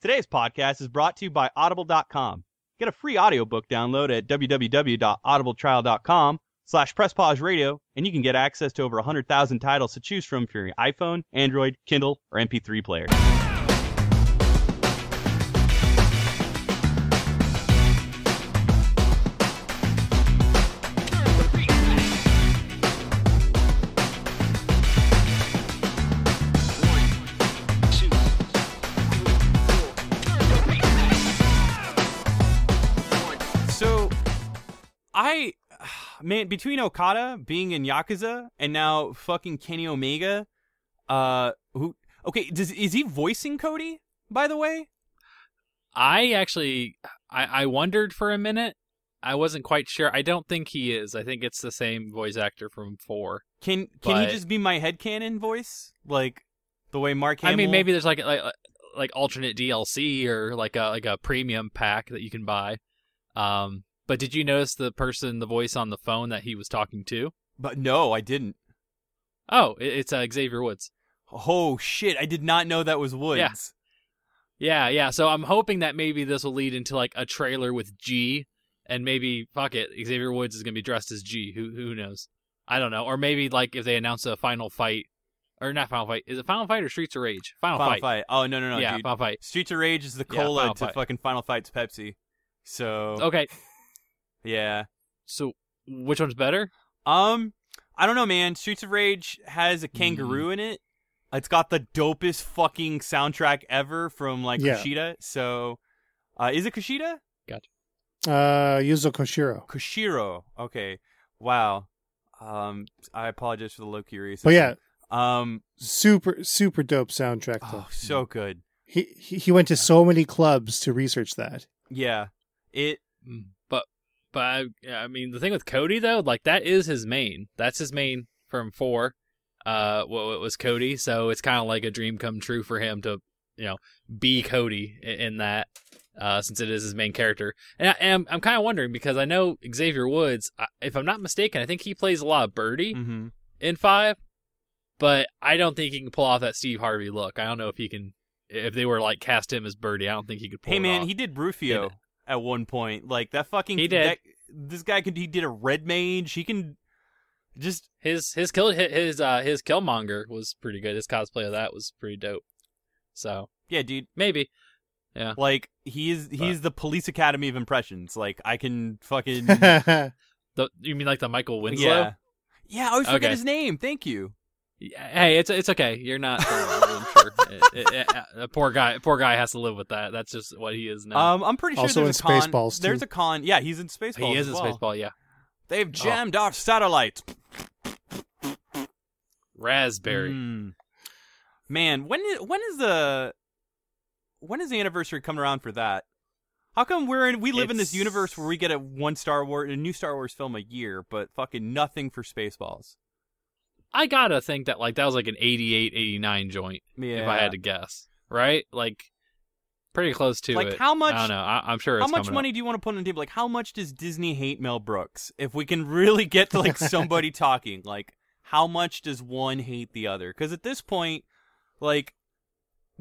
Today's podcast is brought to you by Audible.com. Get a free audiobook download at www.audibletrial.com slash presspause and you can get access to over 100,000 titles to choose from for your iPhone, Android, Kindle, or MP3 player. Man, between Okada being in Yakuza and now fucking Kenny Omega, uh, who, okay, does, is he voicing Cody, by the way? I actually, I, I wondered for a minute. I wasn't quite sure. I don't think he is. I think it's the same voice actor from four. Can, can But- he just be my head headcanon voice? Like, the way Mark Hamill? I mean, maybe there's like like like alternate DLC or like a like a premium pack that you can buy. Um, but did you notice the person, the voice on the phone that he was talking to? But no, I didn't. Oh, it's uh, Xavier Woods. Oh, shit, I did not know that was Woods. Yeah. Yeah, yeah. So I'm hoping that maybe this will lead into like a trailer with G, and maybe fuck it, Xavier Woods is gonna be dressed as G. Who who knows? I don't know. Or maybe like if they announce a final fight, or not final fight. Is it final fight or Streets of Rage? Final, Fight Final fight. fight. Oh, no, no, no, yeah, dude. final fight. Streets of Rage is the Yeah, cola Final to Fight. fucking Final Fight's Pepsi. So, Okay, yeah. so which one's better? Um, I don't know, man. Streets of Rage has a kangaroo Mm. in it. It's got the dopest fucking soundtrack ever from like Yeah. Kushida. So, uh, is it Kushida? Gotcha. Uh, Yuzo Koshiro. Koshiro. Okay. Wow. Um, I apologize for the low key racism. But yeah, Um, super super dope soundtrack though. oh, so good. He, he went to so many clubs to research that. Yeah. It. Mm, But I, I mean the thing with Cody though, like that is his main. That's his main from four. Uh, well, it was Cody, so it's kind of like a dream come true for him to, you know, be Cody i- in that. Uh, since it is his main character, and, I, and I'm, I'm kind of wondering because I know Xavier Woods, if I'm not mistaken, I think he plays a lot of Birdie hmm in five, but I don't think he can pull off that Steve Harvey look. I don't know if he can. If they were like cast him as Birdie, I don't think he could pull Hey man, off. he did Rufio Did at one point. Like that fucking. He did. that- this guy could. He did a red mage. He can. Just his his kill hit his uh his Killmonger was pretty good. His cosplay of that was pretty dope. So yeah, dude. maybe Yeah, Like he's he's the police academy of impressions. Like I can fucking the you mean like the Michael Winslow? yeah. Yeah, I always forget Okay. his name. Thank you. Yeah, Hey, it's it's okay. You're not. I'm sure. It- it- it- uh, poor guy. Poor guy has to live with that. That's just what he is now. Um, I'm pretty sure Also there's in a con. Spaceballs, too. There's a con. Yeah, he's in Spaceballs. he is as in well. Spaceball. Yeah. They've jammed our satellites. Raspberry. Mm. Man, when is when is the when is the anniversary coming around for that? How come we're in we live in this universe where we get a one Star Wars a new Star Wars film a year, but fucking nothing for Spaceballs? I gotta think that like that was like an 88, 89 joint. Yeah. If I had to guess, right? Like pretty close to Like, it. how much- I don't know. I, I'm sure. How it's much coming up. money do you want to put on the table? Like, how much does Disney hate Mel Brooks? If we can really get to like somebody talking, like, how much does one hate the other? Because at this point, like,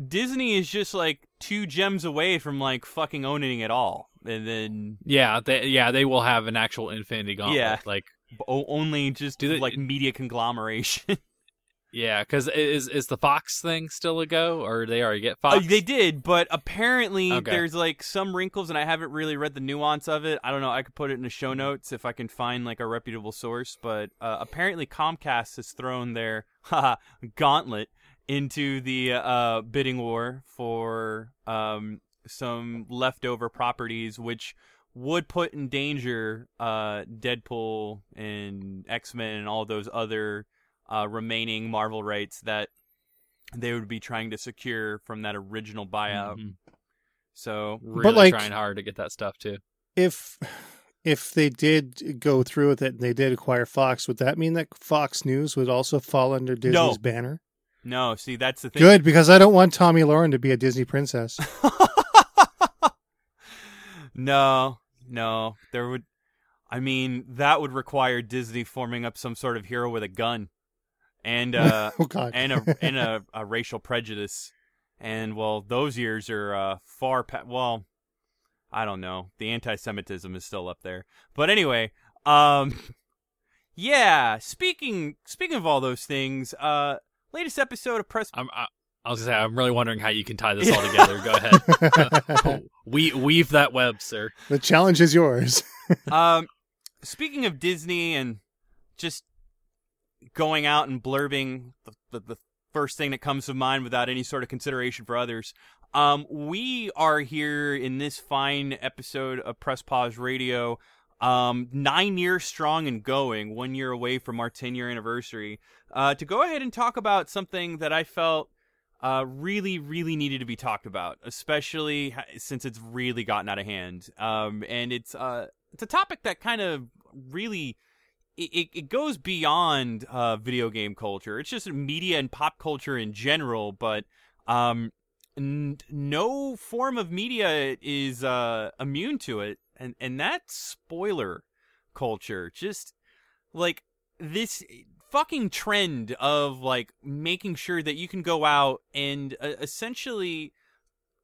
Disney is just like two gems away from like fucking owning it all, and then Yeah, they yeah they will have an actual Infinity Gauntlet. Yeah. like only just Do they- like media conglomeration. yeah, because is is the Fox thing still a go, or they already get Uh, Fox? they did, but apparently Okay. there's like some wrinkles, and I haven't really read the nuance of it. I don't know. I could put it in the show notes if I can find like a reputable source. But uh, apparently Comcast has thrown their gauntlet into the uh, bidding war for um, some leftover properties, which would put in danger uh, Deadpool and X Men and all those other uh, remaining Marvel rights that they would be trying to secure from that original buyout. Mhm. So really like- trying hard to get that stuff too. if if they did go through with it and they did acquire Fox, would that mean that Fox News would also fall under Disney's No. banner? no, see that's the thing. Good, because I don't want Tomi Lahren to be a Disney princess. no, no, there would. I mean, that would require Disney forming up some sort of hero with a gun, and uh, oh God. and a and a, a racial prejudice, and well, those years are uh, far past. Well, I don't know. The anti-Semitism is still up there, but anyway, um, yeah. Speaking speaking of all those things, uh, latest episode of Press. I'm, I, I was gonna say I'm really wondering how you can tie this all together. Go ahead. we weave that web, sir. the challenge is yours. um, speaking of Disney and just going out and blurbing the, the, the first thing that comes to mind without any sort of consideration for others. Um, we are here in this fine episode of Press Pause Radio, um, nine years strong and going, one year away from our 10 year anniversary, uh, to go ahead and talk about something that I felt uh, really, really needed to be talked about, especially since it's really gotten out of hand. Um, and it's uh, it's a topic that kind of really it, it goes beyond uh, video game culture. It's just media and pop culture in general, but um, n- no form of media is uh, immune to it, and and that's spoiler culture. Just like this fucking trend of like making sure that you can go out and uh, essentially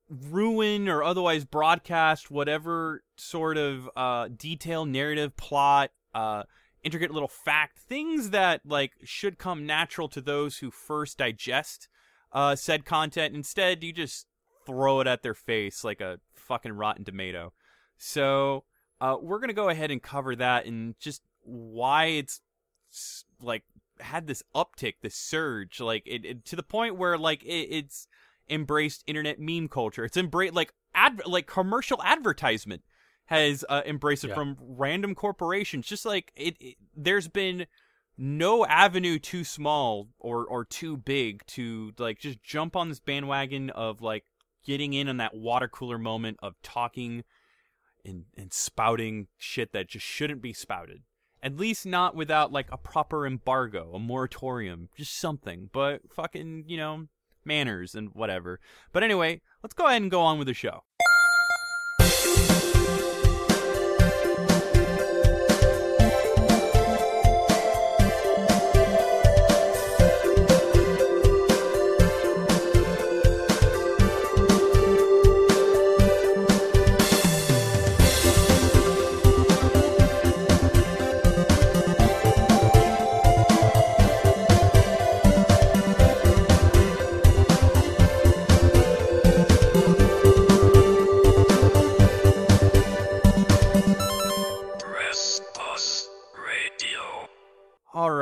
ruin or otherwise broadcast whatever sort of uh, detail, narrative, plot, uh, intricate little fact, things that like should come natural to those who first digest uh, said content. Instead, you just throw it at their face like a fucking rotten tomato. So uh, we're gonna go ahead and cover that and just why it's like had this uptick, this surge, like it, it to the point where like it, it's embraced internet meme culture. It's embraced like ad like commercial advertisement has uh, embraced it Yeah. from random corporations. Just like it, it, there's been no avenue too small or or too big to like just jump on this bandwagon of like getting in on that water cooler moment of talking and and spouting shit that just shouldn't be spouted. At least not without like a proper embargo, a moratorium, just something. But fucking, you know, manners and whatever. But anyway, let's go ahead and go on with the show.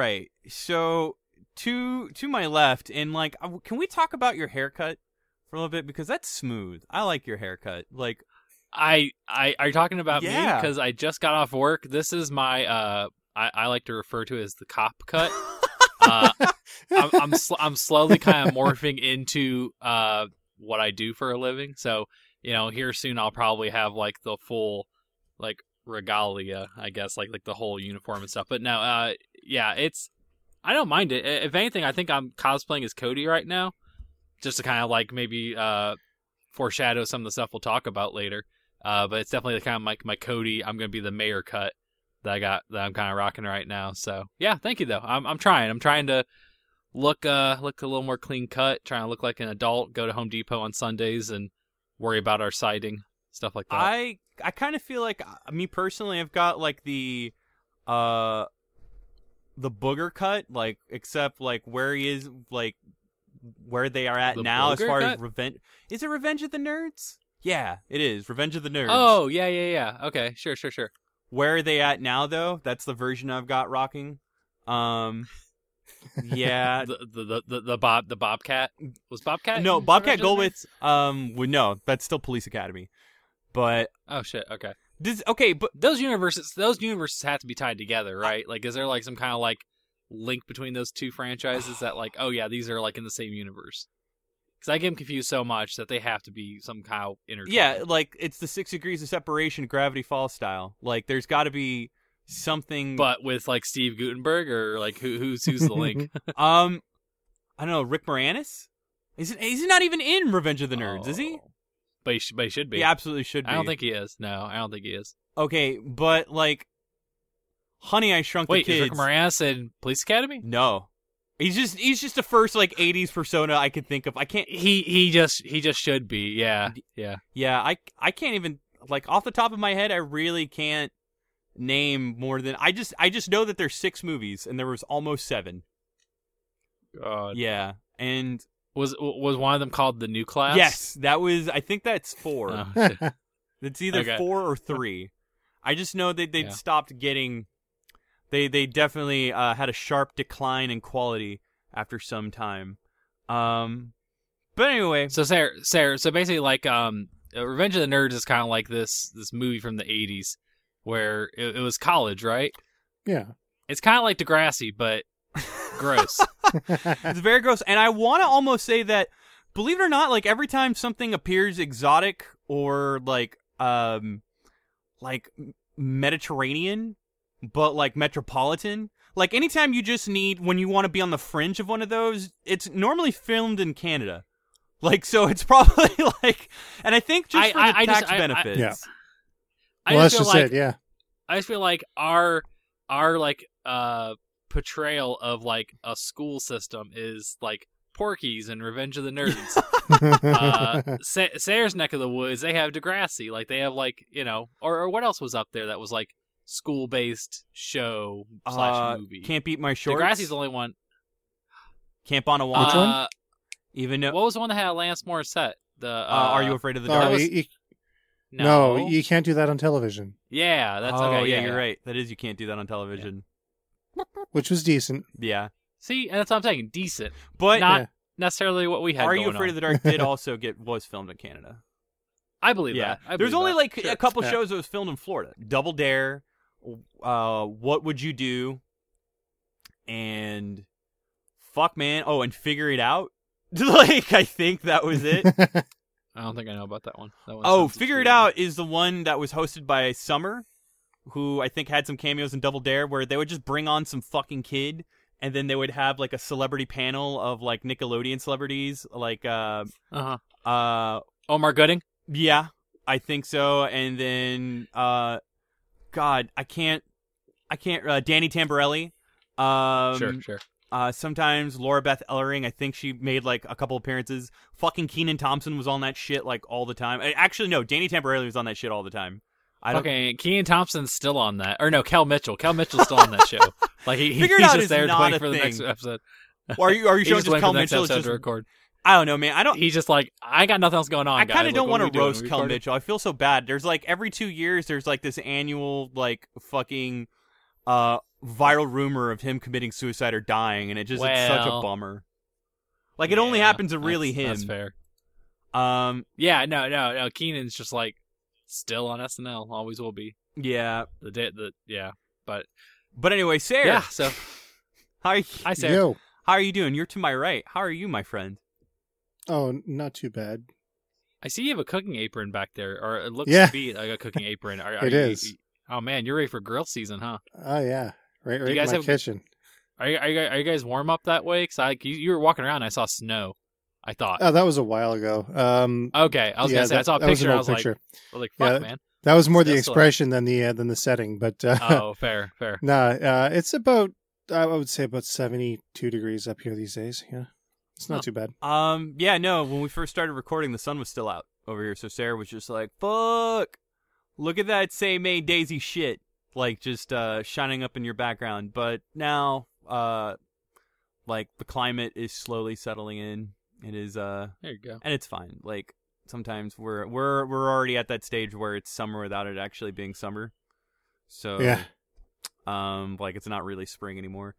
Right. So to to my left, and like, uh, can we talk about your haircut for a little bit because that's smooth. I like your haircut. Like, I, I are you talking about me? Because I just got off work. This is my uh, I, I like to refer to it as the cop cut. uh, I'm I'm, sl- I'm slowly kind of morphing into uh what I do for a living. So you know, here soon I'll probably have like the full like regalia, I guess, like like the whole uniform and stuff. But no, uh, yeah, it's I don't mind it. If anything, I think I'm cosplaying as Cody right now, just to kind of like maybe uh foreshadow some of the stuff we'll talk about later. Uh, but it's definitely kind of like my Cody. I'm gonna be the mayor cut that I got that I'm kind of rocking right now. So yeah, thank you though. I'm I'm trying. I'm trying to look uh look a little more clean cut. Trying to look like an adult. Go to Home Depot on Sundays and worry about our siding stuff like that. I I kind of feel like uh, me personally, I've got like the uh the booger cut, like except like where he is, like where they are at The now as far as revenge. Is it Revenge of the Nerds? Yeah, it is Revenge of the Nerds. oh yeah yeah yeah. Okay, sure sure sure. Where are they at now though? That's the version I've got rocking. Um yeah. the, the the the Bob the Bobcat was Bobcat. no, Bobcat Revenge of the Nerds? Goldthwait um would no, that's still Police Academy. But Oh shit. Okay. this okay, but Those universes those universes have to be tied together, right? Like, is there like some kind of like link between those two franchises that like, oh yeah, these are like in the same universe? Because I get 'em confused so much that they have to be some kind of intertwined. Yeah, like it's the six degrees of separation, Gravity Falls style. Like there's got to be something. but with like Steve Guttenberg or like who who's who's the link? um, I don't know. Rick Moranis is it? Is he not even in Revenge of the Nerds? Is he? But he, sh- but he should be. He absolutely should be. I don't think he is. No, I don't think he is. Okay, but like, Honey, I Shrunk Wait, the is Kids. Rick Moranis in Police Academy? no, He's just he's just the first like '80s persona I could think of. I can't. He he just he just should be. Yeah, yeah. Yeah, I I can't even like off the top of my head. I really can't name more than I just I just know that there's six movies and there was almost seven. God. Yeah, and Was was one of them called the new class? yes, that was. I think that's four. Oh. It's either Okay. four or three. I just know that they'd Yeah. stopped getting. They they definitely uh, had a sharp decline in quality after some time. Um, but anyway, so Sarah, Sarah, so basically, like, um, uh, Revenge of the Nerds is kind of like this this movie from the '80s where it, it was college, right? yeah. It's kind of like Degrassi, but gross. it's very gross, and I want to almost say that, believe it or not, like every time something appears exotic or like um, like Mediterranean, but like metropolitan. Like anytime you just need when you want to be on the fringe of one of those, it's normally filmed in Canada. Like so, it's probably like, and I think just I- for I- the I tax I- I- benefits. Yeah. I well, just that's feel just like it. Yeah. I just feel like our our like uh portrayal of like a school system is like Porky's and Revenge of the Nerds. uh, Sa- Sarah's neck of the woods, they have Degrassi. Like they have like you know, or, or what else was up there that was like school based show slash Uh, movie. Can't beat my shorts. Degrassi's the only one. Camp on a Wand. Which one? Uh, Even though, What was the one that had Alanis Morissette? The uh, uh, are you afraid of the dark? was- you, you- no? no, you can't do that on television, yeah, that's oh, okay. yeah, Yeah, you're right. That is, you can't do that on television. Which was decent. Yeah, See, and that's what I'm saying. Decent, but not Yeah. necessarily what we had. Are You Afraid on. of the Dark did also get was filmed in Canada. I believe yeah, that. I there's believe only that. like Sure. a couple Yeah. shows that was filmed in Florida. Double Dare, uh, What Would You Do, and fuck man, oh, and Figure It Out. like I think that was it. I don't think I know about that one. That one oh, Figure It. Out is the one that was hosted by Summer, who I think had some cameos in Double Dare, where they would just bring on some fucking kid. And then they would have like a celebrity panel of like Nickelodeon celebrities, like uh, Uh-huh. uh, Omar Gooding. Yeah, I think so. And then, uh, God, I can't, I can't. Uh, Danny Tamberelli. Um, sure, sure. Uh, sometimes Laura Beth Ellering. I think she made like a couple appearances. Fucking Kenan Thompson was on that shit like all the time. Actually, no, Danny Tamberelli was on that shit all the time. I. Okay, Kenan Thompson's still on that, or no, Kel Mitchell. Kel Mitchell's still on that show. Like he, he's just there waiting for the next episode. Or are you are you showing just just waiting Kel for the next Mitchell? just to record. I don't know, man. I don't. He's just like, I got nothing else going on. I kind of don't Like, want to roast Kel? Mitchell. I feel so bad. There's like every two years, there's like this annual like fucking uh viral rumor of him committing suicide or dying, and it just it's such a bummer. Like it only Yeah, happens to really that's- him. That's fair. Um, Yeah, no, no, no. Kenan's just like still on SNL. Always will be. yeah. The day, the yeah. But But anyway, Sarah, yeah. So how are you, I say Yo. how are you doing? You're to my right. How are you, my friend? Oh, not too bad. I see you have a cooking apron back there, or it looks Yeah. to be like a cooking apron. Are, are It you, is. Oh man, you're ready for grill season, huh? Oh yeah, right, right guys in my have- kitchen. Are you, are you, are you guys warm up that way? Cause I you, you were walking around, and I saw snow. I thought. Oh, that was a while ago. Um, okay, I was yeah, gonna say I that, saw a that was picture. I was picture. like, I was like, fuck, Yeah. man. that was more the Still- expression than the uh, than the setting. But uh, Oh, fair, fair. nah, uh, it's about I would say about seventy two degrees up here these days. Yeah, it's not Oh. too bad. Um, yeah, no. When we first started recording, the sun was still out over here, so Sarah was just like, "Fuck, look at that say May Daisy shit," like just uh shining up in your background. But now, uh, like the climate is slowly settling in. It is uh, There you go. and it's fine. Like sometimes we're we're we're already at that stage where it's summer without it actually being summer. So Yeah. um, like it's not really spring anymore.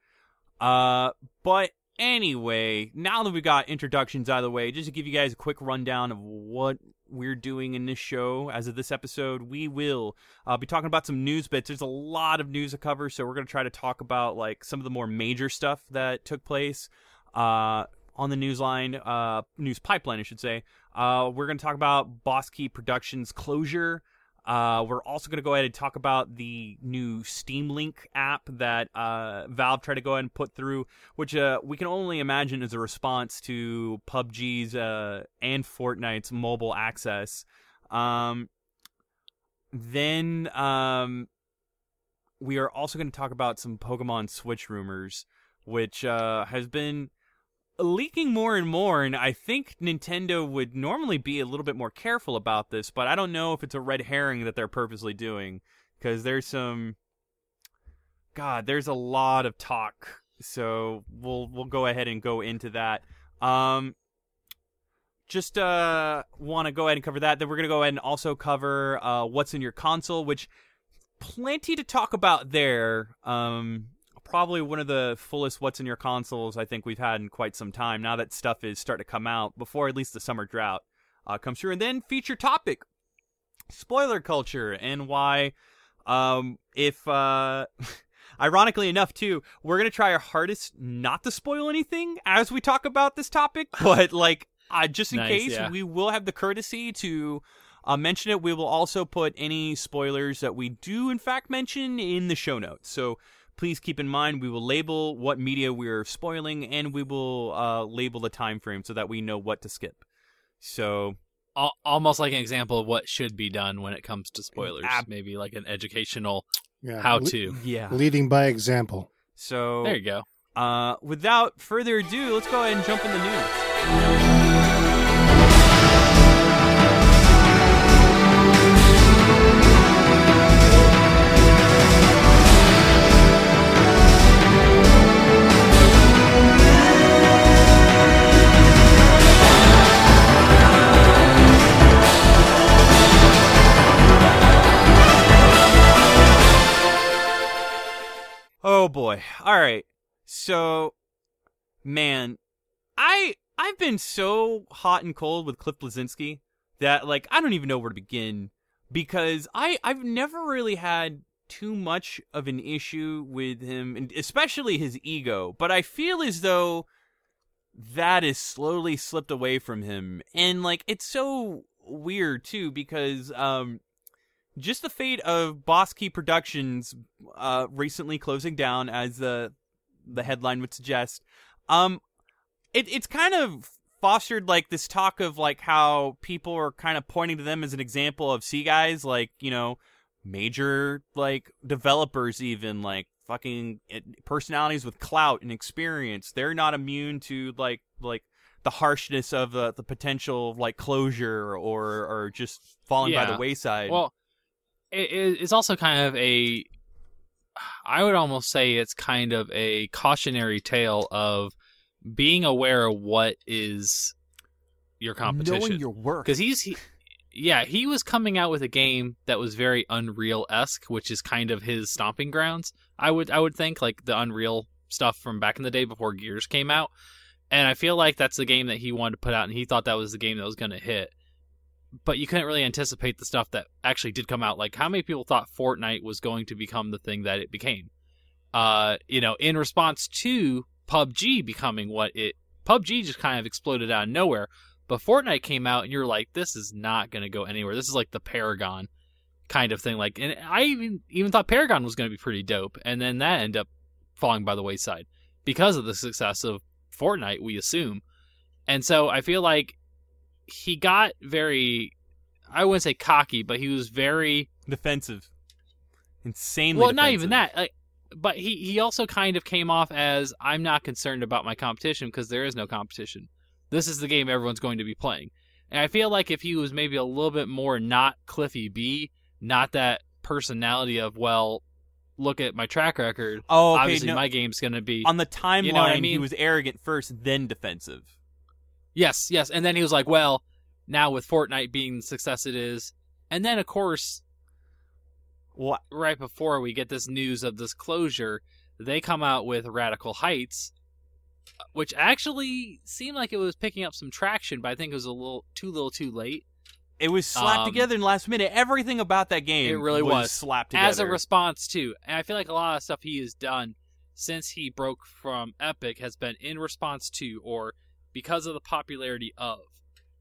Uh, but anyway, now that we got introductions out of the way, just to give you guys a quick rundown of what we're doing in this show as of this episode, we will uh, be talking about some news bits. There's a lot of news to cover, so we're going to try to talk about like some of the more major stuff that took place uh, on the news line, uh, news pipeline, I should say. Uh, we're going to talk about Boss Key Productions closure. Uh, we're also going to go ahead and talk about the new Steam Link app that uh, Valve tried to go ahead and put through, which uh, we can only imagine is a response to PUBG's uh, and Fortnite's mobile access. Um, then um, we are also going to talk about some Pokemon Switch rumors. which uh, has been leaking more and more. And I think Nintendo would normally be a little bit more careful about this, but I don't know if it's a red herring that they're purposely doing because there's some. God, there's a lot of talk, so we'll we'll go ahead and go into that. Um, just uh want to go ahead and cover that. Then we're gonna go ahead and also cover uh what's in your console, which plenty to talk about there. Um, probably one of the fullest what's in your consoles I think we've had in quite some time. Now that stuff is starting to come out before at least the summer drought uh, comes through, and then feature topic, spoiler culture, and why. Um, if uh. Ironically enough, too, we're gonna try our hardest not to spoil anything as we talk about this topic, but like, uh, just in Nice, case, yeah. we will have the courtesy to uh, mention it. We will also put any spoilers that we do, in fact, mention in the show notes. So please keep in mind we will label what media we're spoiling, and we will uh, label the time frame so that we know what to skip. So almost like an example of what should be done when it comes to spoilers. Ab- Maybe like an educational Yeah. how Le- to. yeah. leading by example. So There you go. Uh, without further ado, let's go ahead and jump in the news. Oh boy. All right. So, man, I I've been so hot and cold with Cliff Bleszinski that like I don't even know where to begin because I I've never really had too much of an issue with him and especially his ego, but I feel as though that is slowly slipped away from him and like it's so weird too because um just the fate of Boss Key Productions uh, recently closing down, as the the headline would suggest. Um, it it's kind of fostered like this talk of like how people are kind of pointing to them as an example of C guys, like you know, major like developers, even like fucking eh, personalities with clout and experience. They're not immune to like like the harshness of the the potential like closure or or just falling by the wayside. Well, it, it- it's also kind of a. I would almost say it's kind of a cautionary tale of being aware of what is your competition. knowing your work. because he's he, yeah he was coming out with a game that was very unreal esque which is kind of his stomping grounds i would i would think like the unreal stuff from back in the day before gears came out and i feel like that's the game that he wanted to put out and he thought that was the game that was going to hit but you couldn't really anticipate the stuff that actually did come out like how many people thought fortnite was going to become the thing that it became uh you know in response to pubg becoming what it pubg just kind of exploded out of nowhere but Fortnite came out, and you're like, this is not going to go anywhere. This is like the Paragon kind of thing. Like, and I even even thought Paragon was going to be pretty dope, and then that ended up falling by the wayside because of the success of Fortnite. We assume, and so I feel like he got very, I wouldn't say cocky, but he was very defensive, insanely. well, not even that. Like, but he he also kind of came off as I'm not concerned about my competition because there is no competition. This is the game everyone's going to be playing. And I feel like if he was maybe a little bit more not Cliffy B, not that personality of well, look at my track record. Oh, okay. Obviously, no, my game's going to be on the timeline, You know I he was arrogant first, then defensive. Yes, yes. And then he was like, well, now with Fortnite being the success it is, and then of course What? right before we get this news of this closure, they come out with Radical Heights, which actually seemed like it was picking up some traction, but I think it was a little too little too late. It was slapped Um, together in the last minute. Everything about that game, It really was, was. slapped together. As a response to, and I feel like a lot of stuff he has done since he broke from Epic has been in response to or because of the popularity of.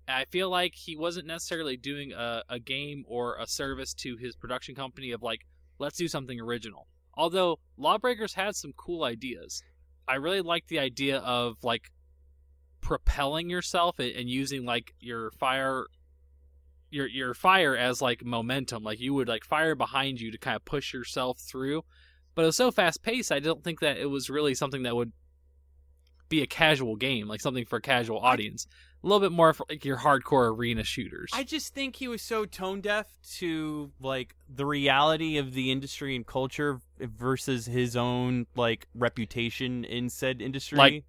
And I feel like he wasn't necessarily doing a, a game or a service to his production company of like, let's do something original. Although Lawbreakers had some cool ideas. I really like the idea of like propelling yourself and, and using like your fire your your fire as like momentum like you would like fire behind you to kind of push yourself through but it was so fast paced i don't think that it was really something that would be a casual game, like something for a casual audience. A little bit more for like your hardcore arena shooters. I just think he was so tone deaf to like the reality of the industry and culture versus his own like reputation in said industry. Like-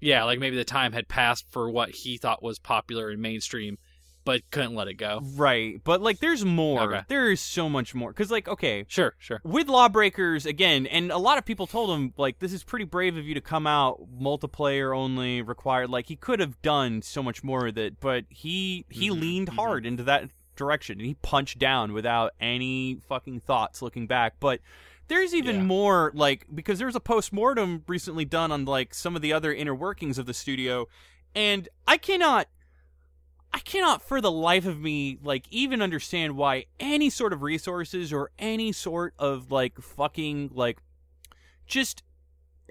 yeah, like maybe the time had passed for what he thought was popular and mainstream, but couldn't let it go. right, but like there's more. Okay. There is so much more cuz like okay, Sure, sure. with lawbreakers again and a lot of people told him like this is pretty brave of you to come out multiplayer only required like he could have done so much more with it but he he Mhm, leaned mhm. hard into that direction and he punched down without any fucking thoughts looking back but there's even Yeah. more like because there was a post-mortem recently done on like some of the other inner workings of the studio and i cannot I cannot for the life of me like even understand why any sort of resources or any sort of like fucking like just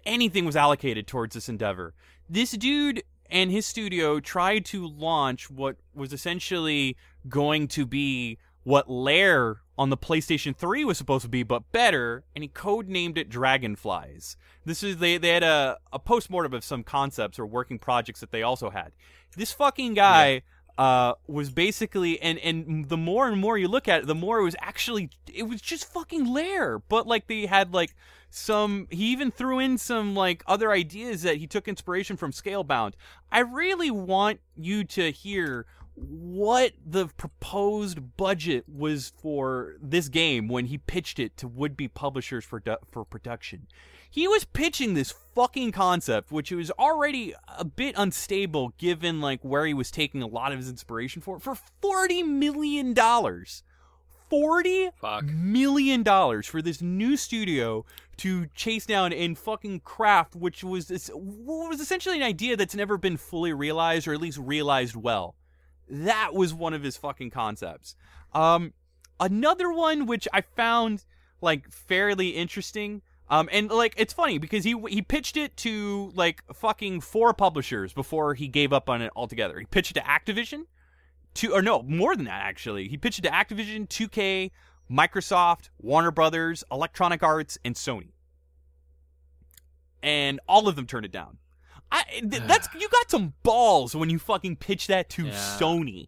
anything was allocated towards this endeavor. This dude and his studio tried to launch what was essentially going to be what Lair on the PlayStation 3 was supposed to be, but better, and he codenamed it Dragonflies. This is they they had a, a postmortem of some concepts or working projects that they also had. This fucking guy uh, was basically and and the more and more you look at it, the more it was actually it was just fucking Lair. But like they had like some he even threw in some like other ideas that he took inspiration from Scalebound. I really want you to hear what the proposed budget was for this game when he pitched it to would-be publishers for for production. He was pitching this fucking concept, which was already a bit unstable given like where he was taking a lot of his inspiration for, for forty million dollars. Forty Fuck. million dollars for this new studio to chase down and fucking craft, which was this, was essentially an idea that's never been fully realized, or at least realized well. That was one of his fucking concepts. Um, another one which I found like fairly interesting. Um, and like it's funny because he he pitched it to like fucking four publishers before he gave up on it altogether. He pitched it to Activision, to or no more than that actually. He pitched it to Activision, 2K, Microsoft, Warner Brothers, Electronic Arts, and Sony. And all of them turned it down. I th- that's you got some balls when you fucking pitch that to Yeah. Sony.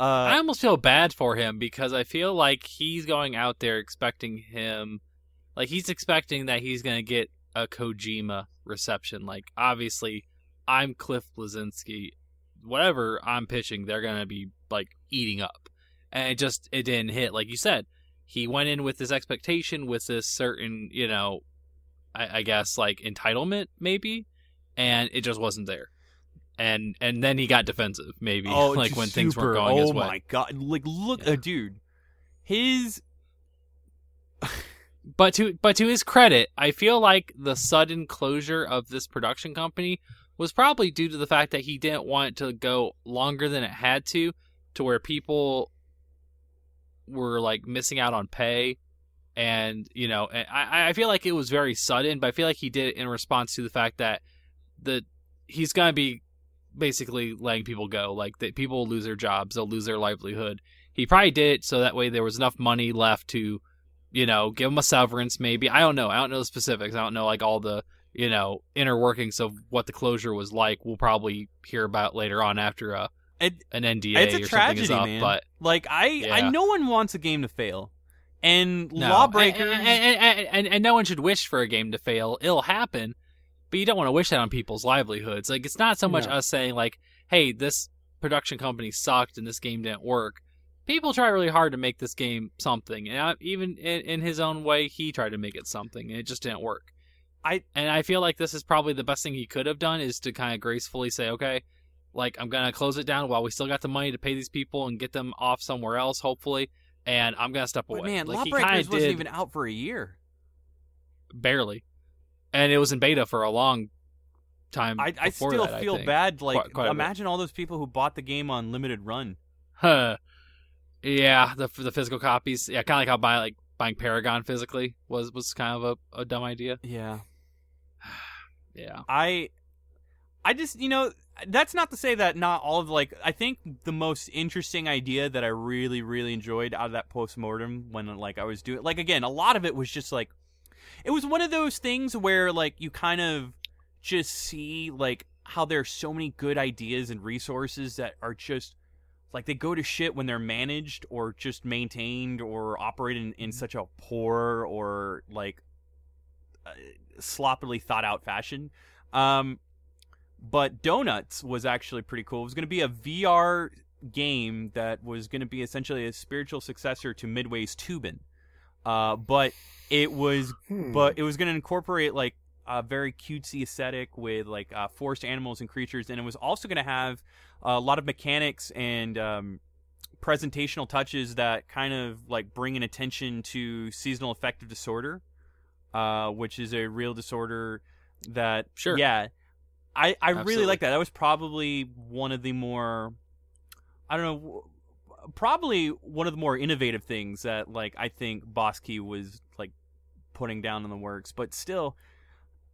Uh, I almost feel bad for him because I feel like he's going out there expecting him, like he's expecting that he's going to get a Kojima reception. Like obviously, I'm Cliff Bleszinski. Whatever I'm pitching, they're going to be like eating up, and it just it didn't hit. Like you said, he went in with this expectation, with this certain, you know, I, I guess like entitlement maybe, and it just wasn't there. And and then he got defensive, maybe Oh, like when things weren't going oh his way. my god! Like, look, Yeah. uh, dude, his But to but to his credit, I feel like the sudden closure of this production company was probably due to the fact that he didn't want it to go longer than it had to, to where people were like missing out on pay, and you know, and I I feel like it was very sudden, but I feel like he did it in response to the fact that the he's gonna be basically letting people go, like that people will lose their jobs, they'll lose their livelihood. He probably did it so that way there was enough money left to you know, give him a severance maybe. I don't know. I don't know the specifics. I don't know like all the, you know, inner workings of what the closure was like. We'll probably hear about later on after uh, it, an NDA It's a or something is tragedy, up. man. But like I, I no one wants a game to fail, and no. lawbreakers. and, and, and, and, and no one should wish for a game to fail. It'll happen, but you don't want to wish that on people's livelihoods. Like it's not so much No. us saying like, "Hey, this production company sucked and this game didn't work." People try really hard to make this game something, and I, even in, in his own way, he tried to make it something, and it just didn't work. I- and I feel like this is probably the best thing he could have done is to kind of gracefully say, "Okay, like I'm gonna close it down while we still got the money to pay these people and get them off somewhere else, hopefully." And I'm gonna step away. but man, like, lawbreakers wasn't did- even out for a year. barely, and it was in beta for a long time. I, I still that, feel think. bad. Like, Quite- quite imagine all those people who bought the game on limited run. Huh. Yeah, the the physical copies. Yeah, kind of like how buy like buying Paragon physically was was kind of a, a dumb idea. Yeah, Yeah. I, I just you know that's not to say that not all of like I think the most interesting idea that I really really enjoyed out of that postmortem when like I was doing like again a lot of it was just like it was one of those things where like you kind of just see like how there's so many good ideas and resources that are just like they go to shit when they're managed or just maintained or operated in, in such a poor or like uh, sloppily thought out fashion. Um, but Donuts was actually pretty cool. It was going to be a VR game that was going to be essentially a spiritual successor to Midway's Toobin'. Uh, but it was Hmm. but it was going to incorporate like a very cutesy aesthetic with like uh, forest animals and creatures, and it was also going to have a lot of mechanics and um, presentational touches that kind of like bring an attention to seasonal affective disorder, uh, which is a real disorder that Sure. yeah, I I really like that. That was probably one of the more I don't know. Probably one of the more innovative things that, like, I think Boss Key was like putting down in the works. But still,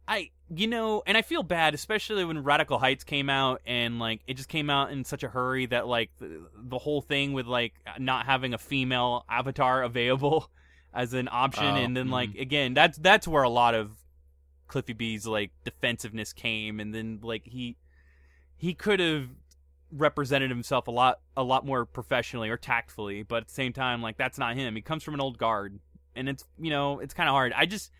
I, you know, and I feel bad, especially when Radical Heights came out and like it just came out in such a hurry that like the, the whole thing with like not having a female avatar available as an option, Oh, and then like mm-hmm. again, that's that's where a lot of Cliffy B's like defensiveness came, and then like he he could have represented himself a lot a lot more professionally or tactfully, but at the same time, like that's not him. He comes from an old guard, and it's you know it's kind of hard. I just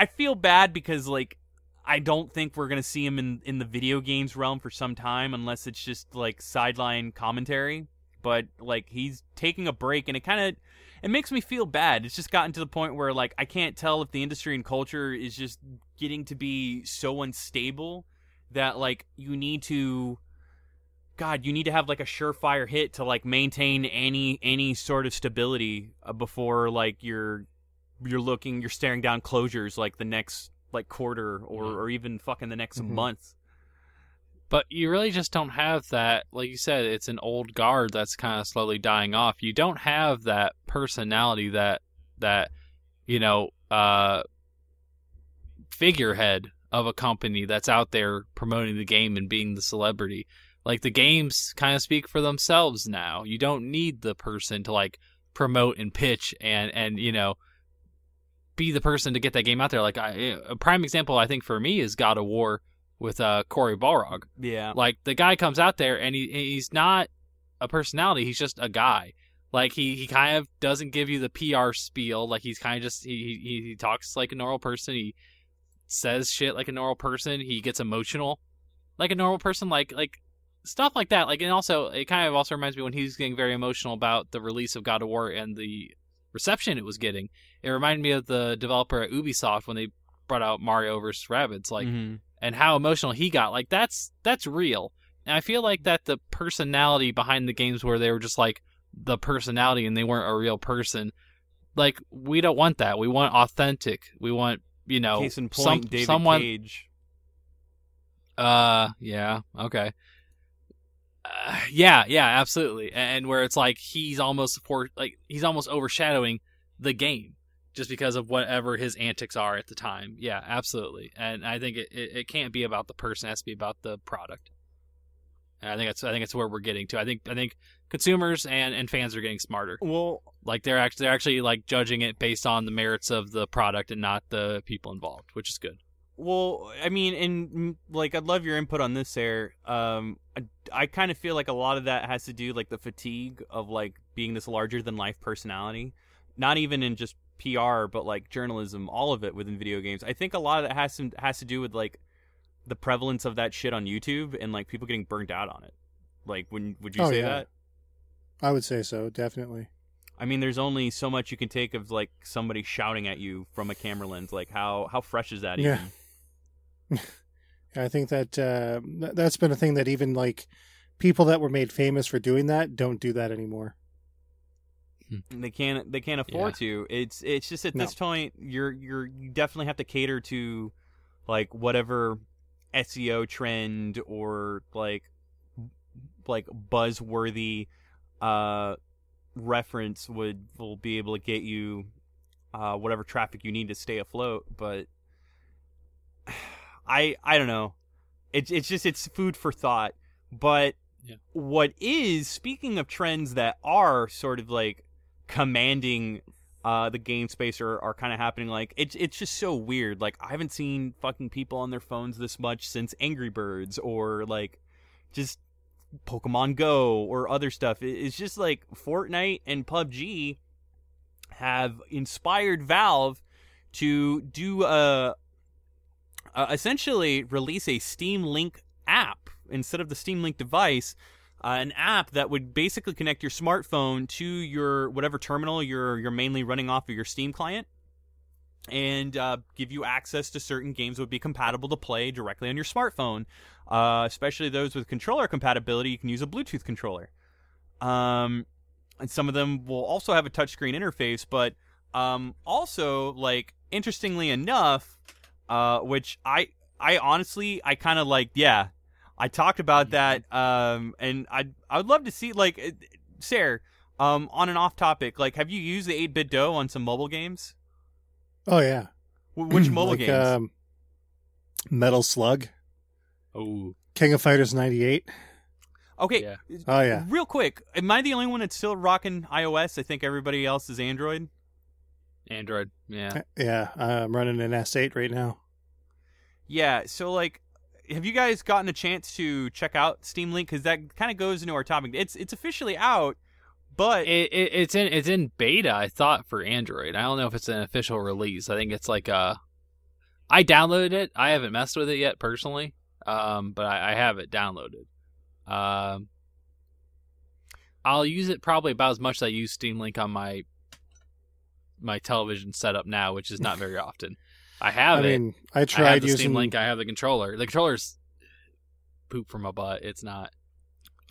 I feel bad because like I don't think we're gonna see him in in the video games realm for some time unless it's just like sideline commentary. But like he's taking a break, and it kind of it makes me feel bad. It's just gotten to the point where like I can't tell if the industry and culture is just getting to be so unstable that like you need to god you need to have like a surefire hit to like maintain any any sort of stability uh, before like you're you're looking you're staring down closures like the next like quarter or Mhm. or even fucking the next Mhm. month But you really just don't have that. Like you said, it's an old guard that's kind of slowly dying off. You don't have that personality that that you know uh, figurehead of a company that's out there promoting the game and being the celebrity. Like the games kind of speak for themselves now. You don't need the person to like promote and pitch and and you know be the person to get that game out there. Like I, a prime example I think for me is God of War with uh Cory Barlog. yeah Like the guy comes out there and he he's not a personality. He's just a guy. Like he, he kind of doesn't give you the PR spiel. Like he's kind of just he, he he talks like a normal person. He says shit like a normal person. He gets emotional like a normal person. Like like stuff like that. Like and also it kind of also reminds me when he was getting very emotional about the release of God of War and the reception it was getting. It reminded me of the developer at Ubisoft when they brought out Mario vs. Rabbids. Like Mhm. and how emotional he got. Like that's that's real. And I feel like that the personality behind the games where they were just like the personality and they weren't a real person. Like we don't want that. We want authentic. We want you know case in point some- david someone. cage Uh, yeah, okay. Uh, yeah, yeah, absolutely. And where it's like he's almost support, like he's almost overshadowing the game just because of whatever his antics are at the time. Yeah, absolutely. And I think it, it, it can't be about the person; it has to be about the product. And I think that's I think that's where we're getting to. I think I think consumers and, and fans are getting smarter. well Like they're actually they're actually like judging it based on the merits of the product and not the people involved, which is good. Well, I mean, and mm, like, I'd love your input on this, there. Um, I, I kind of feel like a lot of that has to do like the fatigue of like being this larger than life personality, not even in just PR, but like journalism, all of it within video games. I think a lot of that has to has to do with like the prevalence of that shit on YouTube and like people getting burnt out on it. Like, when would you Oh, say yeah. that? I would say so, definitely. I mean, there's only so much you can take of like somebody shouting at you from a camera lens. Like, how how fresh is that? Yeah. Even? I think that uh, that's been a thing that even like people that were made famous for doing that don't do that anymore. they can't they can't afford to it's it's just at No. this point you're you're you definitely have to cater to like whatever SEO trend or like like buzzworthy uh reference would will be able to get you uh whatever traffic you need to stay afloat but I I don't know it's it's just it's food for thought but Yeah. what is speaking of trends that are sort of like commanding uh, the game space are, are kind of happening. Like it's it's just so weird. Like I haven't seen fucking people on their phones this much since Angry Birds or like just Pokemon Go or other stuff. It's just like Fortnite and PUBG have inspired Valve to do a uh, essentially release a Steam Link app instead of the Steam Link device. Uh, an app that would basically connect your smartphone to your whatever terminal you're you're mainly running off of your Steam client, and uh, give you access to certain games that would be compatible to play directly on your smartphone. Uh, especially those with controller compatibility, you can use a Bluetooth controller. Um, and some of them will also have a touchscreen interface, but um, also like interestingly enough, uh, which I I honestly I kind of like yeah I talked about that um, and I I would love to see like uh, Sarah um on an off topic like have you used the 8BitDo on some mobile games? Oh yeah. Wh- Which mobile like, games? Um, Metal Slug, Oh, King of Fighters '98. okay, yeah. Oh yeah. real quick, am I the only one that's still rocking iOS? I think everybody else is Android. Android. Yeah. Yeah, I'm running an S8 right now. Yeah, so like, have you guys gotten a chance to check out Steam Link? Because that kind of goes into our topic. It's it's officially out, but It, it, it's in it's in beta. I thought for Android. I don't know if it's an official release. I think it's like uh, I downloaded it. I haven't messed with it yet personally. Um, but I, I have it downloaded. Um, I'll use it probably about as much as I use Steam Link on my my television setup now, which is not very often. I have I it. mean, I I have tried the using. Steam Link. I have the controller. The controller's poop from a butt. It's not.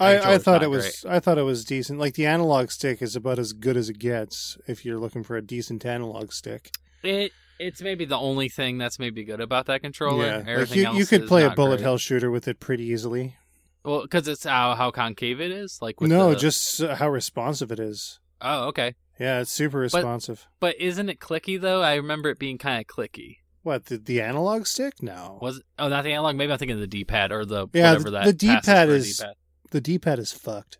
I, I thought it was. I thought it was decent. Like the analog stick is about as good as it gets if you're looking for a decent analog stick. It it's maybe the only thing that's maybe good about that controller. yeah, like you, you could play a bullet great. hell shooter with it pretty easily. Well, because it's how how concave it is. Like with no, the- just how responsive it is. oh okay. Yeah, it's super responsive. But isn't it clicky though? I remember it being kind of clicky. What the, the analog stick? No, Was it? Oh, not the analog. Maybe I'm thinking of the D-pad or the Yeah, whatever the- that. the D-pad passes for a is- D-pad. the D-pad is fucked.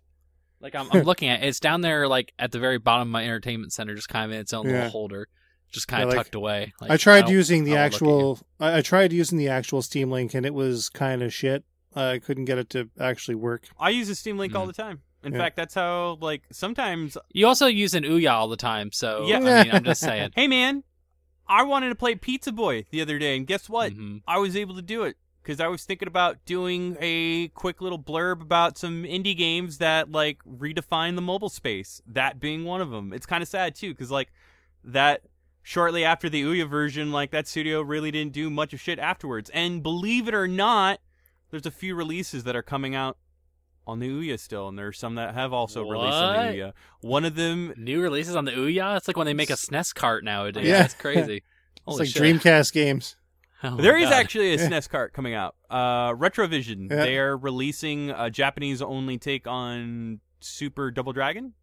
Like I'm, I'm looking at it. it's down there, like at the very bottom of my entertainment center, just kind of in its own Yeah. little holder, just kind Yeah, of like, tucked away. Like, I tried don't- using the I won't look at you. actual. I, I tried using the actual Steam Link, and it was kind of shit. I couldn't get it to actually work. I use the Steam Link all Mm. the time. In Yeah. fact, that's how like sometimes. You also use an Ouya all the time, so Yeah. I mean, I'm just saying. Hey man, I wanted to play Pizza Boy the other day, and guess what? Mhm. I was able to do it because I was thinking about doing a quick little blurb about some indie games that like redefine the mobile space. That being one of them. It's kind of sad too because like that shortly after the Ouya version, like that studio really didn't do much of shit afterwards. And believe it or not, there's a few releases that are coming out on the Ouya still, and there's some that have also released on What? the Ouya. One of them New releases on the Ouya. It's like when they make a SNES cart nowadays. Yeah. That's crazy. It's Holy like shit. Dreamcast games. Oh my There is God. actually a Yeah. SNES cart coming out. Uh, Retrovision. Yeah. They're releasing a Japanese only take on Super Double Dragon.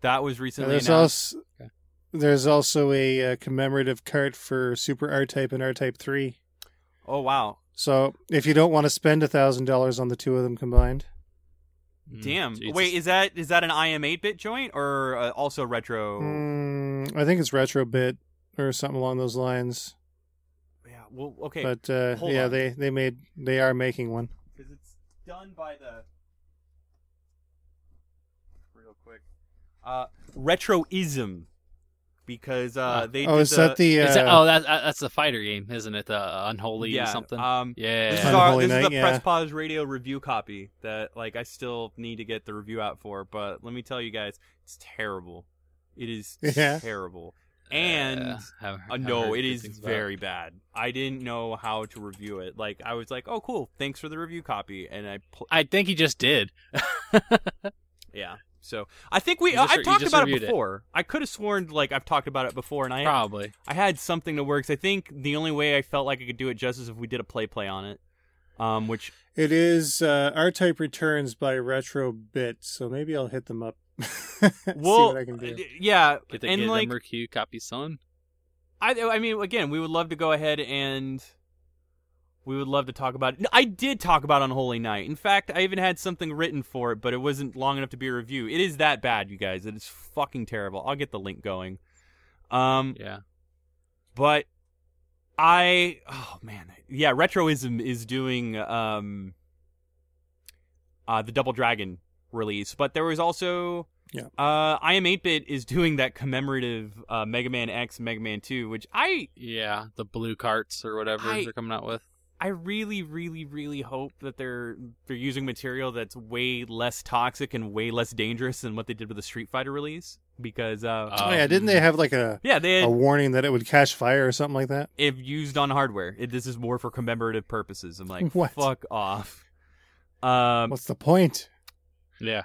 That was recently there's announced. also Okay. there's also a uh, commemorative cart for Super R Type and R Type Three. Oh wow, So if you don't want to spend a thousand dollars on the two of them combined, Mm, damn! Jesus. Wait, is that is that an IM eight bit joint or uh, also retro? mm, I think it's retro bit or something along those lines. Yeah. Well, okay. But uh, hold yeah, on. they they made they are making one. because it's done by the real quick uh retroism because uh they oh, did is that the? Uh, Is it- oh, that, that- that's the fighter game, isn't it? The Unholy yeah or something. um yeah. This is, Unholy our, this is the yeah. Press Pause Radio review copy that like I still need to get the review out for, but let me tell you guys, it's terrible. It is Yeah. terrible. And Uh, haven't- uh, haven't no, it is it good is things about very bad. I didn't know how to review it. Like I was like, "Oh, cool, thanks for the review copy," and I, pl- I think he just did. yeah. So I think we just, I've you talked about it reviewed it. before. I could have sworn like I've talked about it before, and I Probably. I had something to work. 'cause I think the only way I felt like I could do it justice is if we did a play play on it, um, which It is uh, R Type Returns by Retro Bit, so maybe I'll hit them up. See well, what I can do. uh, yeah, Get the and get like number Q copy son. I, I mean, again, we would love to go ahead and we would love to talk about it. I did talk about Unholy Night. In fact, I even had something written for it, but it wasn't long enough to be a review. It is that bad, you guys. It is fucking terrible. I'll get the link going. Um, Yeah. but I oh man, yeah, Retroism is doing um uh the Double Dragon release, but there was also Yeah. uh iam8bit is doing that commemorative uh Mega Man X Mega Man 2, which I Yeah, the blue carts or whatever I- they're coming out with. I really really really hope that they're they're using material that's way less toxic and way less dangerous than what they did with the Street Fighter release because uh oh yeah, didn't they have like a yeah, they had, a warning that it would catch fire or something like that? if used on hardware. It, this is more for commemorative purposes. I'm like, What? fuck off. Um, What's the point? Yeah.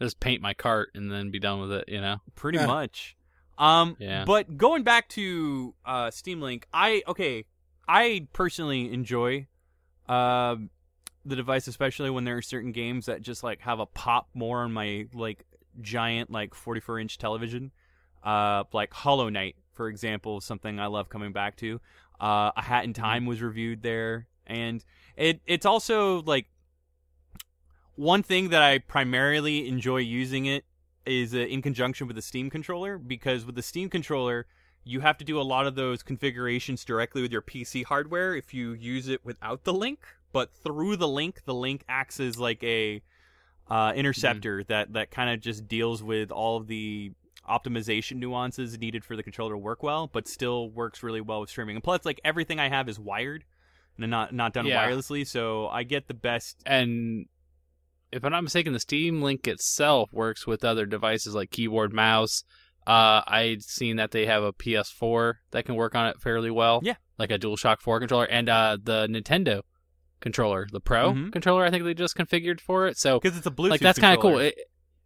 Just paint my cart and then be done with it, you know? pretty Yeah. much. Um, Yeah. but going back to uh, Steam Link, I okay, I personally enjoy um the device, especially when there are certain games that just like have a pop more on my like giant like 44 inch television. Uh, like Hollow Knight, for example, something I love coming back to. Uh, A Hat in Time was reviewed there, and it it's also like one thing that I primarily enjoy using it is uh, in conjunction with the Steam controller because with the Steam controller you have to do a lot of those configurations directly with your PC hardware if you use it without the link, but through the link, the link acts as like a uh, interceptor that that kind of just deals with all of the optimization nuances needed for the controller to work well, but still works really well with streaming. And plus, like everything I have is wired and not not done Yeah. wirelessly, so I get the best. And if I'm not mistaken, the Steam Link itself works with other devices like keyboard, mouse. Uh, I'd seen that they have a PS4 that can work on it fairly well. Yeah. Like a DualShock 4 controller and uh, the Nintendo controller, the Pro Mhm. controller, I think they just configured for it. So Because it's a Bluetooth. like that's kind of cool. It,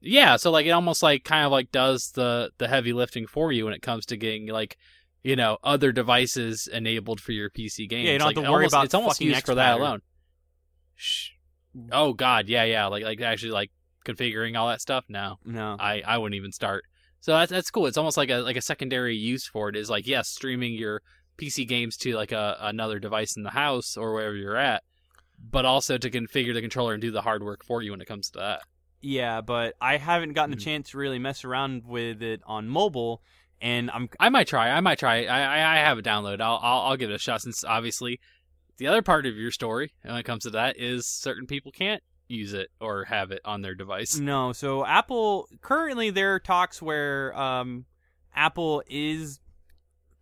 yeah, so like it almost like kind of like does the the heavy lifting for you when it comes to getting like you know other devices enabled for your PC games. Yeah, you don't have to worry almost- about it's almost used for that alone. Shh. Oh God, yeah, yeah, like like actually like configuring all that stuff. No, No. I I wouldn't even start. So that's that's cool. It's almost like a like a secondary use for it is like yes, streaming your PC games to like a another device in the house or wherever you're at, but also to configure the controller and do the hard work for you when it comes to that. Yeah, but I haven't gotten a Mhm. chance to really mess around with it on mobile, and I'm I might try. I might try. I I, I have it downloaded. I'll, I'll I'll give it a shot. Since obviously, the other part of your story when it comes to that is certain people can't use it or have it on their device. no. So Apple currently there are talks where um, Apple is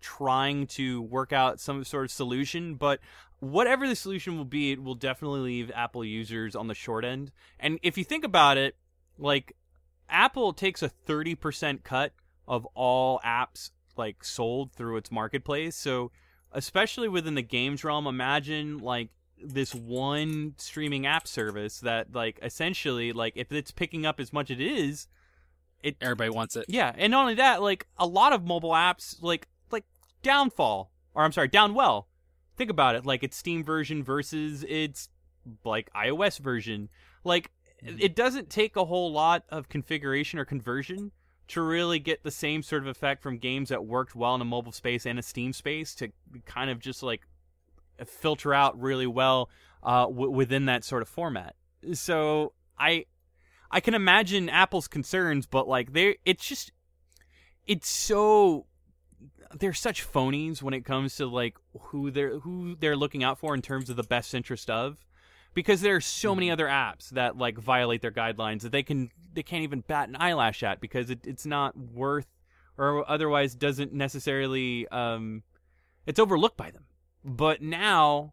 trying to work out some sort of solution, but whatever the solution will be, it will definitely leave Apple users on the short end. And if you think about it, like Apple takes a 30% cut of all apps like sold through its marketplace. So, especially within the games realm, imagine like this one streaming app service that like essentially like if it's picking up as much as it is, it Everybody wants it. yeah, and not only that, like a lot of mobile apps, like like Downfall, or I'm sorry, Downwell. Think about it, like its Steam version versus its like iOS version. Like mm-hmm. it doesn't take a whole lot of configuration or conversion to really get the same sort of effect from games that worked well in a mobile space and a Steam space to kind of just like filter out really well uh, w- within that sort of format. So I I can imagine Apple's concerns, but like they it's just it's so they're such phonies when it comes to like who they're who they're looking out for in terms of the best interest of because there are so many other apps that like violate their guidelines that they can they can't even bat an eyelash at because it, it's not worth or otherwise doesn't necessarily um it's overlooked by them but now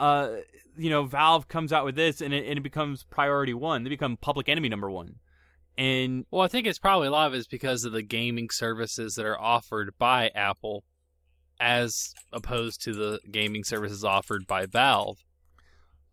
uh you know valve comes out with this and it, and it becomes priority one they become public enemy number one and Well, I think it's probably a lot of it is because of the gaming services that are offered by Apple, as opposed to the gaming services offered by Valve.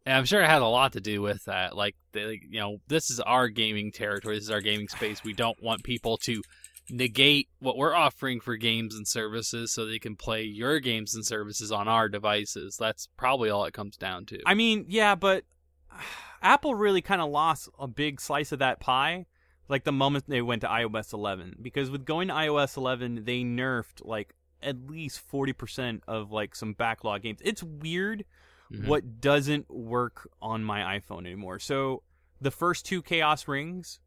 And I'm sure it had a lot to do with that. Like, they, you know, this is our gaming territory. This is our gaming space. We don't want people to negate what we're offering for games and services so they can play your games and services on our devices. That's probably all it comes down to. I mean, yeah, but Apple really kind of lost a big slice of that pie like the moment they went to iOS 11 because with going to iOS 11 they nerfed like at least 40% of like some backlog games. It's weird Mhm. what doesn't work on my iPhone anymore. So the first two Chaos Rings,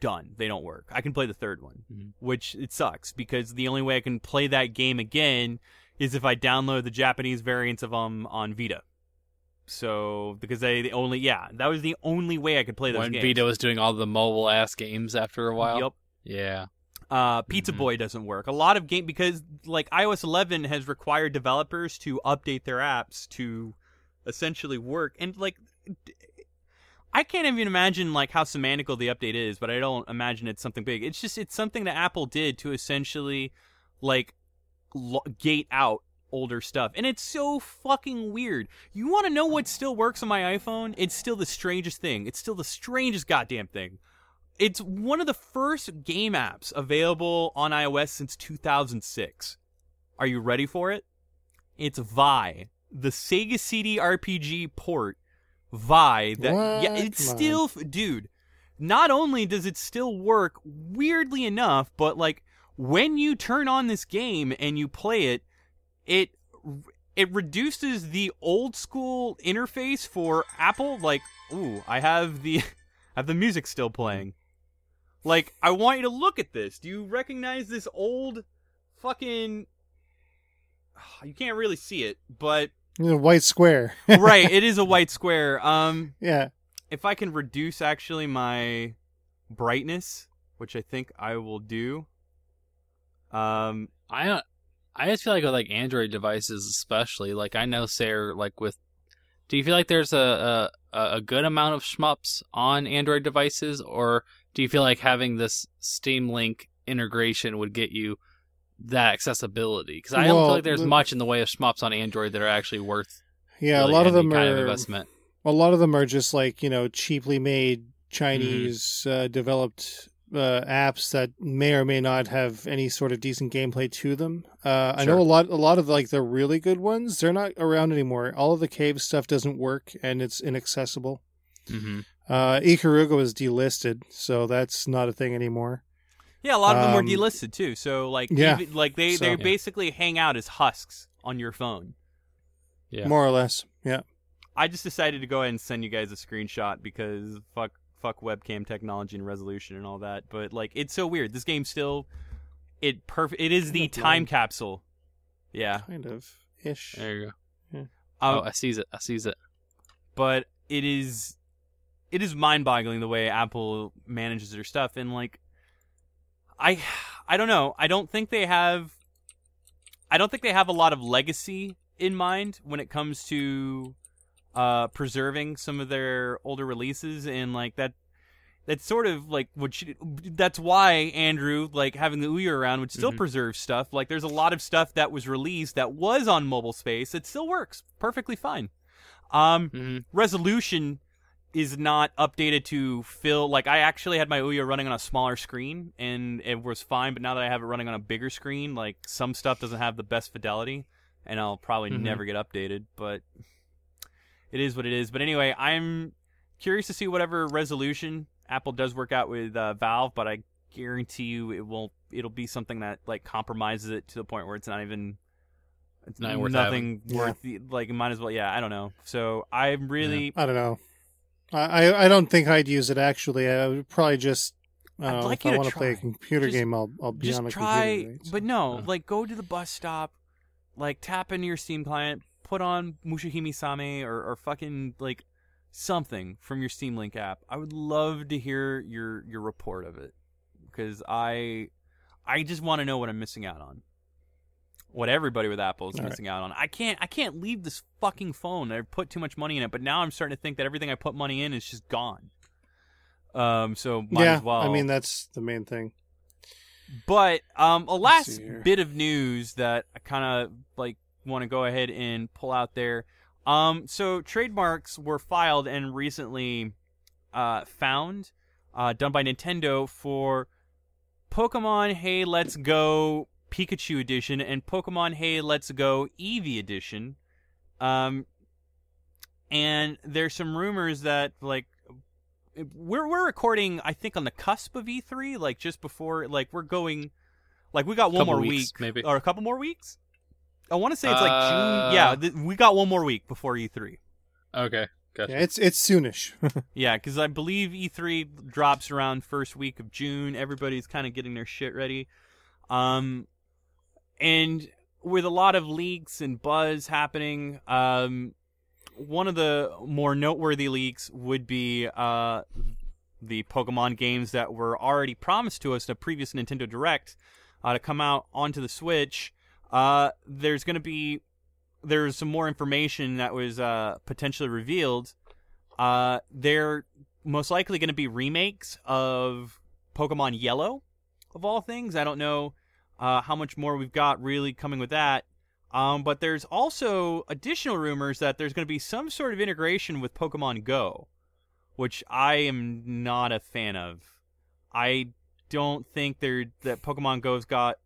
done. They don't work. I can play the third one, Mhm. which it sucks because the only way I can play that game again is if I download the Japanese variants of um on Vita. So because they the only yeah that was the only way I could play those when games. Vita was doing all the mobile ass games after a while. Yep. Yeah. Uh, Pizza Mhm. Boy doesn't work. A lot of game because like iOS 11 has required developers to update their apps to essentially work, and like I can't even imagine like how semantical the update is, but I don't imagine it's something big. It's just it's something that Apple did to essentially like lo- gate out older stuff, and it's so fucking weird. You want to know what still works on my iPhone? It's still the strangest thing. It's still the strangest goddamn thing. It's one of the first game apps available on iOS since 2006. Are you ready for it? It's Vay, the Sega CD RPG port. Vay that yeah, it's Come on. still dude. Not only does it still work weirdly enough, but like when you turn on this game and you play it, it it reduces the old school interface for Apple. Like, ooh, I have the I have the music still playing. Like, I want you to look at this. Do you recognize this old fucking? You can't really see it, but You know, white square. right, it is a white square. Um, yeah. if I can reduce actually my brightness, which I think I will do. Um, I don't. I just feel like with like Android devices, especially like I know Sarah, like with. Do you feel like there's a a, a good amount of shmups on Android devices, or do you feel like having this Steam Link integration would get you that accessibility? Because I don't Well, feel like there's the- much in the way of shmups on Android that are actually worth. Yeah, really a lot of them kind of are investment. a lot of them are just like you know cheaply made Chinese Mm-hmm. uh, developed uh, apps that may or may not have any sort of decent gameplay to them. Uh, I know a lot a lot of like the really good ones they're not around anymore. All of the cave stuff doesn't work and it's inaccessible. hmm Uh, Ikaruga was delisted, so that's not a thing anymore. Yeah, a lot of them were Um, delisted too. So like, yeah. even- like they So- they Yeah. basically hang out as husks on your phone. Yeah. More or less. Yeah. I just decided to go ahead and send you guys a screenshot because fuck fuck webcam technology and resolution and all that. But like it's so weird. This game still it perfect it is the Kinda time blind. capsule. Yeah. Kind of ish. There you go. Um, oh, I sees it. I sees it. but it is it is mind-boggling the way Apple manages their stuff and like I I don't know. I don't think they have I don't think they have a lot of legacy in mind when it comes to uh preserving some of their older releases and like that that's sort of like what should, that's why Andrew like having the Ouya around would still Mhm. preserve stuff like there's a lot of stuff that was released that was on mobile space that still works perfectly fine um hmm resolution is not updated to fill like I actually had my Ouya running on a smaller screen and it was fine, but now that I have it running on a bigger screen, like some stuff doesn't have the best fidelity and I'll probably Mhm. never get updated, but it is what it is. But anyway, I'm curious to see whatever resolution Apple does work out with uh, Valve, but I guarantee you it won't it'll be something that like compromises it to the point where it's not even it's Not worth nothing having. worth the, like might as well yeah, I don't know. So I'm really I don't know. I, I don't think I'd use it actually. I would probably just. I don't I'd know, like if I want to play a computer Just- game, I'll I'll be just on a try computer. right? but no Uh. like go to the bus stop like tap into your steam client put on Mushihimesama or, or fucking like something from your steam link app i would love to hear your your report of it because i i just want to know what i'm missing out on what everybody with apple is All right. missing out on i can't i can't leave this fucking phone i put too much money in it but now i'm starting to think that everything i put money in is just gone um so might yeah, as well I mean that's the main thing. but um, a last bit of news that I kind of like want to go ahead and pull out there. Um, so trademarks were filed and recently uh, found, uh, done by Nintendo for Pokemon Hey Let's Go Pikachu Edition and Pokemon Hey Let's Go Eevee Edition. Um, and there's some rumors that like we're we're recording I think on the cusp of E3, like just before like we're going like we got one Couple more weeks, week maybe. or a couple more weeks. I want to say it's like Uh, June. Yeah, th- we got one more week before E3. Okay, gotcha. Yeah, it's it's soonish. Yeah, because I believe E3 drops around first week of June. Everybody's kind of getting their shit ready. Um, and with a lot of leaks and buzz happening, um, one of the more noteworthy leaks would be uh, the Pokemon games that were already promised to us in a previous Nintendo Direct uh, to come out onto the Switch. Uh, there's going to be there's some more information that was uh, potentially revealed. Uh, they're most likely going to be remakes of Pokemon Yellow, of all things. I don't know uh, how much more we've got really coming with that. Um, but there's also additional rumors that there's going to be some sort of integration with Pokemon Go, which I am not a fan of. I don't think there that Pokemon Go's got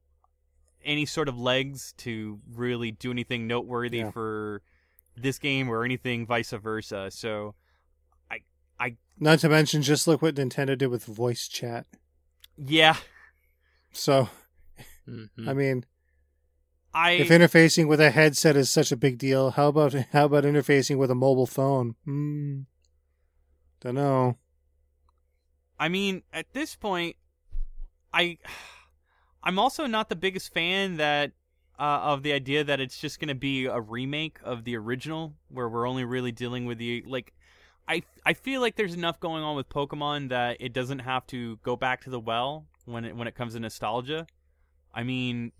any sort of legs to really do anything noteworthy Yeah. for this game or anything vice versa. So I I Not to mention, just look what Nintendo did with voice chat. yeah, So, Mhm. I mean, I if interfacing with a headset is such a big deal, how about how about interfacing with a mobile phone? Hmm. Don't know. I mean, at this point, I, I'm also not the biggest fan that uh, of the idea that it's just going to be a remake of the original, where we're only really dealing with the like. I I feel like there's enough going on with Pokemon that it doesn't have to go back to the well when it when it comes to nostalgia. I mean,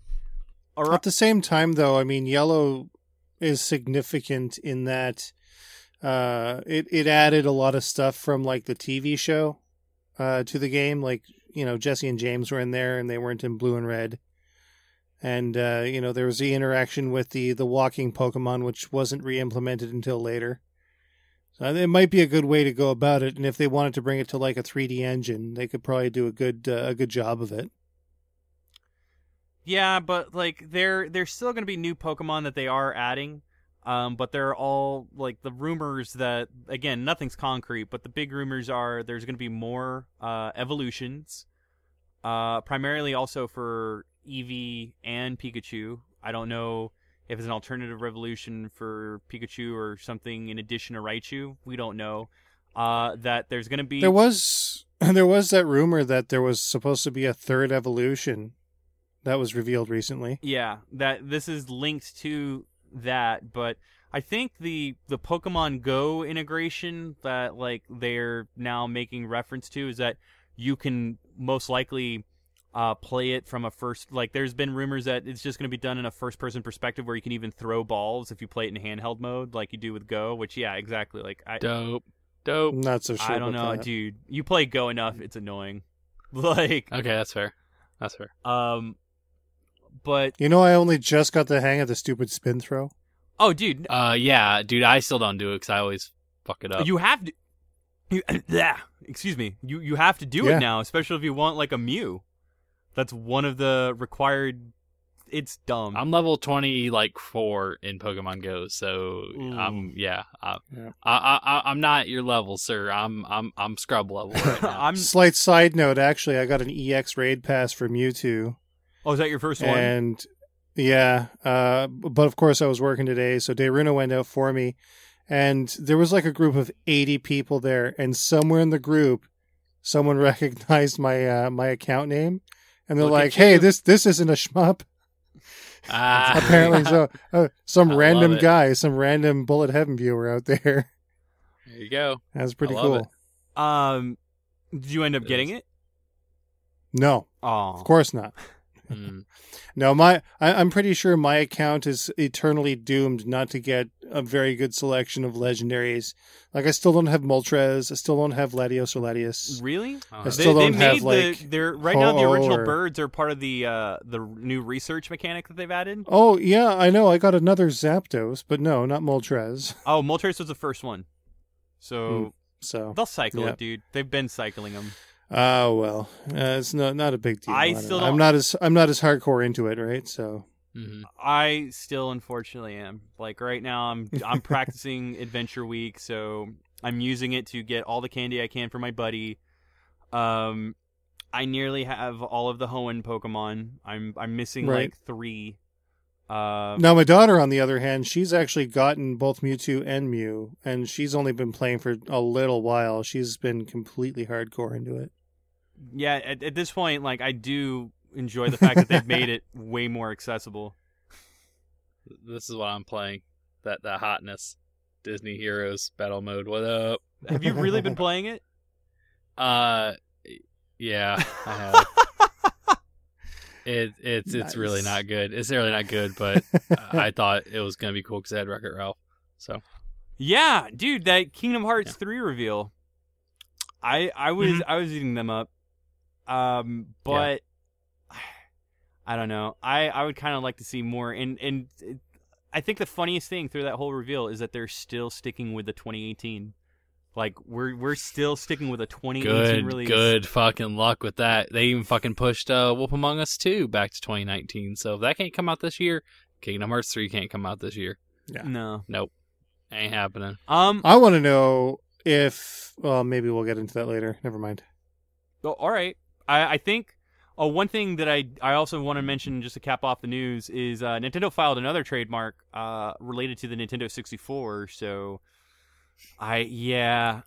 At the same time, though, I mean, Yellow is significant in that uh, it it added a lot of stuff from like the TV show uh, to the game. Like you know, Jesse and James were in there, and they weren't in Blue and Red. And uh, you know, there was the interaction with the the walking Pokemon, which wasn't re-implemented until later. So it might be a good way to go about it. And if they wanted to bring it to like a 3D engine, they could probably do a good uh, a good job of it. Yeah, but like there there's still going to be new Pokemon that they are adding. Um, but they're all like the rumors that again nothing's concrete, but the big rumors are there's going to be more uh, evolutions, uh, primarily also for Eevee and Pikachu. I don't know if it's an alternative revolution for Pikachu or something in addition to Raichu. We don't know. Uh, that there's going to be There was there was that rumor that there was supposed to be a third evolution that was revealed recently. Yeah, that this is linked to that, but I think the the Pokemon Go integration that like they're now making reference to is that you can most likely uh, play it from a first like there's been rumors that it's just going to be done in a first person perspective where you can even throw balls if you play it in handheld mode like you do with Go, which yeah, exactly. Like I Dope. Dope. I'm not so sure. I don't know, that. dude. You play Go enough, it's annoying. Like Okay, that's fair. That's fair. um but You know, I only just got the hang of the stupid spin throw. oh dude, Uh, yeah, dude, I still don't do it because I always fuck it up. You have to. You, yeah, excuse me. You you have to do Yeah. it now, especially if you want like a Mew. That's one of the required. It's dumb. I'm level twenty, like four in Pokemon Go, so Ooh. I'm yeah. I, Yeah. I, I, I- I'm not your level, sir. I'm I'm I'm scrub level right now. I'm. Slight side note, actually, I got an EX raid pass for Mewtwo, Oh, is that your first one? and yeah, uh, but of course I was working today, so Dayruna went out for me, and there was like a group of eighty people there, and somewhere in the group, someone recognized my uh, my account name, and they're Look like, "Hey, this this isn't a shmup." Ah. Apparently, so uh, some I random guy, some random Bullet Heaven viewer out there. There you go. That's pretty cool. um, did you end up It getting is. it? No, Oh, of course not. Mm. No, my I, I'm pretty sure my account is eternally doomed not to get a very good selection of legendaries. Like I still don't have Moltres, I still don't have Latios or Latias. Really? Uh, I still they don't have made like the. They're right now. The original or- birds are part of the uh the new research mechanic that they've added. Oh yeah, I know. I got another Zapdos, but no, not Moltres. Oh, Moltres was the first one, so So they'll cycle yeah. it, dude. They've been cycling them. Oh well, uh, it's no not a big deal. I don't still know. don't- I'm not as I'm not as hardcore into it, right? So Mhm. I still unfortunately am. Like right now I'm I'm practicing Adventure Week, so I'm using it to get all the candy I can for my buddy. Um I nearly have all of the Hoenn Pokemon. I'm I'm missing Right. like 3. Uh, Now, my daughter, on the other hand, she's actually gotten both Mewtwo and Mew, and she's only been playing for a little while. She's been completely hardcore into it. yeah, at, at this point, like I do enjoy the fact that they've made it way more accessible. This is what I'm playing. That that hotness. Disney Heroes Battle Mode. What up? Have you really been playing it? Uh, yeah, I have. It it's it's really not good. It's really not good, but I thought it was gonna be cool because I had Wreck It Ralph. So Yeah, dude, that Kingdom Hearts Yeah. 3 reveal. I I was Mhm. I was eating them up. Um but I don't know. I I would kind of like to see more and and it- I think the funniest thing through that whole reveal is that they're still sticking with the 2018. Like we're we're still sticking with a 2018 good, release. good fucking luck with that. They even fucking pushed uh, Wolf Among Us 2 back to 2019. So if that can't come out this year, Kingdom Hearts 3 can't come out this year. Yeah. No. Nope, ain't happening. Um I want to know if. Well, maybe we'll get into that later. Never mind. Oh, all right. I, I think oh, one thing that I I also want to mention just to cap off the news is uh, Nintendo filed another trademark uh, related to the Nintendo 64. So I yeah,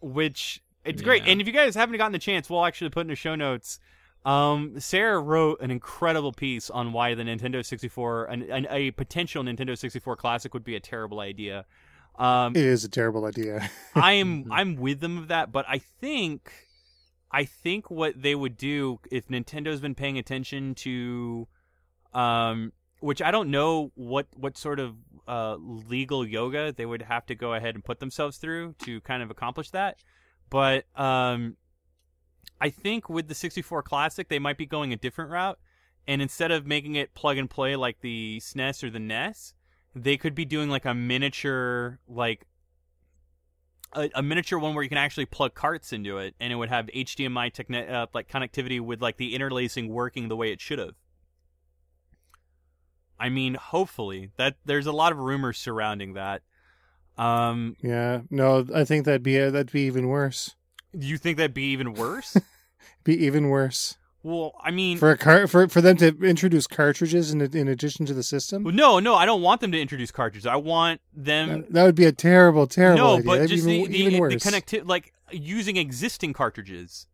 which it's great. And if you guys haven't gotten the chance, we'll actually put in the show notes. Um, Sarah wrote an incredible piece on why the Nintendo 64 and an, a potential Nintendo 64 classic would be a terrible idea. Um, It is a terrible idea. I am I'm with them of that, but I think I think what they would do if Nintendo's been paying attention to um which I don't know what what sort of uh legal yoga they would have to go ahead and put themselves through to kind of accomplish that. But um I think with the 64 classic they might be going a different route and instead of making it plug and play like the SNES or the NES, they could be doing like a miniature like a, a miniature one where you can actually plug carts into it, and it would have HDMI techni- uh, like connectivity with like the interlacing working the way it should have. I mean, hopefully that there's a lot of rumors surrounding that. Um, yeah. No, I think that'd be that'd be even worse. you think that'd be even worse? Be even worse well, I mean, for a car for for them to introduce cartridges in in addition to the system. no, no, I don't want them to introduce cartridges. I want them That, that would be a terrible, terrible no, idea. but That'd just be the, even, the, even the connectivity, like using existing cartridges.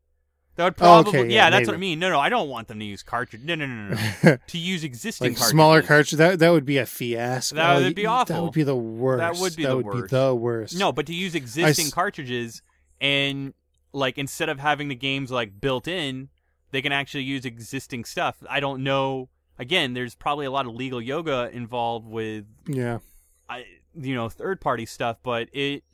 That would Oh, okay, yeah, yeah, that's what I mean. No, no, I don't want them to use cartridge. No, no, no, no, no. to use existing like smaller cartridges. That that would be a fiasco. That Oh, would be awful. That would be the worst. That would be that the would worst. Be the worst. No, but to use existing s- cartridges and like instead of having the games like built in, they can actually use existing stuff. I don't know. Again, there's probably a lot of legal yoga involved with Yeah. I, you know third party stuff, but it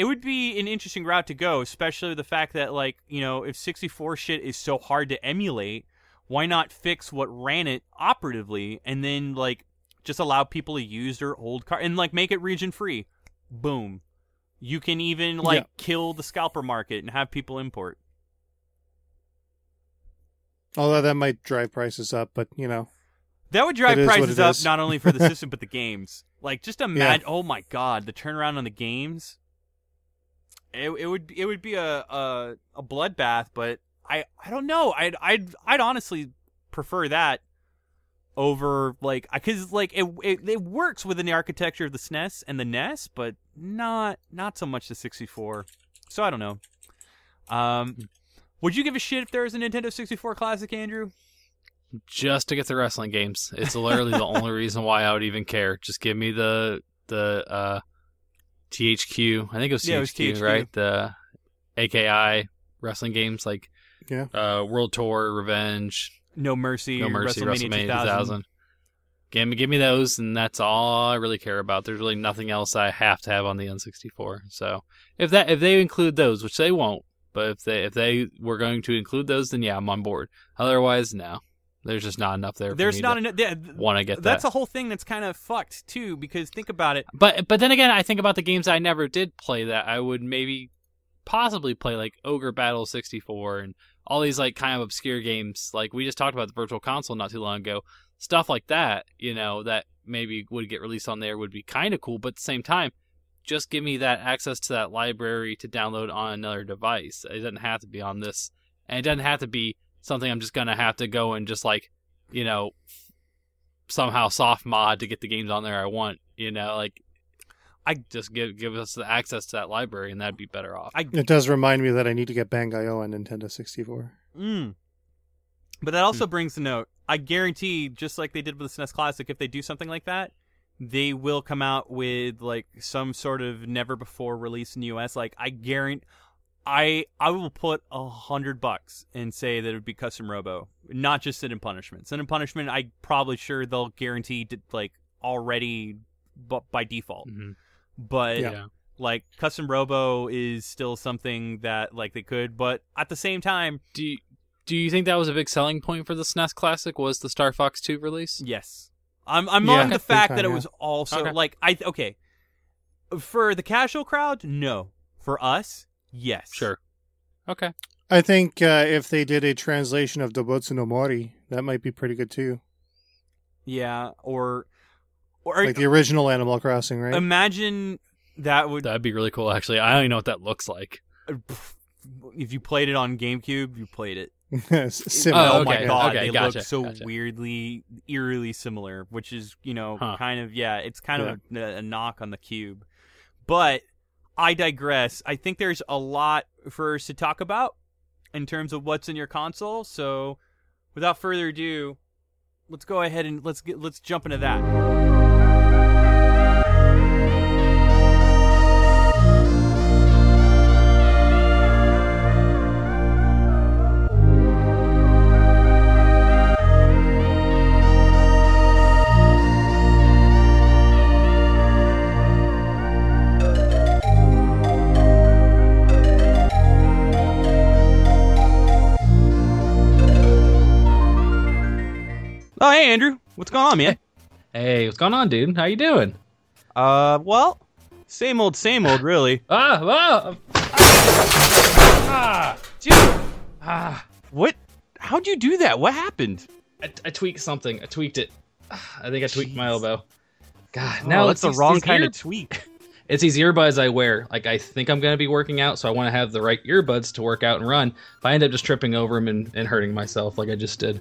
it would be an interesting route to go, especially with the fact that like you know if 64 shit is so hard to emulate, why not fix what ran it operatively and then like just allow people to use their old car and like make it region free. Boom. You can even like Yeah. kill the scalper market and have people import. Although that might drive prices up, but you know, That would drive It is what prices up is. not only for the system but the games. Like just imagine oh my god, the turnaround on the games. It, it would it would be a, a a bloodbath, but I I don't know. I'd I'd I'd honestly prefer that over like cuz like it, it it works within the architecture of the SNES and the NES, but not not so much the 64. So I don't know. Um would you give a shit if there was a Nintendo 64 classic, Andrew? just to get the wrestling games. It's literally the only reason why I would even care. Just give me the the uh, THQ. I think it was THQ, Yeah, it was THQ. right? The AKI wrestling games like Yeah. uh, World Tour, Revenge, No Mercy, No Mercy, WrestleMania, WrestleMania 2000. 2000. Give me, give me those, and that's all I really care about. There's really nothing else I have to have on the N64. So if that if they include those, which they won't, but if they if they were going to include those, then yeah, I'm on board. Otherwise, no. There's just not enough there. For There's not enough. Yeah, want to get that's that. a whole thing that's kind of fucked too. Because think about it. But but then again, I think about the games I never did play that I would maybe possibly play like Ogre Battle 64 and all these like kind of obscure games. Like we just talked about the Virtual Console not too long ago. Stuff like that, you know, that maybe would get released on there would be kind of cool. But at the same time, just give me that access to that library to download on another device. It doesn't have to be on this, and it doesn't have to be something I'm just gonna have to go and just like, you know, somehow soft mod to get the games on there I want. You know, like I- just give give us the access to that library, and that'd be better off. I It does remind me that I need to get Bangai-O on Nintendo 64. Mm. But that also brings the note. I guarantee, just like they did with the SNES Classic, if they do something like that, they will come out with like some sort of never before release in the US. Like I guarantee, I I will put a hundred bucks and say that it would be custom Robo, not just Sin and Punishment. Sin and Punishment, I probably sure they'll guarantee to, like already, but by default. Mhm. But yeah. like custom Robo is still something that like they could, but at the same time, Do you, do you think that was a big selling point for the SNES Classic? Was the Star Fox Two release? Yes. I'm I'm Yeah, on the fact time, that it was also Okay. like I okay. For the casual crowd, no. For us, yes. Sure. Okay. I think uh, if they did a translation of Dobutsu no Mori, that might be pretty good too. Yeah, or or Like the original Animal Crossing, right? imagine that would That'd be really cool. Actually, I don't even know what that looks like. if you played it on GameCube, you played it. Sim- Oh, oh my god, okay, they gotcha, look so gotcha. weirdly, eerily similar, which is you know Huh. kind of yeah, it's kind of a, a knock on the cube. But I digress. I think there's a lot for us to talk about in terms of what's in your console. So, without further ado, let's go ahead and let's get let's jump into that. Oh, hey Andrew, what's going on, man? Hey, what's going on, dude? How you doing? Uh, well, same old, same old, really. Ah, ah, ah, Dude, ah. what? How'd you do that? What happened? I, I tweaked something. I tweaked it. I think I tweaked my elbow. God, No, now that's it's the wrong kind ear- of tweak. It's these earbuds I wear. Like I think I'm gonna be working out, so I want to have the right earbuds to work out and run. If I end up just tripping over them and, and hurting myself like I just did,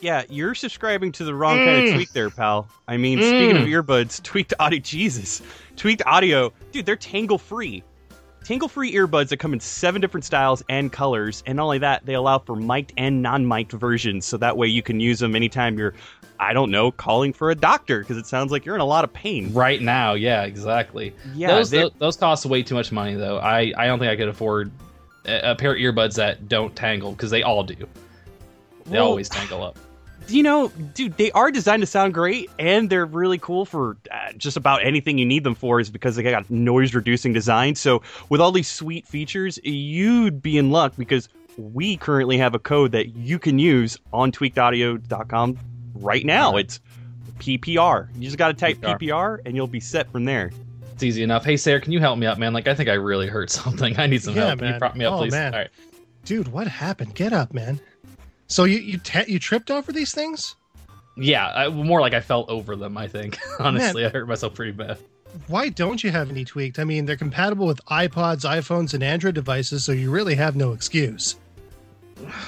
Yeah, you're subscribing to the wrong kind of Mm. tweak there, pal. I mean, speaking of Mm. earbuds, tweaked audio, Jesus, tweaked audio, dude, they're tangle free. Tangle free earbuds that come in seven different styles and colors, and not only that, they allow for mic'd and non mic'd versions, so that way you can use them anytime you're, I don't know, calling for a doctor, because it sounds like you're in a lot of pain. right now, yeah, exactly. Yeah, those, those those cost way too much money though. I I don't think I could afford a, a pair of earbuds that don't tangle because they all do. They Well, always tangle up. You know, dude, they are designed to sound great, and they're really cool for uh, just about anything you need them for. Is because they got noise reducing design. So with all these sweet features, you'd be in luck because we currently have a code that you can use on tweakedaudio.com right now. It's PPR. You just got to type PPR. PPR, and you'll be set from there. It's easy enough. Hey Sarah, can you help me out, man? Like I think I really hurt something. I need some Yeah, help. Can you man. prop me up, Oh, please? man. All right. Dude, what happened? Get up, man. So you you te- you tripped over these things? Yeah, I, more like I fell over them. I think honestly, I hurt myself pretty bad. Why don't you have any tweaked? I mean, they're compatible with iPods, iPhones, and Android devices, so you really have no excuse.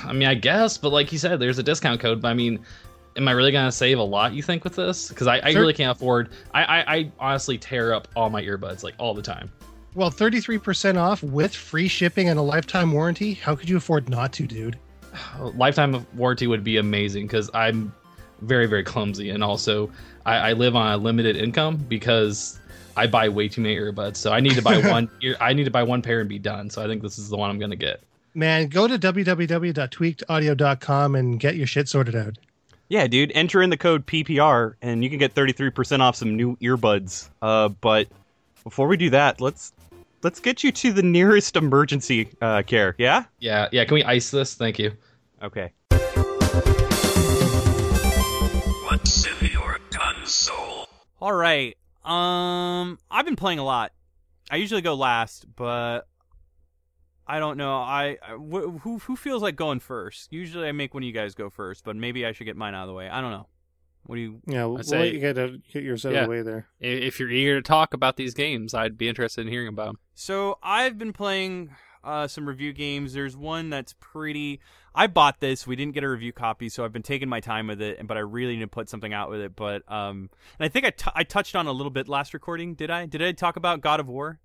I mean, I guess, but like you said, there's a discount code. But I mean, am I really gonna save a lot? You think with this? Because I, I really can't afford. I, I I honestly tear up all my earbuds like all the time. Well, 33% off with free shipping and a lifetime warranty. How could you afford not to, dude? Lifetime of warranty would be amazing because I'm very very clumsy and also I, I live on a limited income because I buy way too many earbuds. So I need to buy one. I need to buy one pair and be done. So I think this is the one I'm gonna get. Man, go to www.tweakedaudio.com and get your shit sorted out. Yeah, dude. Enter in the code PPR, and you can get 33% off some new earbuds. Uh, but before we do that, let's let's get you to the nearest emergency uh, care. Yeah. Yeah, yeah. Can we ice this? Thank you. Okay. What's in your console? All right. Um, I've been playing a lot. I usually go last, but I don't know. I, I wh- who who feels like going first? Usually, I make one of you guys go first, but maybe I should get mine out of the way. I don't know. What do you? Yeah, we'll, we'll say- let you get, uh get yours out Yeah. of the way there. If you're eager to talk about these games, I'd be interested in hearing about them. So I've been playing uh, some review games. There's one that's pretty. I bought this. We didn't get a review copy, so I've been taking my time with it. But I really need to put something out with it. But um, and I think I, t- I touched on a little bit last recording. Did I? Did I talk about God of War?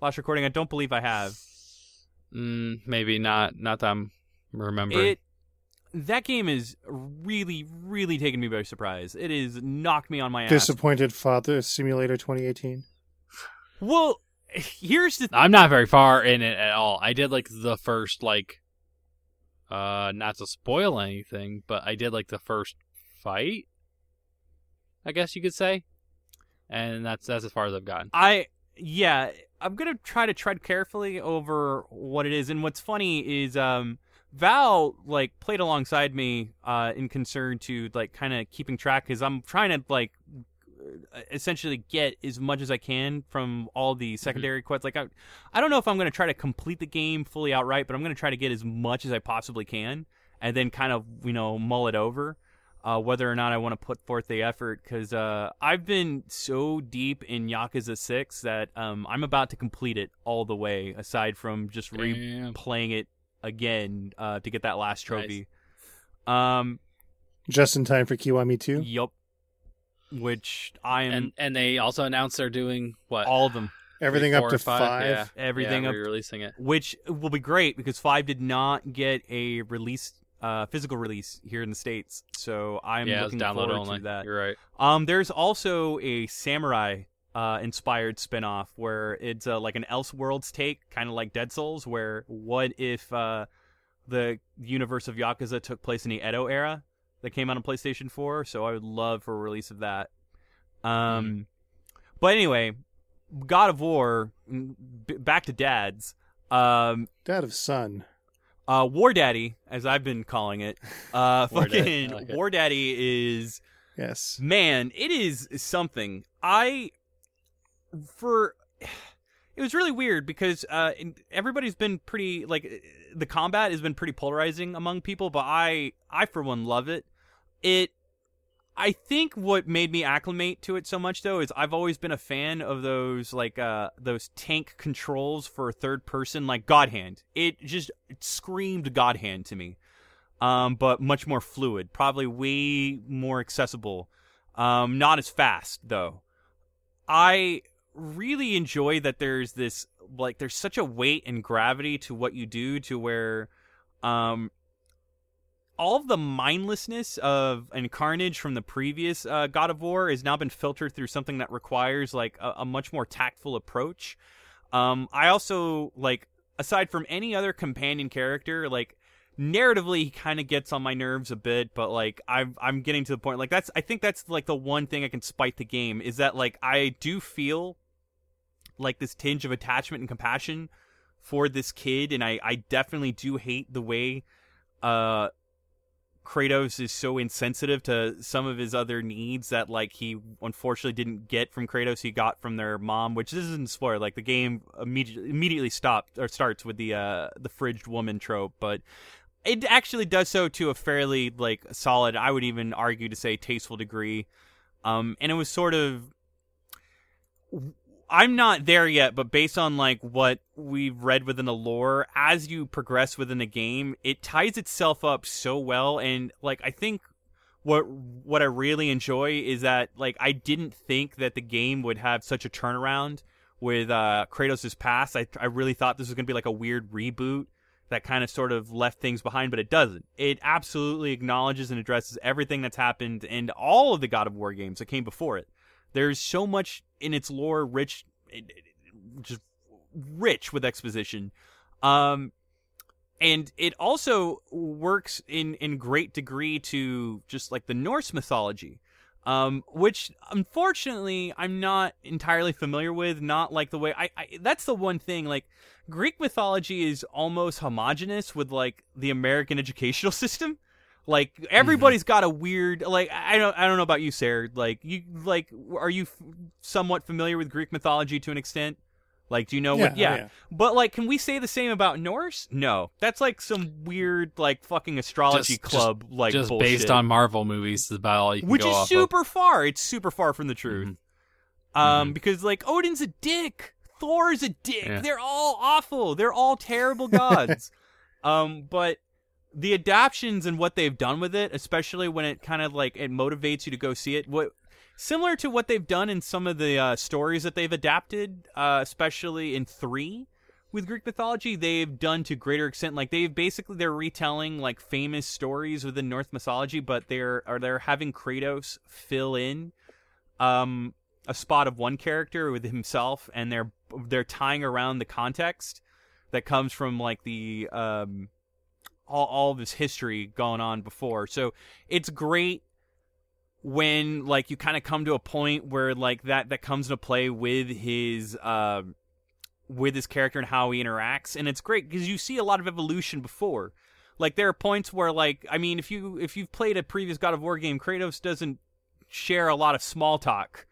Last recording, I don't believe I have. Mm, maybe not. Not that I'm remembering. It that game is really, really taking me by surprise. It is knocked me on my ass. Disappointed Father Simulator 2018. well, here's the I'm not very far in it at all. I did like the first like uh not to spoil anything, but I did like the first fight. I guess you could say. And that's that's as far as I've gotten. I yeah, I'm gonna try to tread carefully over what it is. And what's funny is um Val like played alongside me uh in concern to like kind of keeping track because I'm trying to like essentially get as much as I can from all the secondary quests. Like I, I don't know if I'm going to try to complete the game fully outright, but I'm going to try to get as much as I possibly can, and then kind of you know mull it over, uh, whether or not I want to put forth the effort. Because uh, I've been so deep in Yakuza Six that um, I'm about to complete it all the way. Aside from just re- Damn. playing it again uh, to get that last trophy. Um, Just in time for Kiwami 2. yup. Which I am And and they also announced they're doing what all of them. Everything three, up to five. five. Yeah. Everything yeah, up releasing it. which will be great because five did not get a release, uh, physical release here in the states. So I'm yeah, looking forward only. to that. You're right. Um, there's also a samurai uh, inspired spin-off where it's uh, like an Elseworlds take, kind of like Dead Souls, where what if uh, the universe of Yakuza took place in the Edo era that came out on PlayStation 4? So I would love for a release of that. Um, but anyway, God of War, mm, b- back to dads. Um, Dad of Son. uh, War Daddy, as I've been calling it, uh, War Daddy, fucking I like. War Daddy is Yes. man, it is something. I for it was really weird because uh, everybody's been pretty like the combat has been pretty polarizing among people, but I I for one love it. It I think what made me acclimate to it so much though is I've always been a fan of those like uh those tank controls for third person like God Hand. It just it screamed God Hand to me. Um but much more fluid, probably way more accessible. Um not as fast though. I really enjoy that there's this like there's such a weight and gravity to what you do to where um all of the mindlessness of and carnage from the previous uh, God of War has now been filtered through something that requires like a, a much more tactful approach. Um, I also like aside from any other companion character, like narratively he kind of gets on my nerves a bit, but like I'm I'm getting to the point like that's I think that's like the one thing I can spite the game is that like I do feel like this tinge of attachment and compassion for this kid and I I definitely do hate the way uh Kratos is so insensitive to some of his other needs that like he unfortunately didn't get from Kratos. He got from their mom which this isn't spoiler. Like the game immediately immediately stopped or starts with the uh the fridged woman trope but it actually does so to a fairly like solid I would even argue to say tasteful degree. Um and it was sort of I'm not there yet, but based on like what we've read within the lore, as you progress within the game, it ties itself up so well and like I think what what I really enjoy is that like I didn't think that the game would have such a turnaround with uh Kratos' past. I I really thought this was going to be like a weird reboot that kind of sort of left things behind, but it doesn't. It absolutely acknowledges and addresses everything that's happened in all of the God of War games that came before it. There's so much in its lore, rich, just rich with exposition, um, and it also works in in great degree to just like the Norse mythology, um, which unfortunately I'm not entirely familiar with. Not like the way I, I that's the one thing like Greek mythology is almost homogenous with like the American educational system. Like everybody's got a weird like I don't I don't know about you, Sarah. Like you like are you f- somewhat familiar with Greek mythology to an extent? Like do you know what? Yeah, Yeah. oh, yeah. But like, can we say the same about Norse? No, that's like some weird like fucking astrology Just- just- club like Just bullshit. based on Marvel movies is about all you can which is super far. It's super far from the truth. Mhm. Um, Mhm. because like Odin's a dick. Thor's a dick. Yeah. They're all awful. They're all terrible gods. um, but the adaptions and what they've done with it, especially when it kind of like it motivates you to go see it. What similar to what they've done in some of the uh, stories that they've adapted, uh, especially in three with Greek mythology, they've done to greater extent. Like they've basically they're retelling like famous stories within Norse mythology, but they're are they're having Kratos fill in um a spot of one character with himself, and they're they're tying around the context that comes from like the um all all of his history going on before. So it's great when like you kind of come to a point where like that that comes into play with his um with his character and how he interacts and it's great because you see a lot of evolution before like there are points where like i mean if you if you've played a previous god of war game kratos doesn't share a lot of small talk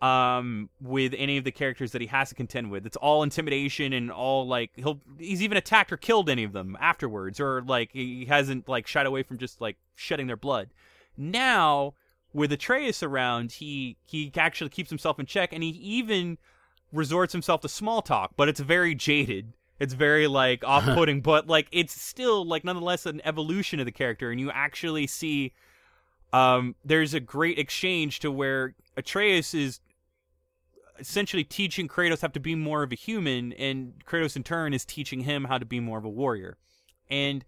um with any of the characters that he has to contend with it's all intimidation and all like he'll he's even attacked or killed any of them afterwards or like he hasn't like shied away from just like shedding their blood now with Atreus around, he he actually keeps himself in check, and he even resorts himself to small talk, but it's very jaded. It's very like off-putting, but like it's still like nonetheless an evolution of the character, and you actually see um there's a great exchange to where Atreus is essentially teaching Kratos how to be more of a human, and Kratos in turn is teaching him how to be more of a warrior. And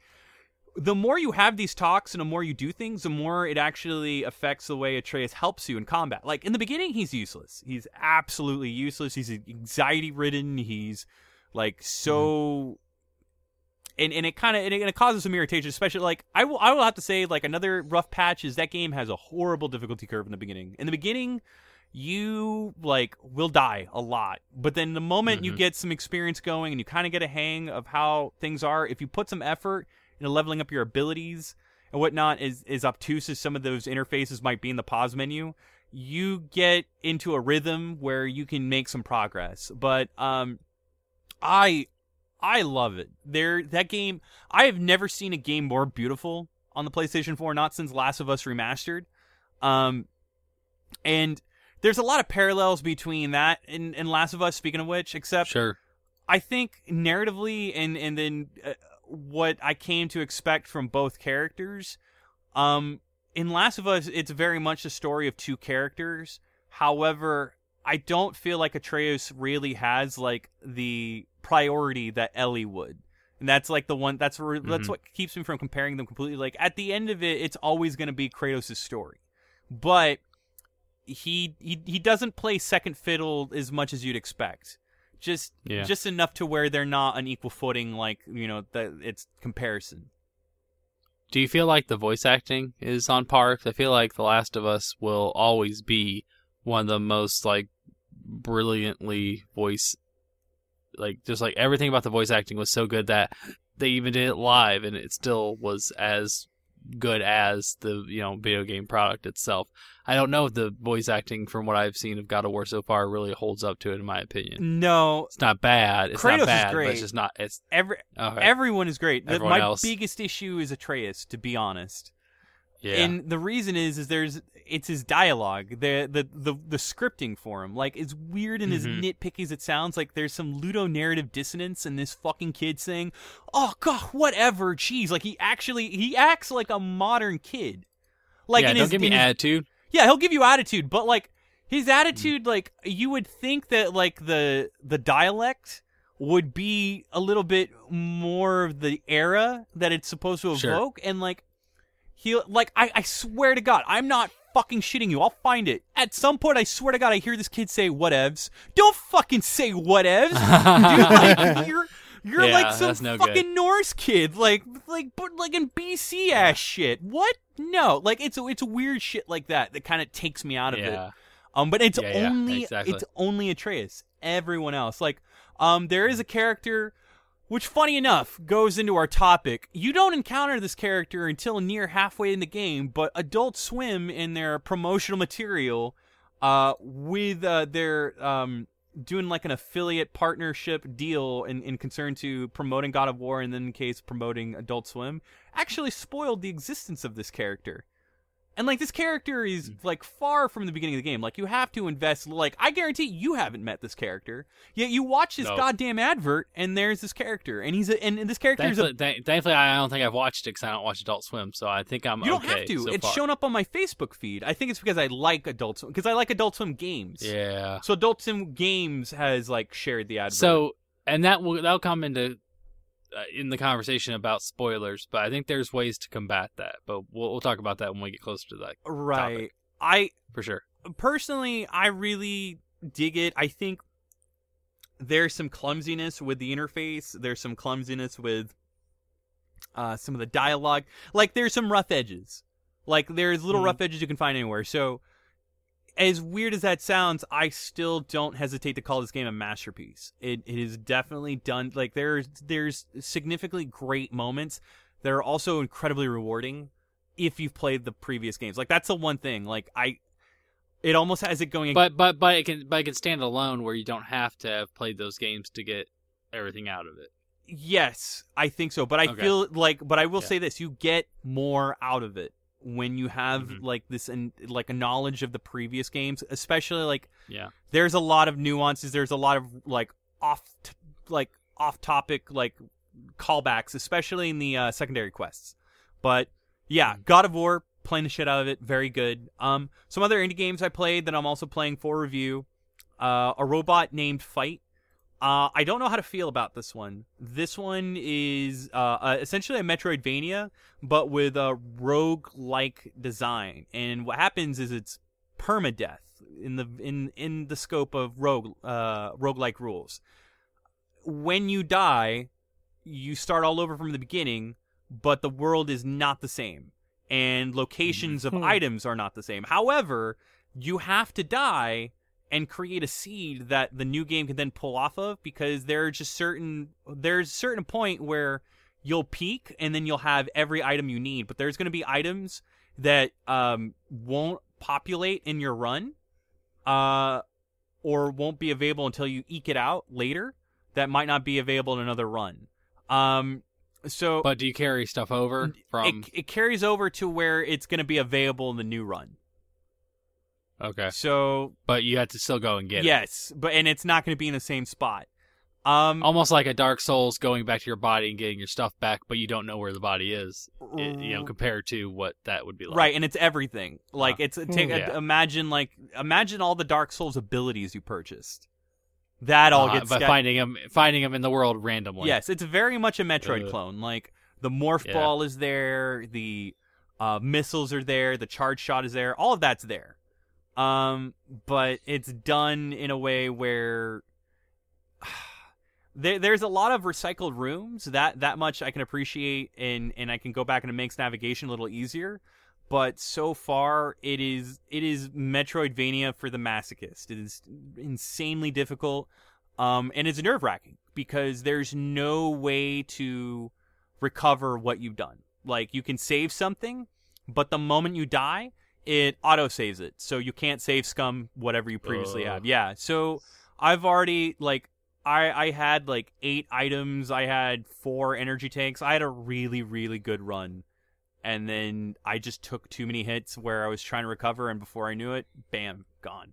the more you have these talks and the more you do things, the more it actually affects the way Atreus helps you in combat. Like in the beginning, he's useless. He's absolutely useless. He's anxiety ridden. He's like so. Mm-hmm. And, and it kind of and it, and it causes some irritation, especially like I will I will have to say like another rough patch is that game has a horrible difficulty curve in the beginning. In the beginning, you like will die a lot, but then the moment you Mhm. get some experience going and you kind of get a hang of how things are, if you put some effort into leveling up your abilities and whatnot, as as obtuse as some of those interfaces might be in the pause menu, you get into a rhythm where you can make some progress. But um, I I love it. There that game. I have never seen a game more beautiful on the PlayStation 4. Not since Last of Us Remastered. Um, and there's a lot of parallels between that and, and Last of Us. Speaking of which, except Sure. I think narratively and and then uh, what I came to expect from both characters. Um, in Last of Us, it's very much a story of two characters. However, I don't feel like Atreus really has like the priority that Ellie would. And that's like the one that's re- that's what keeps me from comparing them completely. Like at the end of it, it's always going to be Kratos' story, but he he he doesn't play second fiddle as much as you'd expect. Just Yeah. just enough to where they're not on equal footing. Like you know that it's comparison. Do you feel like the voice acting is on par? I feel like The Last of Us will always be one of the most like brilliantly voice, like just like everything about the voice acting was so good that they even did it live and it still was as good as the you know video game product itself. I don't know if the voice acting from what I've seen of God of War so far really holds up to it in my opinion. No, It's not bad. It's Kratos not is bad, but great. it's just not. It's every okay. everyone is great. The- My else. biggest issue is Atreus, to be honest. Yeah. And the reason is is there's it's his dialogue, the the the, the scripting for him. Like as weird and as Mhm. nitpicky as it sounds, like there's some ludo narrative dissonance in this fucking kid saying, "Oh god, whatever." Jeez, like he actually he acts like a modern kid. Like yeah, in don't his, give me in his- attitude. Yeah, he'll give you attitude, but like his Mm. attitude, like you would think that like the the dialect would be a little bit more of the era that it's supposed to Sure. evoke, and like he like I, I swear to God, I'm not fucking shitting you. I'll find it at some point. I swear to God, I hear this kid say whatevs. Don't fucking say whatevs, dude. Like you're. You're Yeah, like some that's no good. fucking Norse kid, like like but like in BC ass shit. What? No, like it's it's weird shit like that that kind of takes me out of it. Um, but it's Yeah, yeah, only exactly. it's only Atreus. Everyone else, like, um, there is a character, which funny enough goes into our topic. You don't encounter this character until near halfway in the game, but Adult Swim in their promotional material, uh, with uh, their um doing like an affiliate partnership deal in, in concern to promoting God of War and then in case promoting Adult Swim, actually spoiled the existence of this character. And like this character is Mm. like far from the beginning of the game. Like you have to invest. Like I guarantee you haven't met this character. Yet you watch this No. goddamn advert, and there's this character, and he's a, and, and this character is a Thankfully, thankfully, I don't think I've watched it because I don't watch Adult Swim, so I think I'm You don't okay have to. so it's far. shown up on my Facebook feed. I think it's because I like Adult Swim because I like Adult Swim games. Yeah. So Adult Swim Games has like shared the advert. So, and that will that'll come into uh, in the conversation about spoilers, but I think there's ways to combat that. But we'll, we'll talk about that when we get closer to that right, topic. I for sure. personally, I really dig it. I think there's some clumsiness with the interface. There's some clumsiness with uh, some of the dialogue. Like there's some rough edges. Like there's little Mhm. rough edges you can find anywhere. So as weird as that sounds, I still don't hesitate to call this game a masterpiece. It it is definitely done. Like there's there's significantly great moments. that are also incredibly rewarding if you've played the previous games. Like that's the one thing. Like I, it almost has it going. But but but it can but it can stand alone where you don't have to have played those games to get everything out of it. Yes, I think so. But I Okay. feel like, but I will Yeah. say this: you get more out of it when you have Mhm. like this and like a knowledge of the previous games, especially like Yeah. there's a lot of nuances. There's a lot of like off, t- like off topic like callbacks, especially in the uh, secondary quests. But yeah, God of War, playing the shit out of it, very good. Um, some other indie games I played that I'm also playing for review. Uh, a robot named Fight. Uh, I don't know how to feel about this one. This one is uh, uh, essentially a Metroidvania, but with a rogue-like design. And what happens is it's permadeath in the in in the scope of rogue uh, roguelike rules. When you die, you start all over from the beginning, but the world is not the same, and locations of Hmm. items are not the same. However, you have to die and create a seed that the new game can then pull off of because there are just certain there's a certain point where you'll peak and then you'll have every item you need but there's going to be items that um, won't populate in your run uh, or won't be available until you eke it out later that might not be available in another run um, so But do you carry stuff over from? it, it carries over to where it's going to be available in the new run okay, so but you have to still go and get it. yes but and it's not going to be in the same spot um Almost like a Dark Souls going back to your body and getting your stuff back, but you don't know where the body is. i- you know, compared to what that would be like. right and it's everything like it's take, yeah. imagine like imagine all the dark souls abilities you purchased that all Uh, gets by sca- finding them, finding them in the world randomly. yes it's very much a metroid Uh. clone like the morph Yeah. ball is there the uh, missiles are there the charge shot is there all of that's there um but it's done in a way where there, there's a lot of recycled rooms that that much I can appreciate and and I can go back and it makes navigation a little easier. But so far it is it is Metroidvania for the masochist. It is insanely difficult um and it's nerve wracking because there's no way to recover what you've done. Like you can save something but the moment you die it auto saves it so you can't save scum whatever you previously Ugh. have yeah so I've already like I I had like eight items. I had four energy tanks. I had a really really good run, and then I just took too many hits where I was trying to recover, and before I knew it, bam, gone.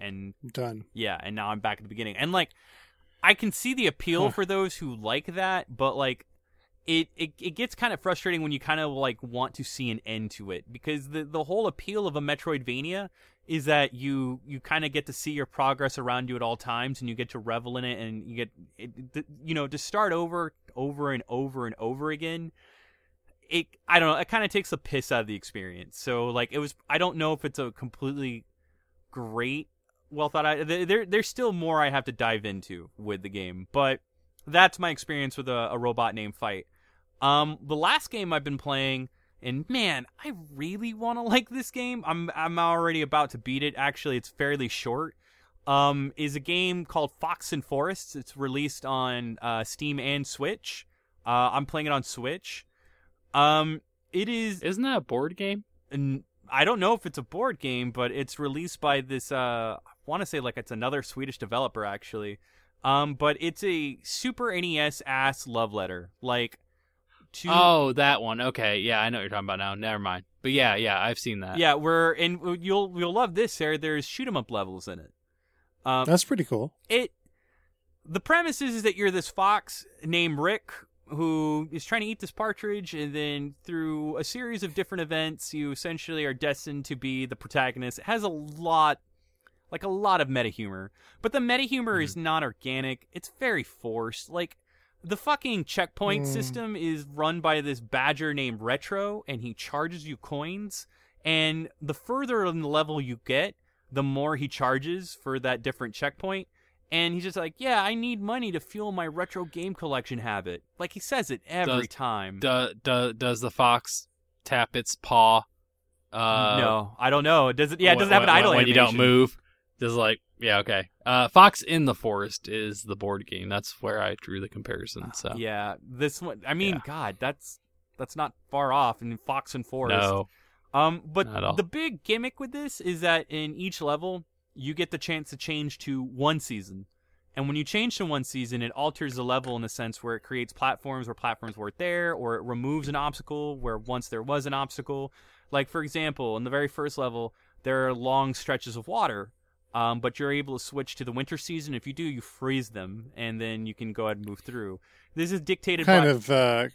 And Done. yeah, and now I'm back at the beginning. And like, I can see the appeal Huh. for those who like that, but like, it it, it gets kind of frustrating when you kind of like want to see an end to it because the the whole appeal of a Metroidvania is that you you kind of get to see your progress around you at all times and you get to revel in it and you get it, you know to start over over and over and over again it i don't know it kind of takes the piss out of the experience. So like it was i don't know if it's a completely great well thought out there there- there's still more i have to dive into with the game but that's my experience with a, a robot named fight um the last game i've been playing and man, I really want to like this game. I'm I'm already about to beat it. Actually, it's fairly short. Um, is a game called Fox and Forests. It's released on uh, Steam and Switch. Uh, I'm playing it on Switch. Um, it is. Isn't that a board game? i don't know if it's a board game, but it's released by this. Uh, I want to say like it's another Swedish developer actually. Um, but it's a Super NES ass love letter. Like, to Oh, that one. Okay, yeah, I know what you're talking about now. Never mind. but yeah, yeah, I've seen that. Yeah, we're and you'll you'll love this, Sarah. There's shoot 'em up levels in it. Um, That's pretty cool. it the premise is, is that you're this fox named Rick who is trying to eat this partridge, and then through a series of different events, you essentially are destined to be the protagonist. It has a lot, like a lot of meta humor, but the meta humor is not organic. It's very forced. Like the fucking checkpoint Mm. system is run by this badger named Retro, and he charges you coins. And the further in the level you get, the more he charges for that different checkpoint. And he's just like, yeah, I need money to fuel my retro game collection habit. Like he says it every Does- time. Do, do, does the fox tap its paw? Uh, no, I don't know. Does it? Yeah, it doesn't have an when- idle when you don't move. Just like yeah, okay. Uh, Fox in the Forest is the board game. That's where I drew the comparison. So Yeah, this one. I mean, Yeah. God, that's that's not far off. in Fox and Forest. no, Um, but Not at all. the big gimmick with this is that in each level, you get the chance to change to one season. And when you change to one season, it alters the level in a sense where it creates platforms where platforms weren't there, or it removes an obstacle where once there was an obstacle. Like, for example, in the very first level, there are long stretches of water, um, but you're able to switch to the winter season. If you do, you freeze them, and then you can go ahead and move through. This is dictated Kind by. of, uh,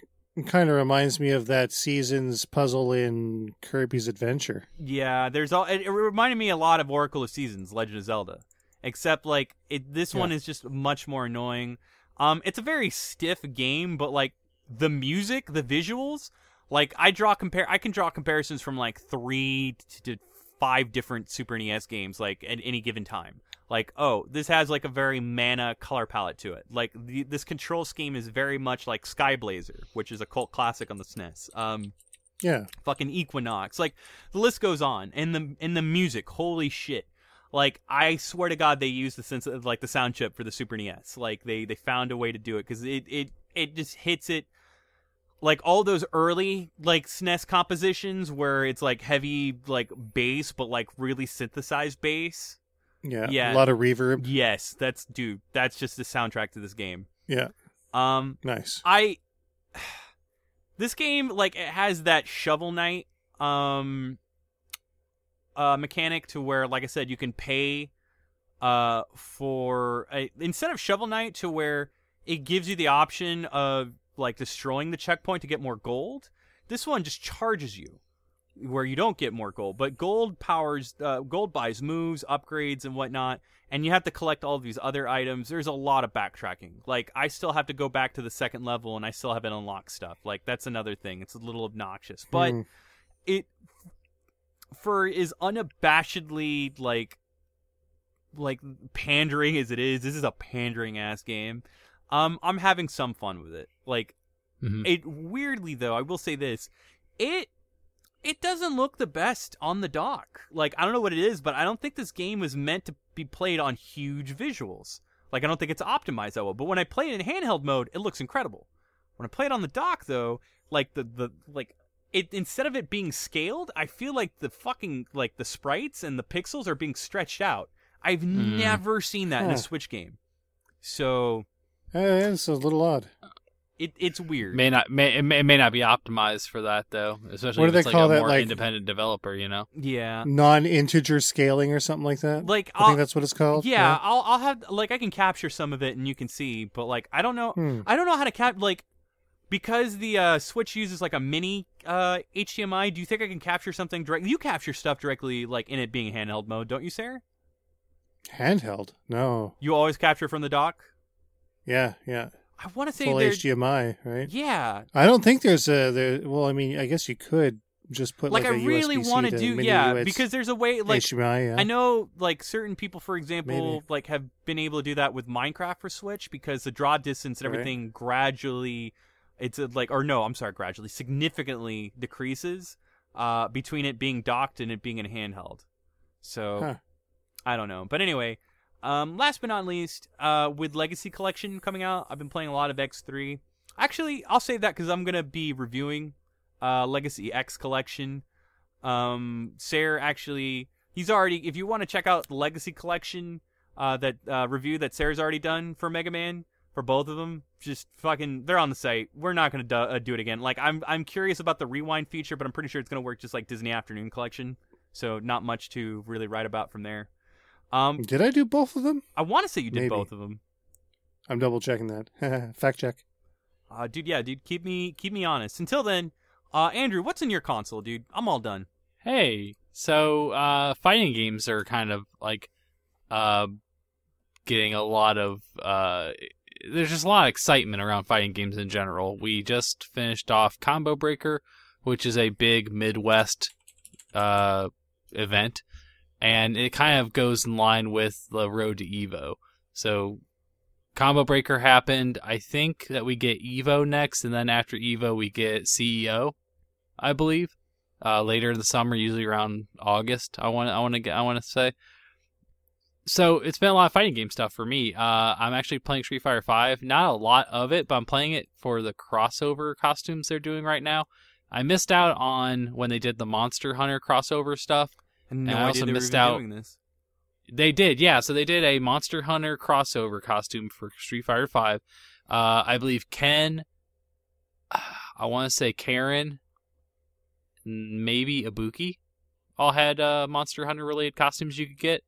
kind of reminds me of that season's puzzle in Kirby's Adventure. Yeah, there's all. It, it reminded me a lot of Oracle of Seasons, Legend of Zelda, except like it. This one is just much more annoying. Um, it's a very stiff game, but like the music, the visuals, like I draw compare. I can draw comparisons from like three to five different Super NES games, like at any given time. Like, oh, this has like a very mana color palette to it. Like the, this control scheme is very much like Skyblazer, which is a cult classic on the SNES. Um, Yeah, fucking Equinox. Like the list goes on. And the and the music, holy shit. Like I swear to God, they used the sense of like the sound chip for the Super NES. Like they they found a way to do it because it it it just hits it. Like all those early like SNES compositions where it's like heavy like bass but like really synthesized bass. yeah, Yeah. A lot of reverb. Yes, that's dude. That's just the soundtrack to this game. Yeah, Um, nice. I this game like it has that shovel knight um uh mechanic to where like I said you can pay uh for a, instead of shovel knight to where it gives you the option of like destroying the checkpoint to get more gold. This one just charges you where you don't get more gold, but gold powers uh, gold buys moves, upgrades and whatnot and you have to collect all of these other items. There's a lot of backtracking. Like I still have to go back to the second level and I still haven't unlocked stuff. Like that's another thing. It's a little obnoxious. But Hmm. it for is unabashedly like like pandering as it is, this is a pandering ass game. Um I'm having some fun with it. Like Mhm. it weirdly though, I will say this. It it doesn't look the best on the dock. Like I don't know what it is, but I don't think this game was meant to be played on huge visuals. Like I don't think it's optimized that well. But when I play it in handheld mode, it looks incredible. When I play it on the dock though, like the the like it instead of it being scaled, I feel like the fucking like the sprites and the pixels are being stretched out. I've Hmm. never seen that in a Switch game. So Uh, it's a little odd. It it's weird. may not may it, may it may not be optimized for that though, especially What if do it's they like call a that, more like- independent developer. You know, yeah. Non-integer scaling or something like that. Like I I'll, think that's what it's called. yeah, I'll I'll have like I can capture some of it and you can see, but like I don't know Hmm. I don't know how to cap like because the uh, Switch uses like a mini uh, HDMI. Do you think I can capture something directly? You capture stuff directly, like in it being handheld mode, don't you, Sarah? Handheld. No. You always capture from the dock. Yeah, yeah. I want to say Full. HDMI, right? Yeah, I don't think there's a there. Well, I mean, I guess you could just put like, like, I a really want to do yeah US because there's a way like HDMI. Yeah. I know like certain people, for example, Maybe. like have been able to do that with Minecraft for Switch because the draw distance and Right. everything gradually, it's uh, like or no, I'm sorry, gradually significantly decreases uh, between it being docked and it being in handheld. So Huh. I don't know, but anyway. Um, last but not least, uh, with Legacy Collection coming out, I've been playing a lot of X3. Actually, I'll save that because I'm gonna be reviewing uh, Legacy X Collection. Um, Sarah actually, he's already. If you want to check out the Legacy Collection, uh, that uh, review that Sarah's already done for Mega Man, for both of them. Just fucking, they're on the site. We're not gonna do, uh, do it again. Like I'm, I'm curious about the rewind feature, but I'm pretty sure it's gonna work just like Disney Afternoon Collection. So not much to really write about from there. Um, Did I do both of them? I want to say you did Maybe. both of them. I'm double checking that. Fact check. Uh, dude, yeah, dude, keep me keep me honest. Until then, uh, Andrew, what's in your console, dude? I'm all done. Hey, so uh, fighting games are kind of like uh, getting a lot of. Uh, there's just a lot of excitement around fighting games in general. We just finished off Combo Breaker, which is a big Midwest uh, event, and it kind of goes in line with the road to Evo. So Combo Breaker happened. I think that we get Evo next, and then after Evo we get CEO, I believe uh, later in the summer, usually around August. I want I want to I want to say. So it's been a lot of fighting game stuff for me. Uh, I'm actually playing Street Fighter Five. Not a lot of it, but I'm playing it for the crossover costumes they're doing right now. I missed out on when they did the Monster Hunter crossover stuff. And no And I idea also they missed even out- doing this. They did, yeah. So they did a Monster Hunter crossover costume for Street Fighter Five. Uh, I believe Ken, I want to say Karin, maybe Ibuki, all had uh, Monster Hunter related costumes you could get.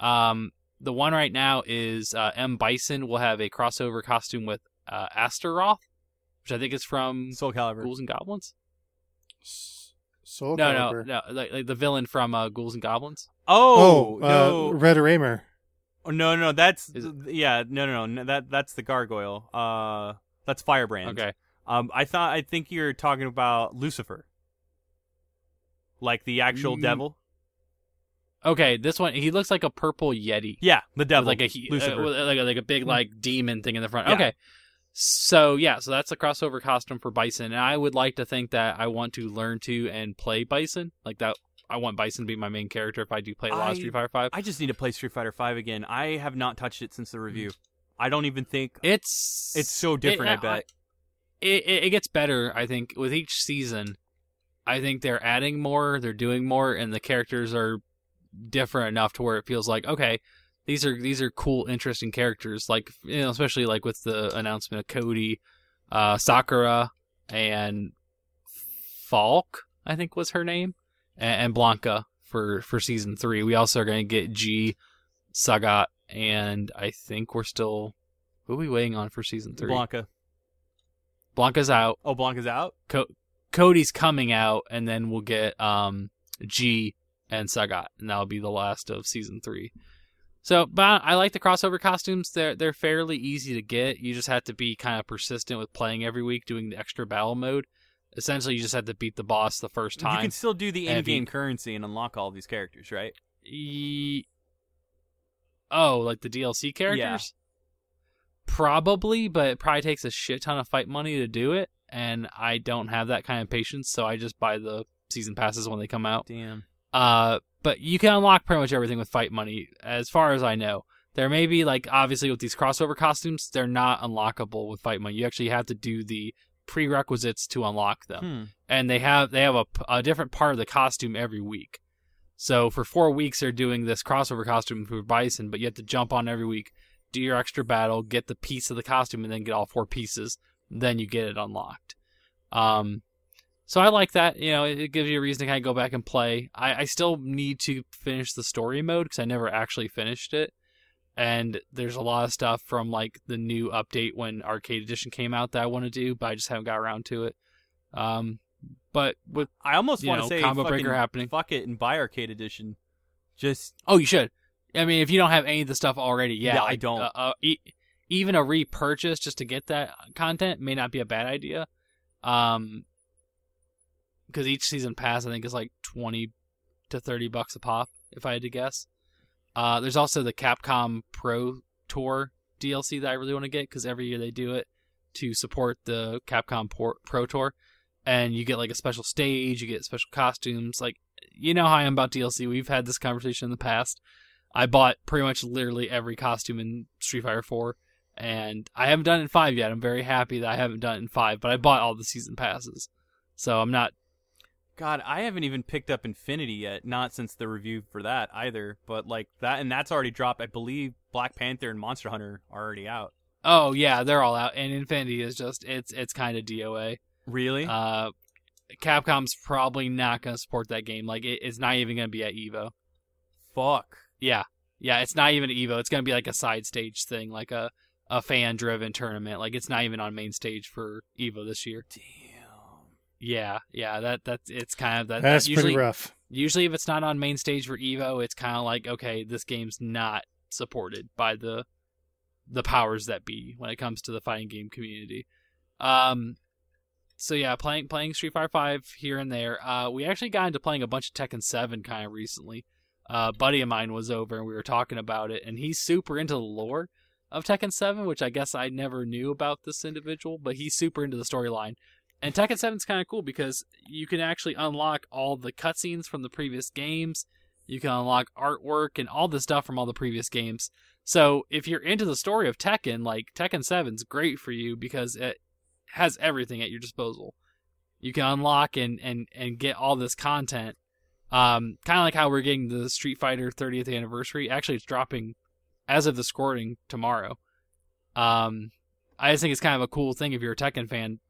Um, the one right now is uh, M Bison will have a crossover costume with uh, Astaroth, which I think is from Soul Calibur. Ghouls and Goblins. S- Soul no, no, Calibur. no, like, like the villain from uh, Ghouls and Goblins. Oh, Oh, no. uh, Red Arremer. Oh, no, no, that's Is it- yeah, no, no, no, that that's the gargoyle. Uh, that's Firebrand. Okay. Um, I thought I think you're talking about Lucifer, like the actual Mm. devil. Okay, this one he looks like a purple yeti. Yeah, the devil, like a he- uh, Lucifer. like a, like a big like demon thing in the front. Yeah. Okay. So yeah, so that's the crossover costume for Bison, and I would like to think that I want to learn to and play Bison like that. I want Bison to be my main character if I do play a lot I- of Street Fighter Five. I just need to play Street Fighter Five again. I have not touched it since the review. I don't even think It's it's so different. it- I bet. it, it, it gets better. I think with each season, I think they're adding more, they're doing more, and the characters are different enough to where it feels like okay, these are these are cool, interesting characters. Like you know, especially like with the announcement of Cody, uh, Sakura, and Falk, I think was her name, and, and Blanca for for season three. We also are going to get G, Sagat, and I think we're still. Who are we waiting on for season three? Blanca. Blanca's out. Oh, Blanca's out. Co- Cody's coming out, and then we'll get um, G and Sagat, and that'll be the last of season three. So, but I like the crossover costumes. They're they're fairly easy to get. You just have to be kind of persistent with playing every week, doing the extra battle mode. Essentially, you just have to beat the boss the first time. You can still do the And you- in-game currency and unlock all these characters, right? E- oh, like the DLC characters? Yeah. Probably, but it probably takes a shit ton of fight money to do it, and I don't have that kind of patience, so I just buy the season passes when they come out. Damn. Uh, but you can unlock pretty much everything with fight money, as far as I know. There may be like obviously with these crossover costumes, they're not unlockable with fight money. You actually have to do the prerequisites to unlock them Hmm. and they have they have a, a different part of the costume every week. So for four weeks they're doing this crossover costume for Bison, but you have to jump on every week, do your extra battle, get the piece of the costume, and then get all four pieces. Then you get it unlocked. Um, so I like that. You know, it, gives you a reason to kind of go back and play. I, I still need to finish the story mode because I never actually finished it. And there's a lot of stuff from like the new update when Arcade Edition came out that I want to do, but I just haven't got around to it. Um, but with I almost want to say combo fucking breaker happening. Fuck it and buy Arcade Edition. Just oh, you should. I mean, if you don't have any of the stuff already, yeah, Yeah, I don't. Uh, uh, e- even a repurchase just to get that content may not be a bad idea. Um, because each season pass I think is like twenty to thirty bucks a pop, if I had to guess. Uh, there's also the Capcom Pro Tour DLC that I really want to get because every year they do it to support the Capcom Por- Pro Tour, and you get like a special stage, you get special costumes. Like you know how I am about DLC. We've had this conversation in the past. I bought pretty much literally every costume in Street Fighter 4, and I haven't done it in 5 yet. I'm very happy that I haven't done it in 5, but I bought all the season passes. So I'm not. God, I haven't even picked up Infinity yet. Not since the review for that either. But like that, and that's already dropped. I believe Black Panther and Monster Hunter are already out. Oh yeah, they're all out, and Infinity is just it's it's kind of DOA. Really? Uh, Capcom's probably not going to support that game. Like it, it's not even going to be at Evo. Fuck. Yeah, yeah, it's not even at Evo. It's going to be like a side stage thing, like a a fan driven tournament. Like it's not even on main stage for Evo this year. Damn. Yeah, yeah, that that's it's kind of that. That's that usually, pretty rough. Usually, if it's not on main stage for Evo, it's kind of like okay, this game's not supported by the the powers that be when it comes to the fighting game community. Um, so yeah, playing playing Street Fighter Five here and there. Uh, we actually got into playing a bunch of Tekken Seven kind of recently. Uh, a buddy of mine was over and we were talking about it, and he's super into the lore of Tekken Seven, which I guess I never knew about this individual, but he's super into the storyline. And Tekken 7 is kind of cool because you can actually unlock all the cutscenes from the previous games. You can unlock artwork and all the stuff from all the previous games. So if you're into the story of Tekken, like Tekken 7's great for you because it has everything at your disposal. You can unlock and and and get all this content. Um, kind of like how we're getting the Street Fighter 30th anniversary. Actually, it's dropping as of the scoring tomorrow. Um, I just think it's kind of a cool thing if you're a Tekken fan.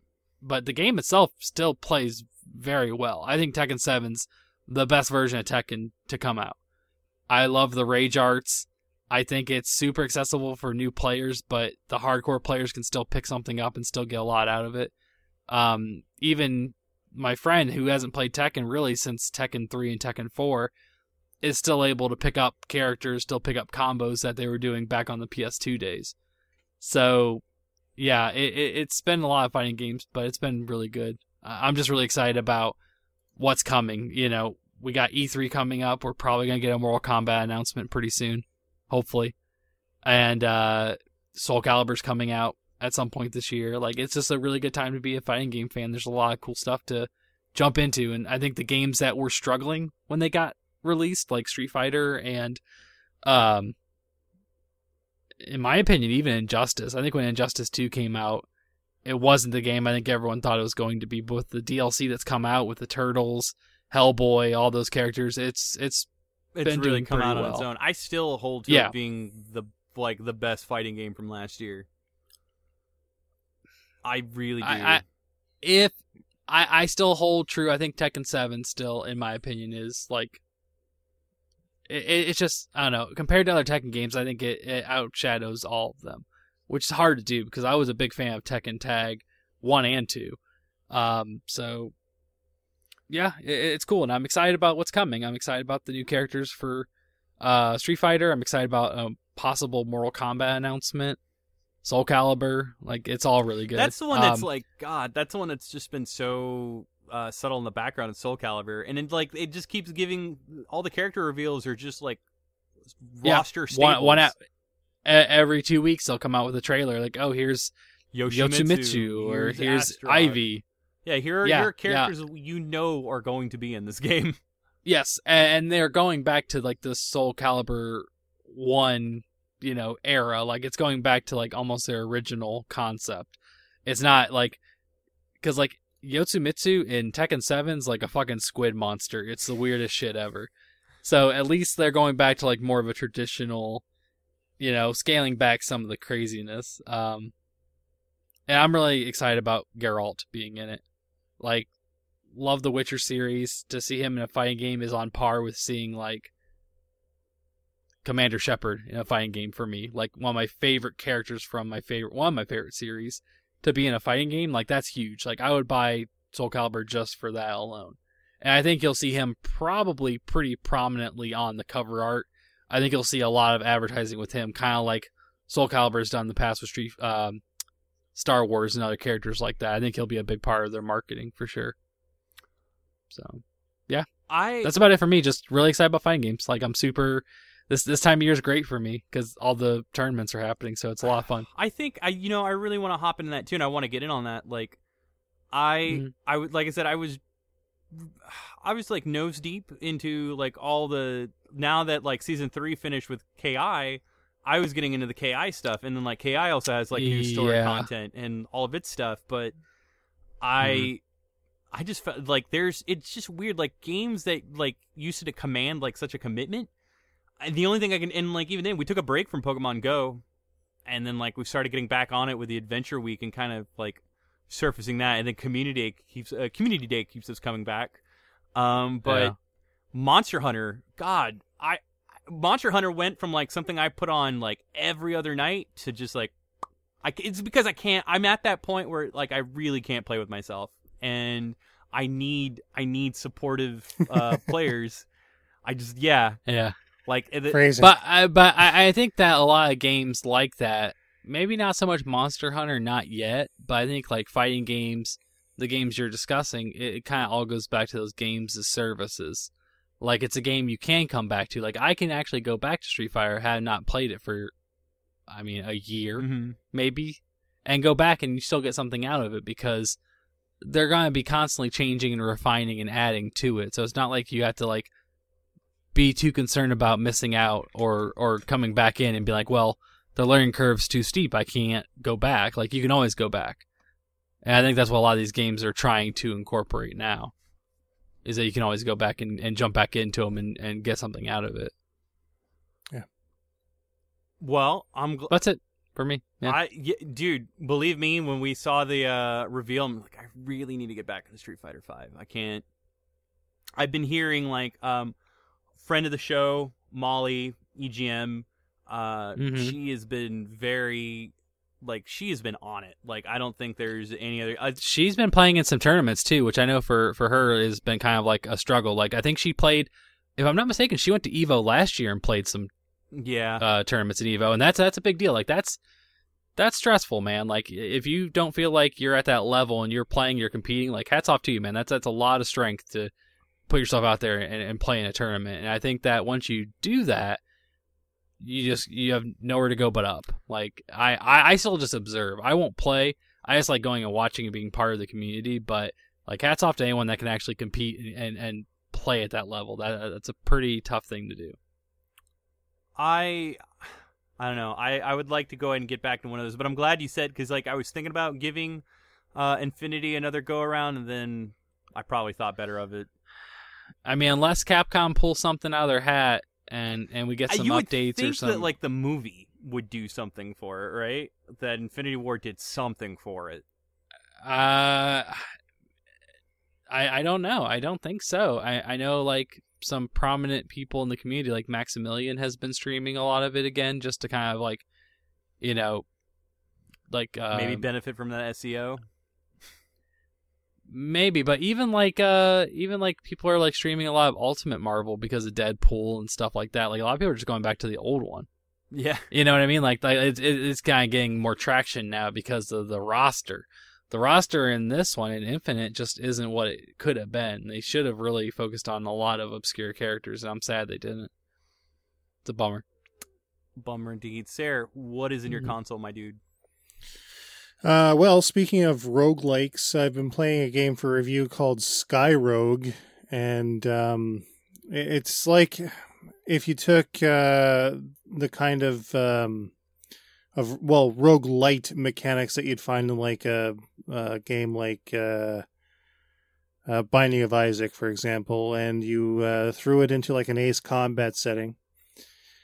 But the game itself still plays very well. I think Tekken 7's the best version of Tekken to come out. I love the rage arts. I think it's super accessible for new players, but the hardcore players can still pick something up and still get a lot out of it. Um, even my friend who hasn't played Tekken really since Tekken 3 and Tekken 4 is still able to pick up characters, still pick up combos that they were doing back on the PS2 days. So, yeah, it, it, it's been a lot of fighting games, but it's been really good. I'm just really excited about what's coming. You know, we got E3 coming up. We're probably to get a Mortal Kombat announcement pretty soon, hopefully. And uh, Soul Calibur's coming out at some point this year. Like, it's just a really good time to be a fighting game fan. There's a lot of cool stuff to jump into. And I think the games that were struggling when they got released, like Street Fighter and, um, in my opinion, even Injustice. I think when Injustice 2 came out, it wasn't the game I think everyone thought it was going to be. But with the DLC that's come out with the Turtles, Hellboy, all those characters, it's it's It's Been really doing come out pretty on its own. I still hold to Yeah. it being the like the best fighting game from last year. I really do. I, I if I I still hold true. I think Tekken Seven still, in my opinion, is like it, it- it's just I don't know compared to other Tekken games. I think it, it outshadows all of them, which is hard to do because I was a big fan of Tekken Tag one and two. Um, so yeah, it, it's cool, and I'm excited about what's coming. I'm excited about the new characters for uh, Street Fighter. I'm excited about a possible Mortal Kombat announcement. Soul Calibur, like it's all really good. That's the one that's Um, like God. That's the one that's just been so uh, subtle in the background in Soul Calibur, and it like it just keeps giving all the character reveals are just like Yeah, roster staples. one, one e- every two weeks they'll come out with a trailer like, oh, here's Yoshimitsu, Yoshimitsu or here's Astaroth. Ivy. Yeah, here are, Yeah, here are yeah. characters you know are going to be in this game. Yes, and they're going back to like the Soul Calibur one, you know, era. Like it's going back to like almost their original concept. It's not like because like Yoshimitsu in Tekken 7's like a fucking squid monster. It's the weirdest shit ever. So at least they're going back to like more of a traditional, you know, scaling back some of the craziness. Um, and I'm really excited about Geralt being in it. Like, love the Witcher series. To see him in a fighting game is on par with seeing like Commander Shepard in a fighting game for me. Like one of my favorite characters from my favorite one of my favorite series to be in a fighting game. Like that's huge. Like I would buy Soul Calibur just for that alone. And I think you'll see him probably pretty prominently on the cover art. I think you'll see a lot of advertising with him, kind of like Soul Calibur has done in the past with Street, um, Star Wars and other characters like that. I think he'll be a big part of their marketing for sure. So yeah, I that's about it for me. Just really excited about fighting games. Like I'm super. This this time of year is great for me because all the tournaments are happening, so it's a lot of fun. I think I you know I really want to hop into that too, and I want to get in on that. Like, I Mhm. I would like I said I was I was like nose deep into like all the now that like season three finished with KI. I was getting into the KI stuff, and then like KI also has like new story Yeah. content and all of its stuff. But I Mhm. I just felt like there's it's just weird like games that like used to command like such a commitment. The only thing I can and like even then we took a break from Pokemon Go and then like we started getting back on it with the Adventure Week and kind of like surfacing that, and then Community Day keeps uh, Community Day keeps us coming back. Um, but Yeah. Monster Hunter, God, I Monster Hunter went from like something I put on like every other night to just like I, it's because I can't I'm at that point where like I really can't play with myself and I need I need supportive uh players. I just yeah, Yeah. Like it, Phrasing. But I but I, I think that a lot of games like that, maybe not so much Monster Hunter, not yet, but I think like fighting games, the games you're discussing, it, it kind of all goes back to those games as services. Like it's a game you can come back to. Like I can actually go back to Street Fighter, have not played it for, I mean, a year Mhm. maybe, and go back and you still get something out of it because they're going to be constantly changing and refining and adding to it. So it's not like you have to like be too concerned about missing out or or coming back in and be like, well, the learning curve's too steep. I can't go back. Like you can always go back. And I think that's what a lot of these games are trying to incorporate now. Is that you can always go back and, and jump back into them and, and get something out of it. Yeah. Well, I'm gl- That's it for me. Yeah. I yeah, dude, believe me, when we saw the uh, reveal, I'm like, I really need to get back to the Street Fighter Five. I can't. I've been hearing like um, friend of the show, Molly EGM. Uh, Mhm. she has been very, like, she has been on it. Like, I don't think there's any other. Uh, she's been playing in some tournaments too, which I know for for her has been kind of like a struggle. Like I think she played, if I'm not mistaken, she went to Evo last year and played some yeah, uh, tournaments at Evo, and that's that's a big deal. Like that's that's stressful, man. Like if you don't feel like you're at that level and you're playing, you're competing. Like hats off to you, man. That's that's a lot of strength to put yourself out there and, and play in a tournament. And I think that once you do that, you just you have nowhere to go but up. Like I I, I still just observe. I won't play. I just like going and watching and being part of the community. But like hats off to anyone that can actually compete and and, play at that level. That that's a pretty tough thing to do. I I don't know. I I would like to go ahead and get back to one of those, but I'm glad you said because like I was thinking about giving uh, Infinity another go around, and then I probably thought better of it. I mean, unless Capcom pulls something out of their hat and and we get some you updates or something. that like the movie would do something for it, right? That Infinity War did something for it. uh I I don't know. I don't think so. I I know like some prominent people in the community like Maximilian has been streaming a lot of it again just to kind of like you know like uh Maybe benefit from that SEO. Maybe but even like uh even like people are like streaming a lot of Ultimate Marvel because of Deadpool and stuff like that. Like a lot of people are just going back to the old one. Yeah, You know what I mean? Like, like it's it's kind of getting more traction now because of the roster. The roster in this one in Infinite just isn't what it could have been. They should have really focused on a lot of obscure characters, and I'm sad they didn't. It's a bummer. bummer indeed. Sarah, what is in your Mhm. console, my dude? Uh, well, speaking of roguelikes, I've been playing a game for review called Sky Rogue, and um, it's like if you took uh, the kind of um, of well rogue light mechanics that you'd find in like a, a game like uh, uh, Binding of Isaac, for example, and you uh, threw it into like an Ace Combat setting.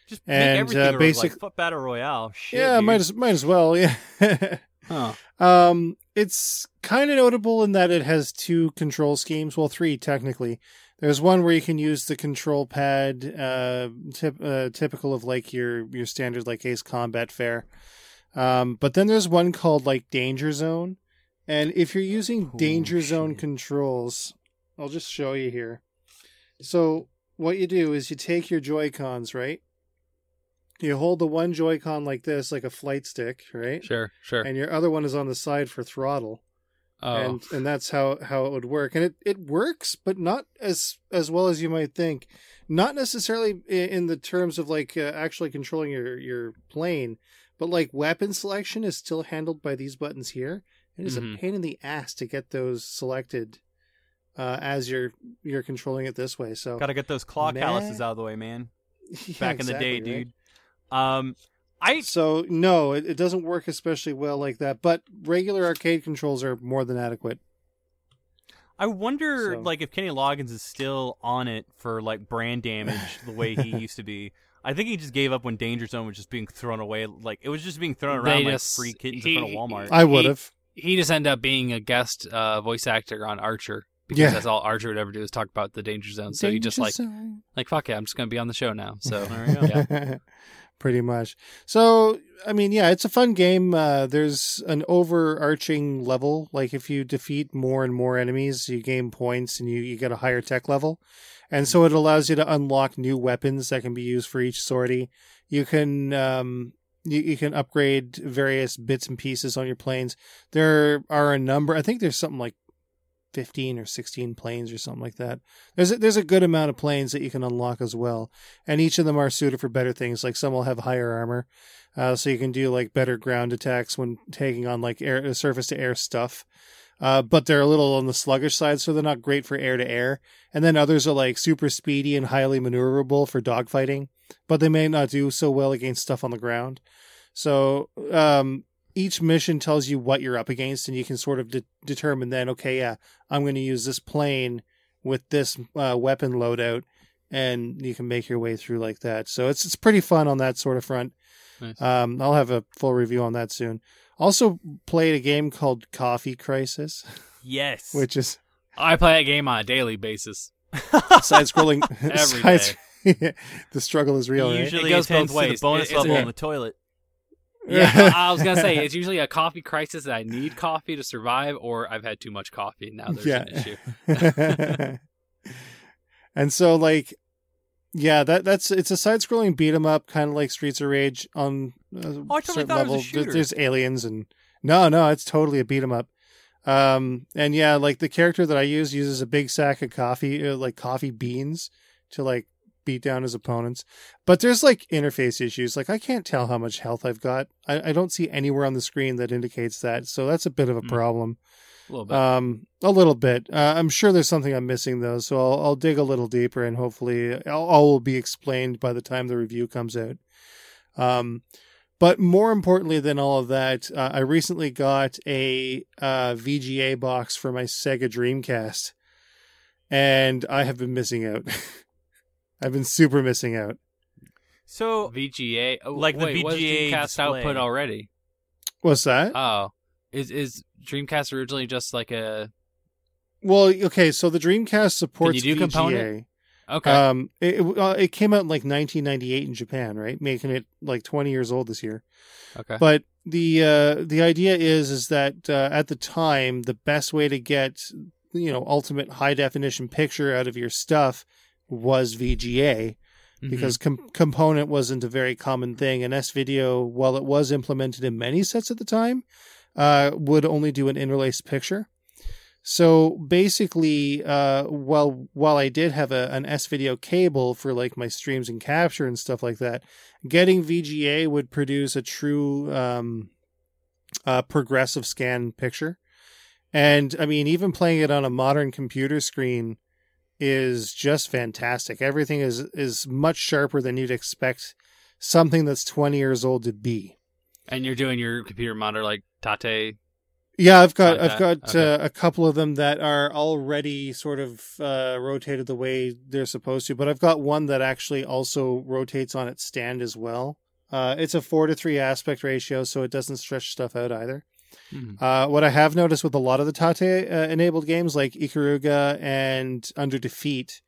Just make And, everything uh, a basic- like, battle royale. Shit, yeah, dude. might as might as well. Yeah. Huh. Um, it's kind of notable in that it has two control schemes. Well, three technically. There's one where you can use the control pad, uh, tip, uh, typical of like your your standard like Ace Combat fare. Um, but then there's one called like Danger Zone, and if you're using Oh, Danger Zone controls, I'll just show you here. So what you do is you take your Joy Cons, right? You hold the one Joy-Con like this, like a flight stick, right? Sure, sure. and your other one is on the side for throttle oh, and and that's how how it would work and it it works but not as as well as you might think not necessarily in the terms of like uh, actually controlling your your plane but like weapon selection is still handled by these buttons here it is Mhm. a pain in the ass to get those selected uh, as you're you're controlling it this way so Gotta get those claw Man. calluses out of the way, man. Yeah, Back in the day, exactly, right? Dude. Um, I so no it, it doesn't work especially well like that but regular arcade controls are more than adequate I wonder, So- like, if Kenny Loggins is still on it for like brand damage the way he used to be. I think he just gave up when Danger Zone was just being thrown away. Like it was just being thrown They around like free kittens he- in front of Walmart. I would have. He just ended up being a guest uh, voice actor on Archer because Yeah. that's all Archer would ever do is talk about the danger zone. So he just like like fuck it, I'm just gonna be on the show now. So There we go. yeah. Pretty much. So, I mean, yeah, it's a fun game. Uh, there's an overarching level. Like, if you defeat more and more enemies, you gain points and you, you get a higher tech level. And so it allows you to unlock new weapons that can be used for each sortie. You can, um, you, you can upgrade various bits and pieces on your planes. There are a number, I think there's something like 15 or 16 planes or something like that. There's a, there's a good amount of planes that you can unlock as well and each of them are suited for better things. Like some will have higher armor, uh, so you can do like better ground attacks when taking on like air surface to air stuff. Uh, but they're a little on the sluggish side, so they're not great for air to air. And then others are like super speedy and highly maneuverable for dogfighting, but they may not do so well against stuff on the ground. So um, each mission tells you what you're up against, and you can sort of de- determine then, okay, yeah, I'm going to use this plane with this uh, weapon loadout and you can make your way through like that. So it's it's pretty fun on that sort of front. Nice. Um, I'll have a full review on that soon. Also played a game called Coffee Crisis, yes. which is I play that game on a daily basis. side scrolling. Every the struggle is real, he right? usually It goes attends both ways. the bonus It- level a- in the toilet. Yeah, I was gonna say it's usually a coffee crisis that I need coffee to survive, or I've had too much coffee. and Now there's Yeah. an issue. and so like yeah that that's it's a side scrolling beat 'em up kind of like streets of rage on a Oh, I totally certain thought it was a level shooter. there's aliens and no no it's totally a beat 'em up um and yeah like the character that i use uses a big sack of coffee uh, like coffee beans to like beat down his opponents but there's like interface issues like i can't tell how much health i've got i, I don't see anywhere on the screen that indicates that so that's a bit of a Hmm. problem A little bit. um, a little bit. Uh, I'm sure there's something I'm missing though, so I'll, I'll dig a little deeper and hopefully all, all will be explained by the time the review comes out. Um, but more importantly than all of that, uh, I recently got a uh, VGA box for my Sega Dreamcast, and I have been missing out. I've been super missing out. So VGA, oh, like the wait, was VGA Dreamcast display. output already? What's that? Oh, is is Dreamcast originally just like a? well, okay, so the Dreamcast supports do VGA. component? Okay, Um, it it, uh, it came out in like 1998 in Japan, right? Making it like 20 years old this year. okay. But the uh, the idea is is that uh, at the time, the best way to get you know ultimate high definition picture out of your stuff was VGA Mhm. because com- component wasn't a very common thing, and S video, while it was implemented in many sets at the time, uh, would only do an interlaced picture. So basically, uh, while while I did have a, an S video cable for like my streams and capture and stuff like that, getting VGA would produce a true um, uh, progressive scan picture. And I mean, even playing it on a modern computer screen is just fantastic. Everything is is much sharper than you'd expect something that's 20 years old to be. and you're doing your computer monitor like Tate. Yeah, I've got Like I've that? got Okay. uh, a couple of them that are already sort of uh, rotated the way they're supposed to, but I've got one that actually also rotates on its stand as well. Uh, it's a four to three aspect ratio, so it doesn't stretch stuff out either. Mhm. Uh, what I have noticed with a lot of the Tate uh, enabled games like Ikaruga and Under Defeat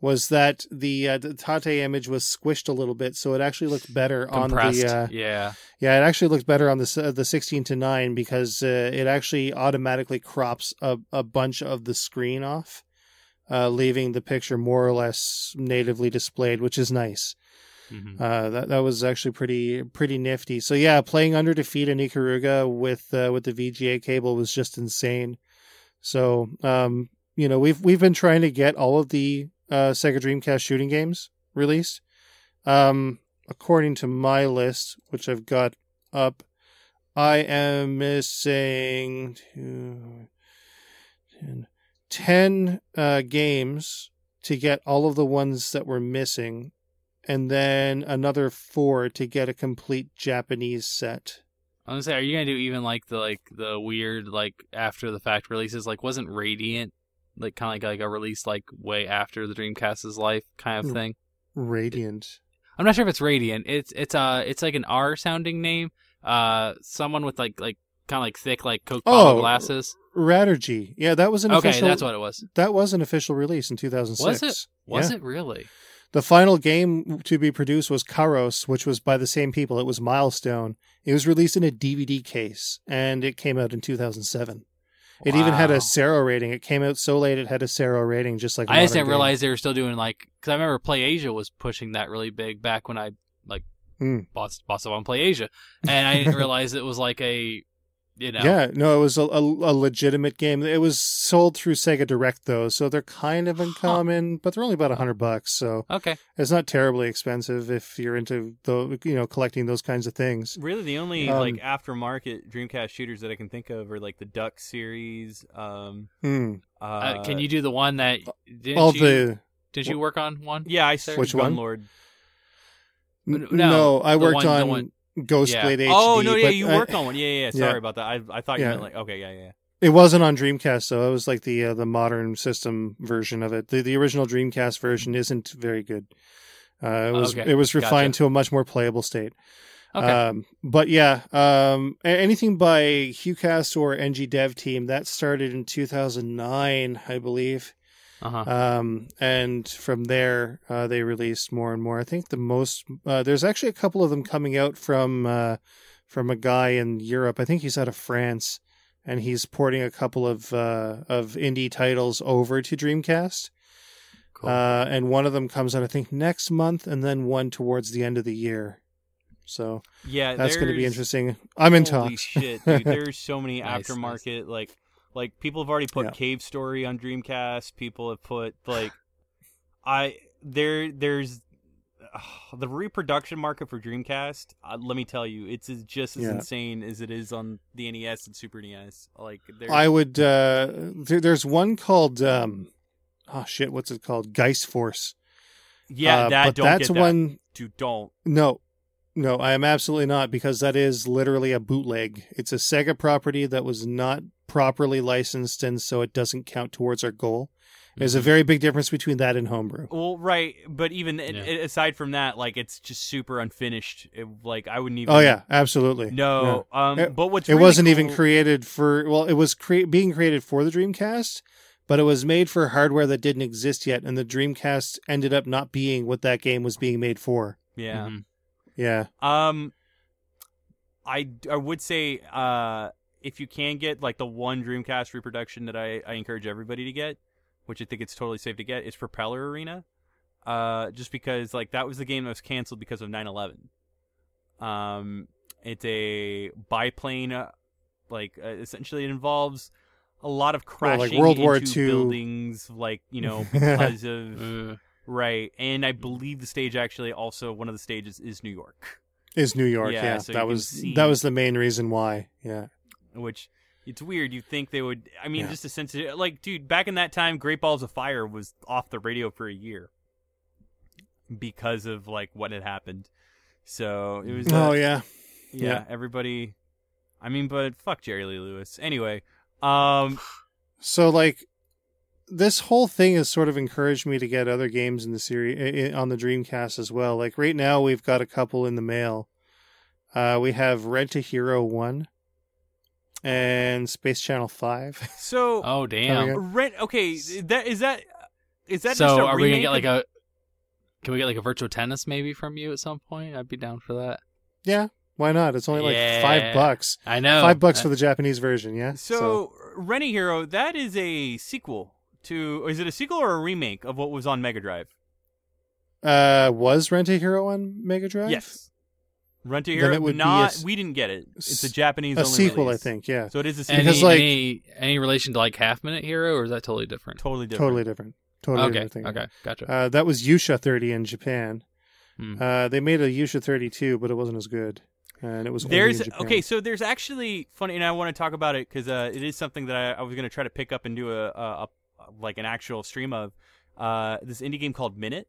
was that the, uh, the Tate image was squished a little bit, so it actually looked better on the uh, yeah. yeah, it actually looks better on the uh, the 16 to 9 because uh, it actually automatically crops a, a bunch of the screen off, uh, leaving the picture more or less natively displayed, which is nice. Mhm. Uh, that that was actually pretty pretty nifty. So yeah, playing under defeat in Ikaruga with uh, with the VGA cable was just insane. So um, you know we've we've been trying to get all of the uh, Sega Dreamcast shooting games released. Um, according to my list, which I've got up, I am missing two, 10, 10 uh, games to get all of the ones that were missing, and then another four to get a complete Japanese set. I was gonna say, are you gonna do even like the like the weird like after the fact releases? Like, wasn't Radiant like kind of like like a release like way after the Dreamcast's life kind of Hmm. thing. Radiant. I'm not sure if it's Radiant. It's it's uh it's like an R sounding name. Uh, someone with like like kind of like thick like Coke bottle Oh, glasses. Radirgy. Yeah, that was an Okay, official. that's what it was. that was an official release in 2006. Was it? Was Yeah. it really? The final game to be produced was Karous, which was by the same people. It was Milestone. It was released in a DVD case, and it came out in 2007. It even had a CERO rating. It came out so late it had a CERO rating, just like. I just didn't game. realize they were still doing like because I remember Play Asia was pushing that really big back when I like Hmm. bought bought stuff on Play Asia, and I didn't realize it was like a you know Yeah, no, it was a, a, a legitimate game. It was sold through Sega Direct though, so they're kind of uncommon, but they're only about a hundred bucks, so okay it's not terribly expensive if you're into the you know collecting those kinds of things. Really, the only Um, like aftermarket Dreamcast shooters that I can think of are like the Duck series. Um, Hmm. uh, uh, can you do the one that didn't All you the did you work on one Yeah, I started Which one? Gunlord. n- No, no, I worked one- the on one- Ghost Yeah. HD. oh no, yeah, you I- worked on one. Yeah, yeah. yeah. Sorry Yeah. about that. I I thought you meant like okay, yeah, yeah. yeah. It wasn't on Dreamcast though. It was like the uh, the modern system version of it. The the original Dreamcast version isn't very good. Uh, it was Okay, it was refined gotcha. to a much more playable state. okay Um, but yeah, um, anything by HuCast or NG Dev Team that started in 2009, I believe. Uh-huh Um, and from there, uh, they released more and more. I think the most uh, there's actually a couple of them coming out from uh, from a guy in Europe. I think he's out of France, and he's porting a couple of uh, of indie titles over to Dreamcast. cool. Uh, and one of them comes out, I think, next month, and then one towards the end of the year. So Yeah, that's going to be interesting. I'm in Holy talks. shit, dude! There's so many Nice, aftermarket like like people have already put Yeah. Cave Story on Dreamcast. People have put like I there there's uh, the reproduction market for Dreamcast. Uh, let me tell you, it's just as Yeah. insane as it is on the NES and Super NES. Like there's, I would. Uh, there, there's one called. Um, oh shit! What's it called? Geist Force. yeah, Uh, that but don't that's get that. one. Dude, don't. No, no, I am absolutely not because that is literally a bootleg. It's a Sega property that was not properly licensed, and so it doesn't count towards our goal. There's Mm-hmm. a very big difference between that and homebrew. Well, right, but even Yeah. a- aside from that, like it's just super unfinished. It, like I wouldn't even. Oh yeah, absolutely. No, um, It- but what's it really wasn't even created for. Well, it was cre- being created for the Dreamcast, but it was made for hardware that didn't exist yet, and the Dreamcast ended up not being what that game was being made for. Yeah. Mhm. Yeah. Um, I I would say uh if you can get like the one Dreamcast reproduction that I I encourage everybody to get, which I think it's totally safe to get, is Propeller Arena. Uh, just because like that was the game that was canceled because of 9/11. Um, it's a biplane, uh, like uh, essentially it involves a lot of Well, crashing like World War into II. buildings, like you know because of Uh, right. And I believe the stage actually also one of the stages is New York. Is New York? Yeah, Yeah, so that was see- that was the main reason why. Yeah. Which it's weird. You think they would? I mean, Yeah. just a sense of like, dude, back in that time, Great Balls of Fire was off the radio for a year because of like what had happened. So it was. Oh uh, yeah. yeah, yeah. Everybody. I mean, but fuck Jerry Lee Lewis. Anyway, um, So like this whole thing has sort of encouraged me to get other games in the series on the Dreamcast as well. Like right now we've got a couple in the mail. Uh we have Rent a Hero 1 and Space Channel 5. so oh damn! rent. Okay, that is that. Is that so just a are we gonna get like a? Can we get like a Virtua Tennis maybe from you at some point? I'd be down for that. yeah, why not? It's only like Yeah. 5 bucks. I know 5 bucks Uh, for the Japanese version, yeah? So, Rent a Hero, that is a sequel to. Is it a sequel or a remake of what was on Mega Drive? uh was Rent a Hero on Mega Drive? Yes. Rent a Hero. it would not. a s- we didn't get it. It's a Japanese A only sequel, release. I think, yeah. So it is a sequel. any, Because, like- any any relation to like Half Minute Hero, or is that totally different? totally different. Totally different. Totally okay, different thing. okay, gotcha. Uh, that was Yusha 30 in Japan. Hmm. Uh, they made a Yusha 32, but it wasn't as good, and it was only There's in Japan. okay. So there's actually funny, and I want to talk about it because uh, it is something that I, I was going to try to pick up and do a, a, a like an actual stream of. Uh, this indie game called Minute,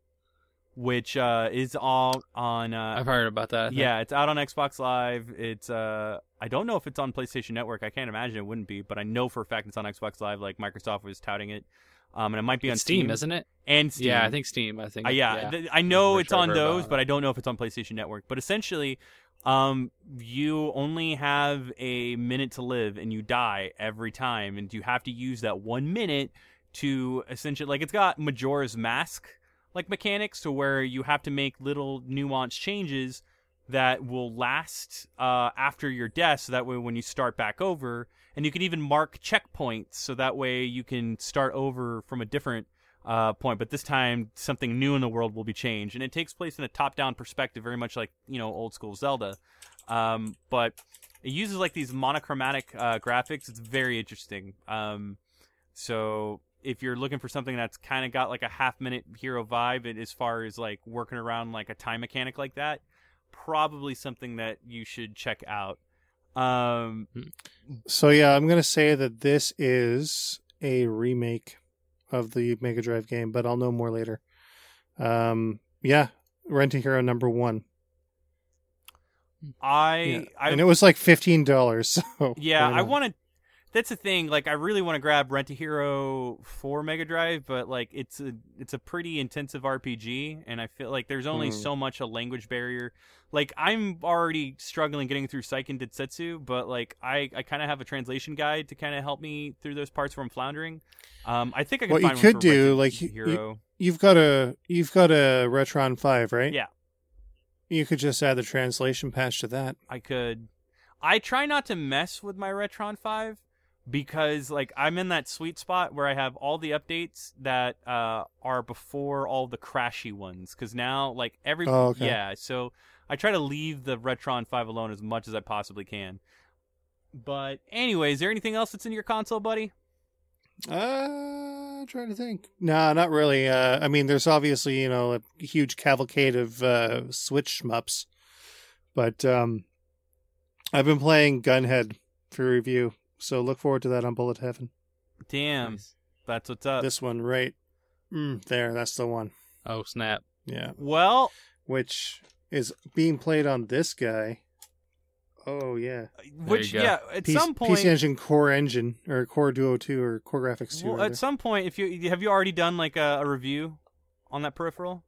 which uh, is all on. Uh, I've heard about that. Yeah, it's out on Xbox Live. It's uh I don't know if it's on PlayStation Network. I can't imagine it wouldn't be, but I know for a fact it's on Xbox Live like Microsoft was touting it. um, and it might be on Steam, Steam, isn't it? and Steam. Yeah, I think Steam. I think. Uh, yeah, th- I know it's sure on those, about but. I don't know if it's on PlayStation Network. But essentially, um, you only have a minute to live, and you die every time, and you have to use that one minute to essentially, like, it's got Majora's Mask like mechanics, to where you have to make little nuanced changes that will last uh, after your death, so that way when you start back over, and you can even mark checkpoints, so that way you can start over from a different uh, point, but this time something new in the world will be changed, and it takes place in a top-down perspective, very much like you know old school Zelda. Um, but it uses like these monochromatic uh, graphics. It's very interesting. Um, so if you're looking for something that's kind of got like a half-minute hero vibe, and as far as like working around like a time mechanic like that, probably something that you should check out. Um, So yeah, I'm gonna say that this is a remake of the Mega Drive game, but I'll know more later. Um, yeah, Rent a Hero number one, I, yeah. I and it was like fifteen dollars. So Yeah, I not? want to. That's the thing. Like, I really want to grab Rent a Hero for Mega Drive, but like, it's a it's a pretty intensive RPG, and I feel like there's only Hmm. so much a language barrier. Like, I'm already struggling getting through Seiken Densetsu, but like, I I kind of have a translation guide to kind of help me through those parts where I'm floundering. Um, I think I can What you one could do, Rent a like, you- Hero. You've got a you've got a Retron Five, right? Yeah. You could just add the translation patch to that. I could. I try not to mess with my Retron 5 because like I'm in that sweet spot where I have all the updates that uh, are before all the crashy ones cuz now like every Oh, okay. yeah, so I try to leave the Retron 5 alone as much as I possibly can. But anyway, is there anything else that's in your console, buddy? Uh, trying to think. No, not really. Uh, I mean, there's obviously you know a huge cavalcade of uh, Switch shmups, but um, I've been playing Gunhead for review, so look forward to that on Bullet Heaven. Damn, Nice. that's what's up. this one, right? Mm, there, that's the one. Oh snap! Yeah, well, which is being played on this guy. Oh yeah, which yeah, at PC, some point PC Engine Core Engine or Core Duo Two or CoreGrafx Two. well, rather. at some point if you have you already done like a, a review on that peripheral?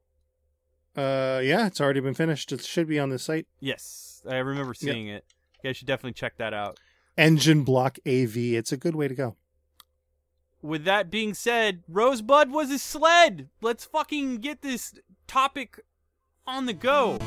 Uh, yeah, it's already been finished. It should be on the site. Yes, I remember seeing it. You guys should definitely check that out. Engine Block AV. It's a good way to go. With that being said, Rosebud was a sled. Let's fucking get this topic on the go.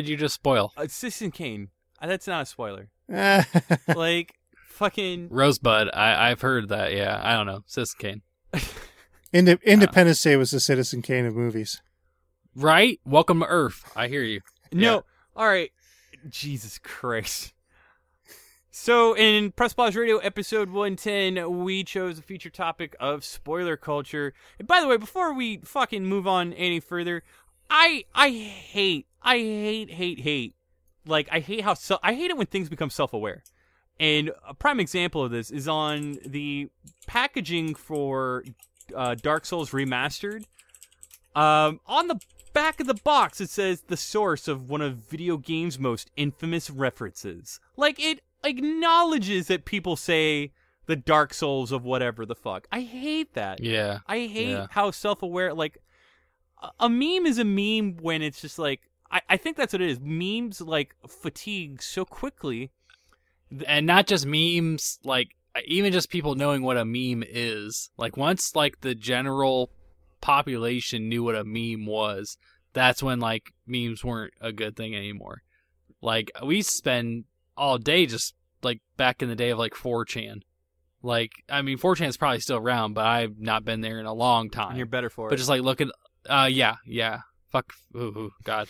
Did you just spoil? Uh, Citizen Kane. Uh, That's not a spoiler. Like, fucking. Rosebud. I I've heard that. Yeah, I don't know. Citizen Kane. Inde- Independence Day was the Citizen Kane of movies. Right. Welcome to Earth. I hear you. No. All right. Jesus Christ. So, in Press Pause Radio episode 110, we chose a feature topic of spoiler culture. And by the way, before we fucking move on any further, I I hate, I hate, hate, hate. Like, I hate how, se- I hate it when things become self aware. And a prime example of this is on the packaging for uh, Dark Souls Remastered. Um, on the back of the box, it says the source of one of video games' most infamous references. Like it acknowledges that people say the Dark Souls of whatever the fuck. I hate that. Yeah. I hate Yeah. how self-aware. Like a meme is a meme when it's just like I, I think that's what it is. Memes like fatigue so quickly. and not just memes like even just people knowing what a meme is like once like the general population knew what a meme was that's when like memes weren't a good thing anymore like we spend all day just like back in the day of like 4chan like i mean 4chan is probably still around but i've not been there in a long time And you're better for but it. But just like looking uh yeah yeah fuck ooh, ooh, god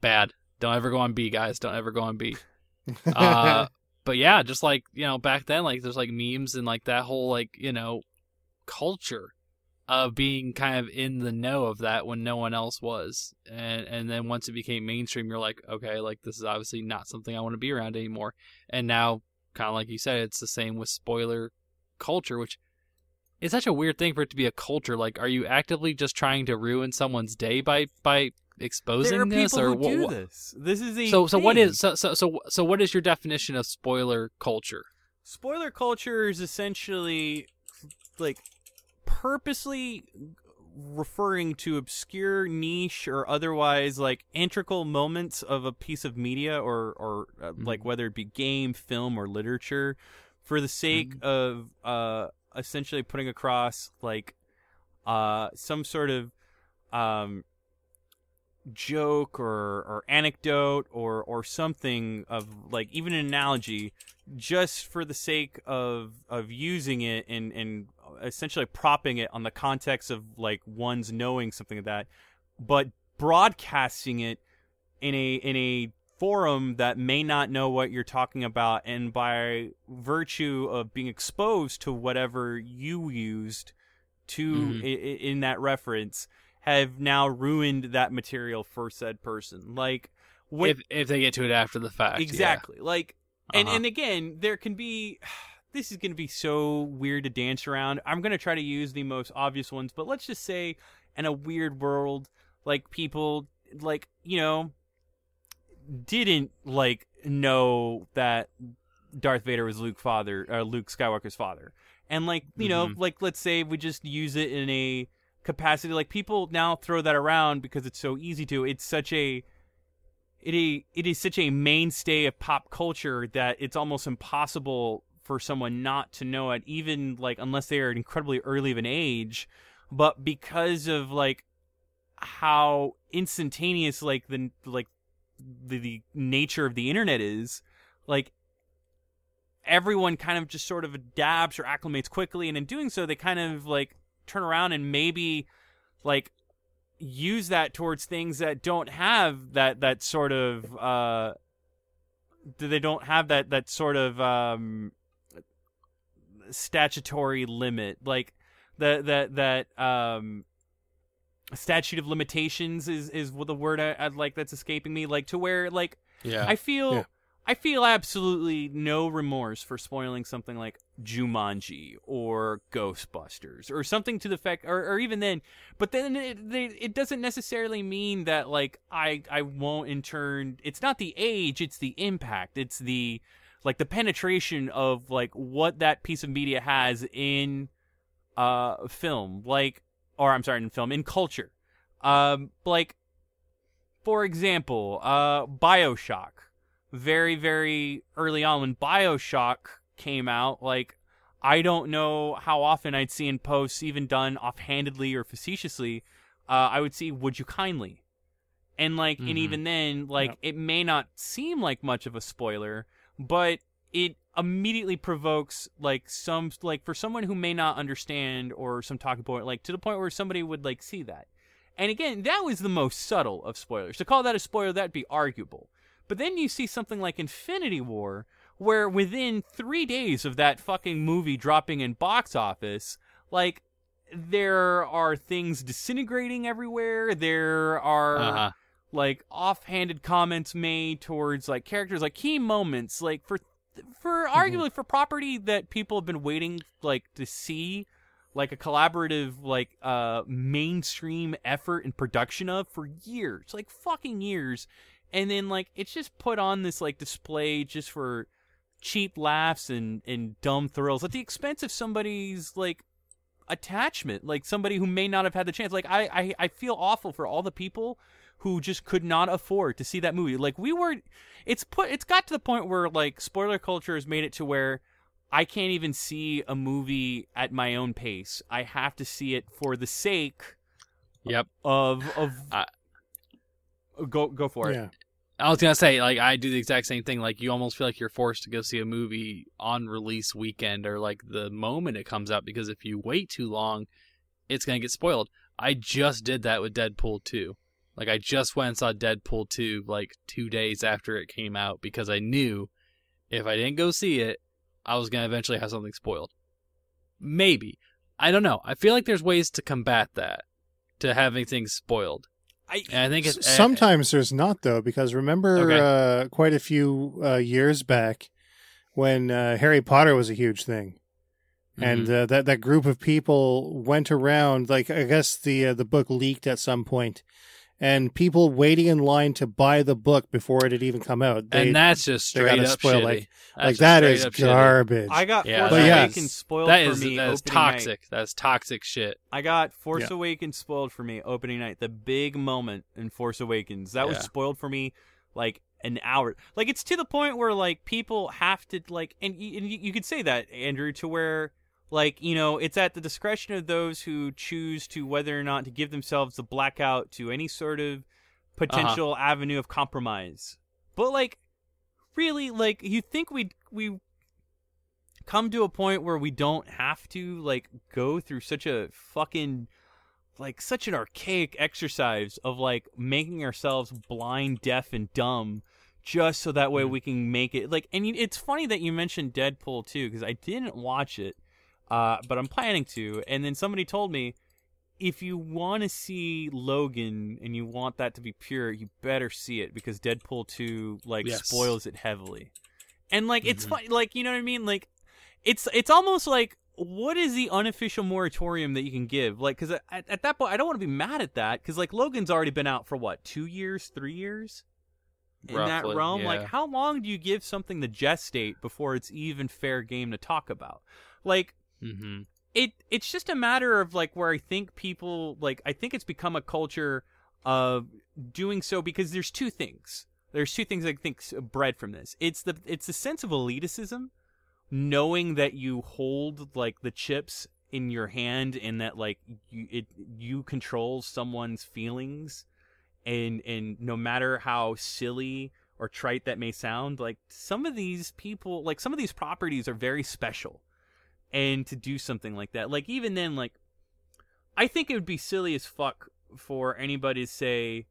bad don't ever go on b guys don't ever go on b uh, but yeah, just like you know back then, like there's like memes and like that whole like you know culture of being kind of in the know of that when no one else was, and and then once it became mainstream, you're like, okay, like this is obviously not something I want to be around anymore. And now, kind of like you said, it's the same with spoiler culture, which is such a weird thing for it to be a culture. Like, are you actively just trying to ruin someone's day by by exposing this, or what? what- this. This is a So so what thing. is so so so so what is your definition of spoiler culture? spoiler culture is essentially like purposely referring to obscure niche or otherwise like integral moments of a piece of media or or uh, like whether it be game film or literature for the sake of uh essentially putting across like uh some sort of um joke or or anecdote or or something of like even an analogy just for the sake of of using it and and essentially propping it on the context of like one's knowing something of that but broadcasting it in a in a forum that may not know what you're talking about and by virtue of being exposed to whatever you used to Mhm. i- i- in that reference have now ruined that material for said person like when, if if they get to it after the fact, yeah. exactly like and Uh-huh. and again there can be this is going to be so weird to dance around i'm going to try to use the most obvious ones but let's just say in a weird world like people like you know didn't like know that darth vader was luke father uh, luke skywalker's father and like you know Mhm. like let's say we just use it in a capacity. Like people now throw that around because it's so easy to. It's such a it is, it is such a mainstay of pop culture that it's almost impossible for someone not to know it even like unless they are incredibly early of an age. But because of like how instantaneous like the like the, the nature of the internet is like everyone kind of just sort of adapts or acclimates quickly. And in doing so they kind of like turn around and maybe like use that towards things that don't have that that sort of uh they don't have that that sort of um statutory limit like the that that um statute of limitations is is what the word I, I'd like that's escaping me like to where like yeah. I feel Yeah. I feel absolutely no remorse for spoiling something like Jumanji or Ghostbusters or something to the effect, or, or even then. But then it, they, it doesn't necessarily mean that like I I won't in turn. It's not the age, it's the impact. It's the like the penetration of like what that piece of media has in uh film, like or I'm sorry, in film in culture. Um, like for example, uh, Bioshock. Very, very early on when Bioshock came out, like, I don't know how often I'd see in posts, even done offhandedly or facetiously, uh, I would see, would you kindly? And, like, and Mhm. even then, like, Yep. it may not seem like much of a spoiler, but it immediately provokes, like, some, like, for someone who may not understand or some talking point, like, to the point where somebody would, like, see that. And again, that was the most subtle of spoilers. To call that a spoiler, that'd be arguable. But then you see something like Infinity War, where within three days of that fucking movie dropping in box office, like, there are things disintegrating everywhere. There are uh-huh. like offhanded comments made towards like characters like key moments like for for arguably for property that people have been waiting like to see like a collaborative like uh mainstream effort and production of for years like fucking years and then like it's just put on this like display just for cheap laughs and and dumb thrills at the expense of somebody's like attachment like somebody who may not have had the chance like I, I i feel awful for all the people who just could not afford to see that movie like we were it's put it's got to the point where like spoiler culture has made it to where i can't even see a movie at my own pace i have to see it for the sake Yep. of of I- go go for it Yeah. I was gonna say, like, I do the exact same thing. Like, you almost feel like you're forced to go see a movie on release weekend or like the moment it comes out because if you wait too long, it's gonna get spoiled. I just did that with Deadpool 2. Like, I just went and saw Deadpool 2 like two days after it came out because I knew if I didn't go see it, I was gonna eventually have something spoiled. Maybe. I don't know. I feel like there's ways to combat that, to having things spoiled. I I think it's S- Sometimes there's not though, because remember Okay. uh, quite a few uh, years back when uh, Harry Potter was a huge thing, and Mm-hmm. uh, that that group of people went around. Like I guess the uh, the book leaked at some point, and people waiting in line to buy the book before it had even come out. They, and that's just they straight gotta up spoil, shitty. like- That's like just that straight is up shitty. garbage. I got Yeah, Force But yeah. Awakens spoiled That for is me. that is opening night. toxic. That's toxic shit. I got Force Yeah. Awakens spoiled for me opening night. The big moment in Force Awakens that was spoiled for me like an hour. Like it's to the point where like people have to like, and, y- and you, you could say that Andrew to where like you know it's at the discretion of those who choose to whether or not to give themselves the blackout to any sort of uh-huh. potential avenue of compromise. But like, really, like you think we we come to a point where we don't have to like go through such a fucking like such an archaic exercise of like making ourselves blind, deaf, and dumb just so that way mm. we can make it like and it's funny that you mentioned Deadpool too because I didn't watch it uh but I'm planning to. And then somebody told me if you want to see Logan and you want that to be pure you better see it because Deadpool 2 like Yes. spoils it heavily. And like it's Mhm. fun like you know what I mean? Like it's it's almost like what is the unofficial moratorium that you can give? Like because at, at that point i don't want to be mad at that because like logan's already been out for what two years three years? In that Roughly, realm? Like how long do you give something the gestate before it's even fair game to talk about? Like Mm-hmm. it it's just a matter of like where I think people like I think it's become a culture of doing so because there's two things. There's two things I think bred from this. It's the it's the sense of elitism, knowing that you hold like the chips in your hand and that like you it you control someone's feelings and and no matter how silly or trite that may sound like some of these people like some of these properties are very special and to do something like that. Like even then like i think it would be silly as fuck for anybody to say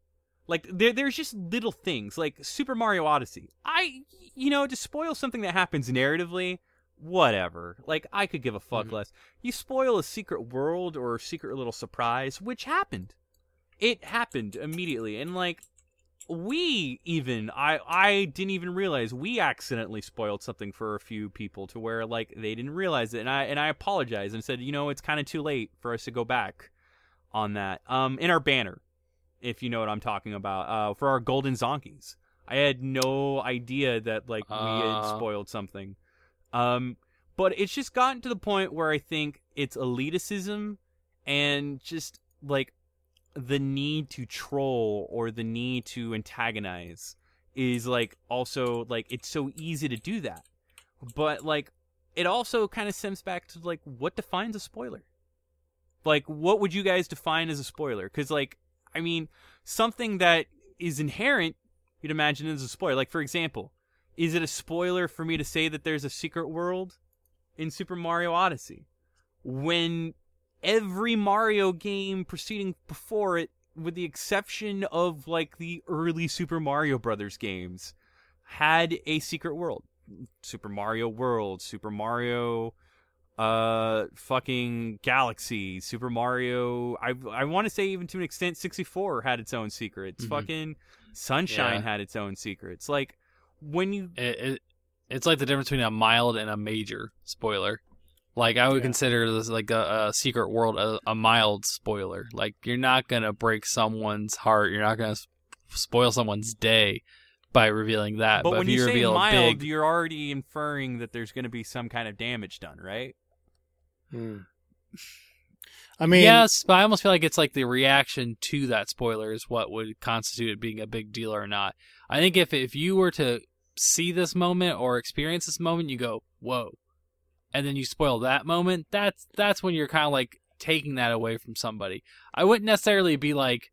like there, there's just little things like super mario odyssey. I you know to spoil something that happens narratively whatever. Like i could give a fuck Mhm. less. You spoil a secret world or a secret little surprise which happened. It happened immediately. And like we even i i didn't even realize we accidentally spoiled something for a few people to where like they didn't realize it. And i and i apologized and said you know it's kind of too late for us to go back on that. Um in our banner if you know what i'm talking about uh for our golden zonkies. I had no idea that like we had Uh. spoiled something. Um but it's just gotten to the point where i think it's elitism and just like the need to troll or the need to antagonize is like also like it's so easy to do that. But like it also kind of stems back to like what defines a spoiler? Like what would you guys define as a spoiler? Because like i mean something that is inherent you'd imagine is a spoiler. Like for example is it a spoiler for me to say that there's a secret world in super mario odyssey? When every Mario game preceding before it, with the exception of like the early Super Mario Brothers games, had a secret world. Super Mario World, Super Mario uh fucking Galaxy, Super Mario I I want to say even to an extent 64 had its own secrets. Mhm. Fucking Sunshine Yeah. had its own secrets. Like when you It, it, it's like the difference between a mild and a major spoiler. Like I would Yeah. consider this like a, a secret world a, a mild spoiler. Like you're not gonna break someone's heart. You're not gonna s- spoil someone's day by revealing that. but, But, when if you, you say reveal a mild, big, you're already inferring that there's going to be some kind of damage done, right? Hmm. I mean, yes, but I almost feel like it's like the reaction to that spoiler is what would constitute it being a big deal or not. I think if if you were to see this moment or experience this moment, you go, "Whoa," and then you spoil that moment. That's that's when you're kind of like taking that away from somebody. I wouldn't necessarily be like,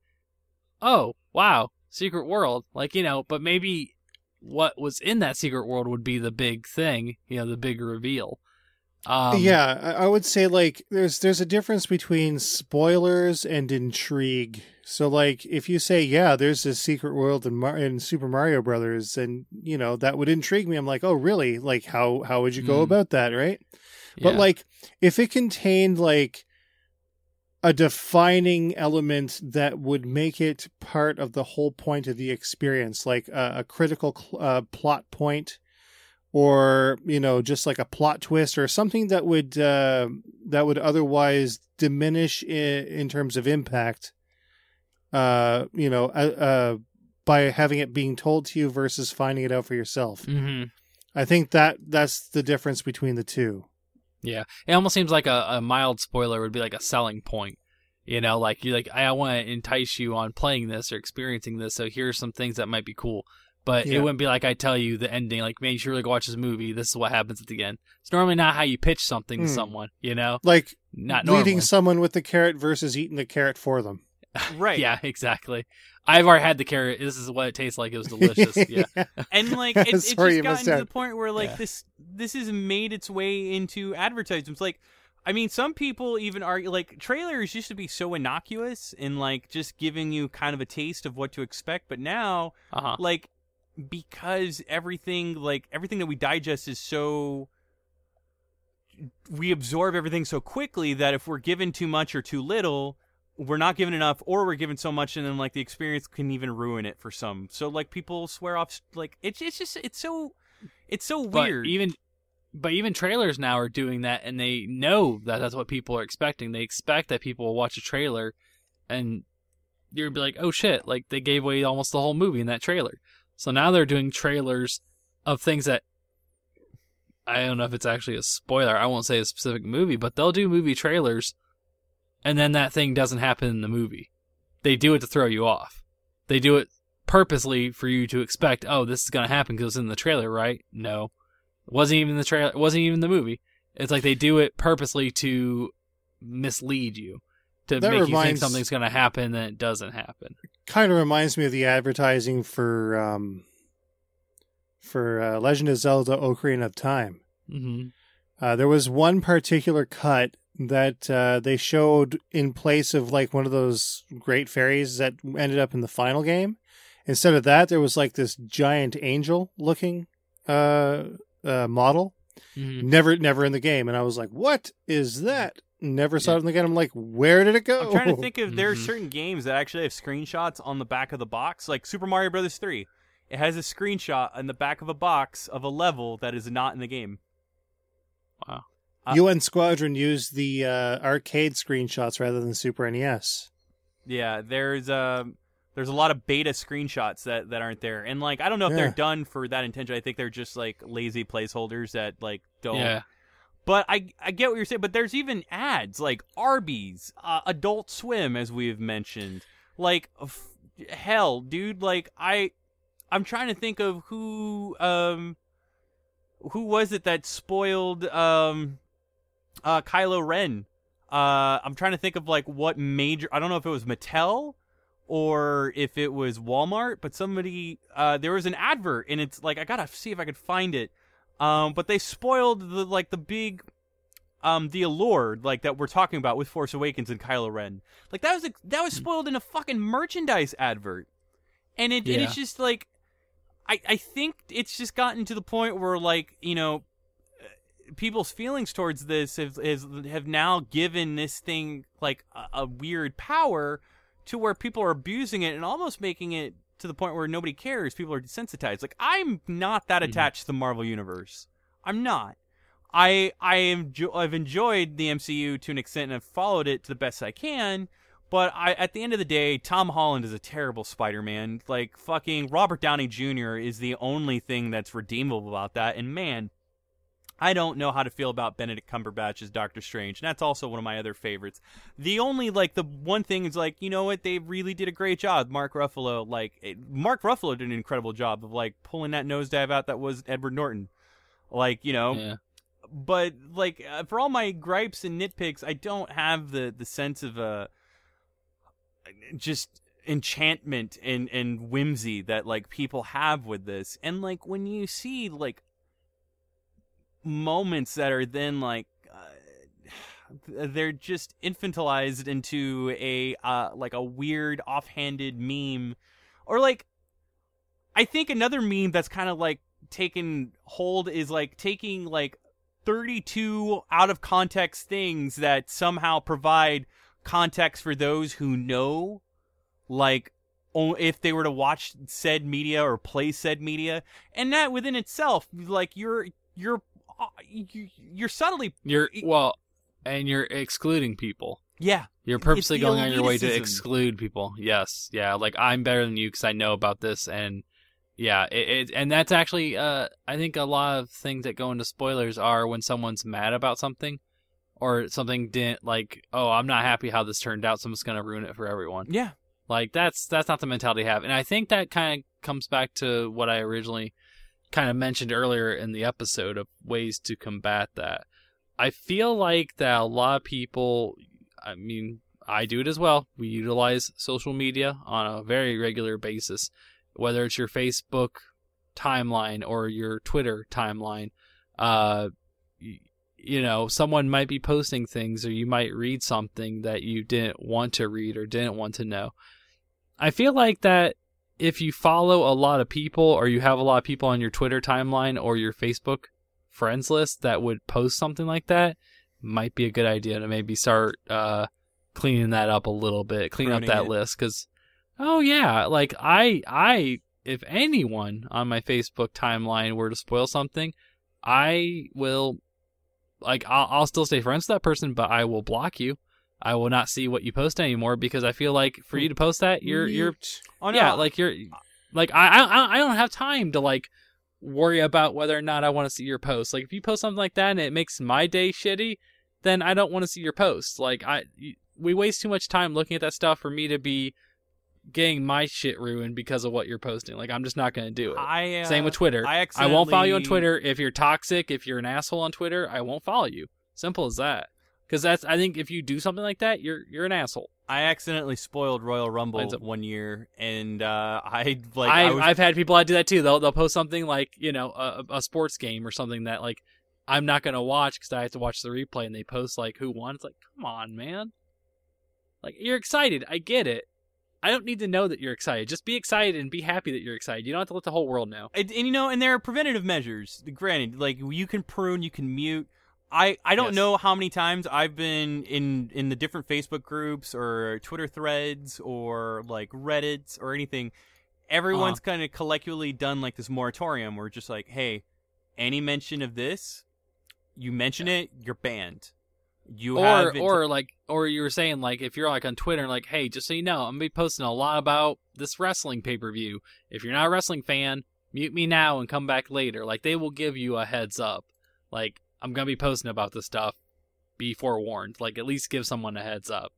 "Oh, wow, secret world," like you know, but maybe what was in that secret world would be the big thing, you know, the big reveal. Um, yeah, I would say like there's there's a difference between spoilers and intrigue. So like if you say yeah, there's a secret world in, Mar- in Super Mario Brothers, and you know that would intrigue me. I'm like, oh really? Like how how would you go Mm. about that, right? But like if it contained like a defining element that would make it part of the whole point of the experience, like a, a critical cl- uh, plot point, or you know, just like a plot twist, or something that would uh, that would otherwise diminish in, in terms of impact. Uh, you know, uh, uh, by having it being told to you versus finding it out for yourself. Mhm. I think that that's the difference between the two. Yeah, it almost seems like a, a mild spoiler would be like a selling point. You know, like you like I want to entice you on playing this or experiencing this. So here's some things that might be cool. But Yeah. it wouldn't be like I tell you the ending. Like, man, you should really go watch this movie. This is what happens at the end. It's normally not how you pitch something to Hmm. someone. You know, Like not leading normally. someone with the carrot versus eating the carrot for them. Right. Yeah, exactly. I've already had the carrot. This is what it tastes like. It was delicious. yeah. and like it's, it's just gotten to the point where like Yeah. this this has made its way into advertisements like i mean some people even argue like trailers used to be so innocuous in like just giving you kind of a taste of what to expect but now Uh huh. like because everything like everything that we digest is so we absorb everything so quickly that if we're given too much or too little we're not given enough or we're given so much and then like the experience can even ruin it for some so like people swear off like it's it's just it's so it's so But weird even but even trailers now are doing that, and they know that that's what people are expecting. They expect that people will watch a trailer, and gonna be like, "Oh shit!" Like they gave away almost the whole movie in that trailer. So now they're doing trailers of things that I don't know if it's actually a spoiler. I won't say a specific movie, but they'll do movie trailers, and then that thing doesn't happen in the movie. They do it to throw you off. They do it purposely for you to expect, oh, this is gonna happen because it's in the trailer, right? No, it wasn't even the trailer. It wasn't even the movie. It's like they do it purposely to mislead you, to That make you think reminds- something's gonna happen, then it doesn't happen. Kind of reminds me of the advertising for um, for uh, Legend of Zelda: Ocarina of Time. hmm Uh, there was one particular cut that uh, they showed in place of like one of those great fairies that ended up in the final game. Instead of that, there was like this giant angel looking uh, uh, model. hmm Never, never in the game, and I was like, "What is that?" Never saw it in the game. I'm like, "Where did it go?" i'm trying to think of there are Mhm. certain games that actually have screenshots on the back of the box like super mario brothers 3 it has a screenshot on the back of a box of a level that is not in the game uh, UN Squadron used the uh, arcade screenshots rather than Super NES. Yeah, there's um there's a lot of beta screenshots that, that aren't there. And like I don't know if they're done for that intention. I think they're just like lazy placeholders that like don't Yeah. But I I get what you're saying, but there's even ads like Arby's, uh, Adult Swim as we've mentioned. Like f- hell, dude, like I I'm trying to think of who um who was it that spoiled um uh Kylo Ren. Uh I'm trying to think of like what major I don't know if it was Mattel or if it was Walmart, but somebody uh there was an advert and it's like I got to see if I could find it. Um but they spoiled the like the big um the allure like that we're talking about with Force Awakens and Kylo Ren. Like that was that was spoiled in a fucking merchandise advert. And it and it's just like I I think it's just gotten to the point where like, you know, people's feelings towards this have has, have now given this thing like a, a weird power to where people are abusing it and almost making it to the point where nobody cares. People are desensitized. Like I'm not that Mhm. attached to the Marvel universe. I'm not. I I am I've enjoyed the MCU to an extent and I've followed it to the best I can. But I, at the end of the day, Tom Holland is a terrible Spider-Man. Like fucking Robert Downey Jr. is the only thing that's redeemable about that. And man, I don't know how to feel about Benedict Cumberbatch as Doctor Strange, and that's also one of my other favorites. The only like the one thing is like you know what they really did a great job. Mark Ruffalo, like it, Mark Ruffalo did an incredible job of like pulling that nosedive out that was Edward Norton. Like you know, Yeah. but like uh, for all my gripes and nitpicks, I don't have the the sense of uh just enchantment and and whimsy that like people have with this. And like when you see like moments that are then like they're just infantilized into a uh, like a weird offhanded meme. Or like I think another meme that's kind of like taken hold is like taking like 32 out of context things that somehow provide context for those who know. Like if they were to watch said media or play said media. And that within itself like you're you're uh, you- you're subtly You're well, and you're excluding people. yeah You're purposely going on your way to exclude people. Yes, yeah. Like I'm better than you because I know about this, and yeah, it, it and that's actually, uh, I think a lot of things that go into spoilers are when someone's mad about something, or something didn't like. Oh, I'm not happy how this turned out. Someone's gonna ruin it for everyone. yeah Like that's that's not the mentality I have, and I think that kind of comes back to what I originally kind of mentioned earlier in the episode of ways to combat that. I feel like that a lot of people, I mean, I do it as well. We utilize social media on a very regular basis, whether it's your Facebook timeline or your Twitter timeline. Uh, you know, someone might be posting things, or you might read something that you didn't want to read or didn't want to know. I feel like that if you follow a lot of people, or you have a lot of people on your Twitter timeline or your Facebook friends list that would post something like that, might be a good idea to maybe start uh, cleaning that up a little bit, clean up that it. list. Because, oh yeah, like I, I, if anyone on my Facebook timeline were to spoil something, I will, like, I'll, I'll still stay friends with that person, but I will block you. I will not see what you post anymore because I feel like for you to post that, you're you're oh no yeah, like you're like I I I don't have time to like worry about whether or not I want to see your post. Like if you post something like that and it makes my day shitty, then I don't want to see your post. Like I we waste too much time looking at that stuff for me to be getting my shit ruined because of what you're posting. Like I'm just not going to do it. I uh, Same with Twitter. I, I won't follow you on Twitter if you're toxic, if you're an asshole on Twitter, I won't follow you. Simple as that. Cuz that's I think if you do something like that, you're you're an asshole. I accidentally spoiled Royal Rumble one year, and uh, I like I, I, was I've had people that do that too. They'll they'll post something like you know a, a sports game or something that like I'm not gonna watch because I have to watch the replay, and they post like who won. It's like, come on, man. Like you're excited. I get it. I don't need to know that you're excited. Just be excited and be happy that you're excited. You don't have to let the whole world know. and, and you know, and there are preventative measures. Granted, like you can prune, you can mute. I, I don't Yes. know how many times I've been in in the different Facebook groups or Twitter threads or like Reddits or anything. Everyone's Uh-huh. kind of collectively done like this moratorium where just like, hey, any mention of this, you mention it, you're banned. You or or like or you were saying like if you're like on Twitter like hey just so you know I'm gonna be posting a lot about this wrestling pay per view if you're not a wrestling fan mute me now and come back later like they will give you a heads up like I'm gonna be posting about this stuff be forewarned like at least give someone a heads up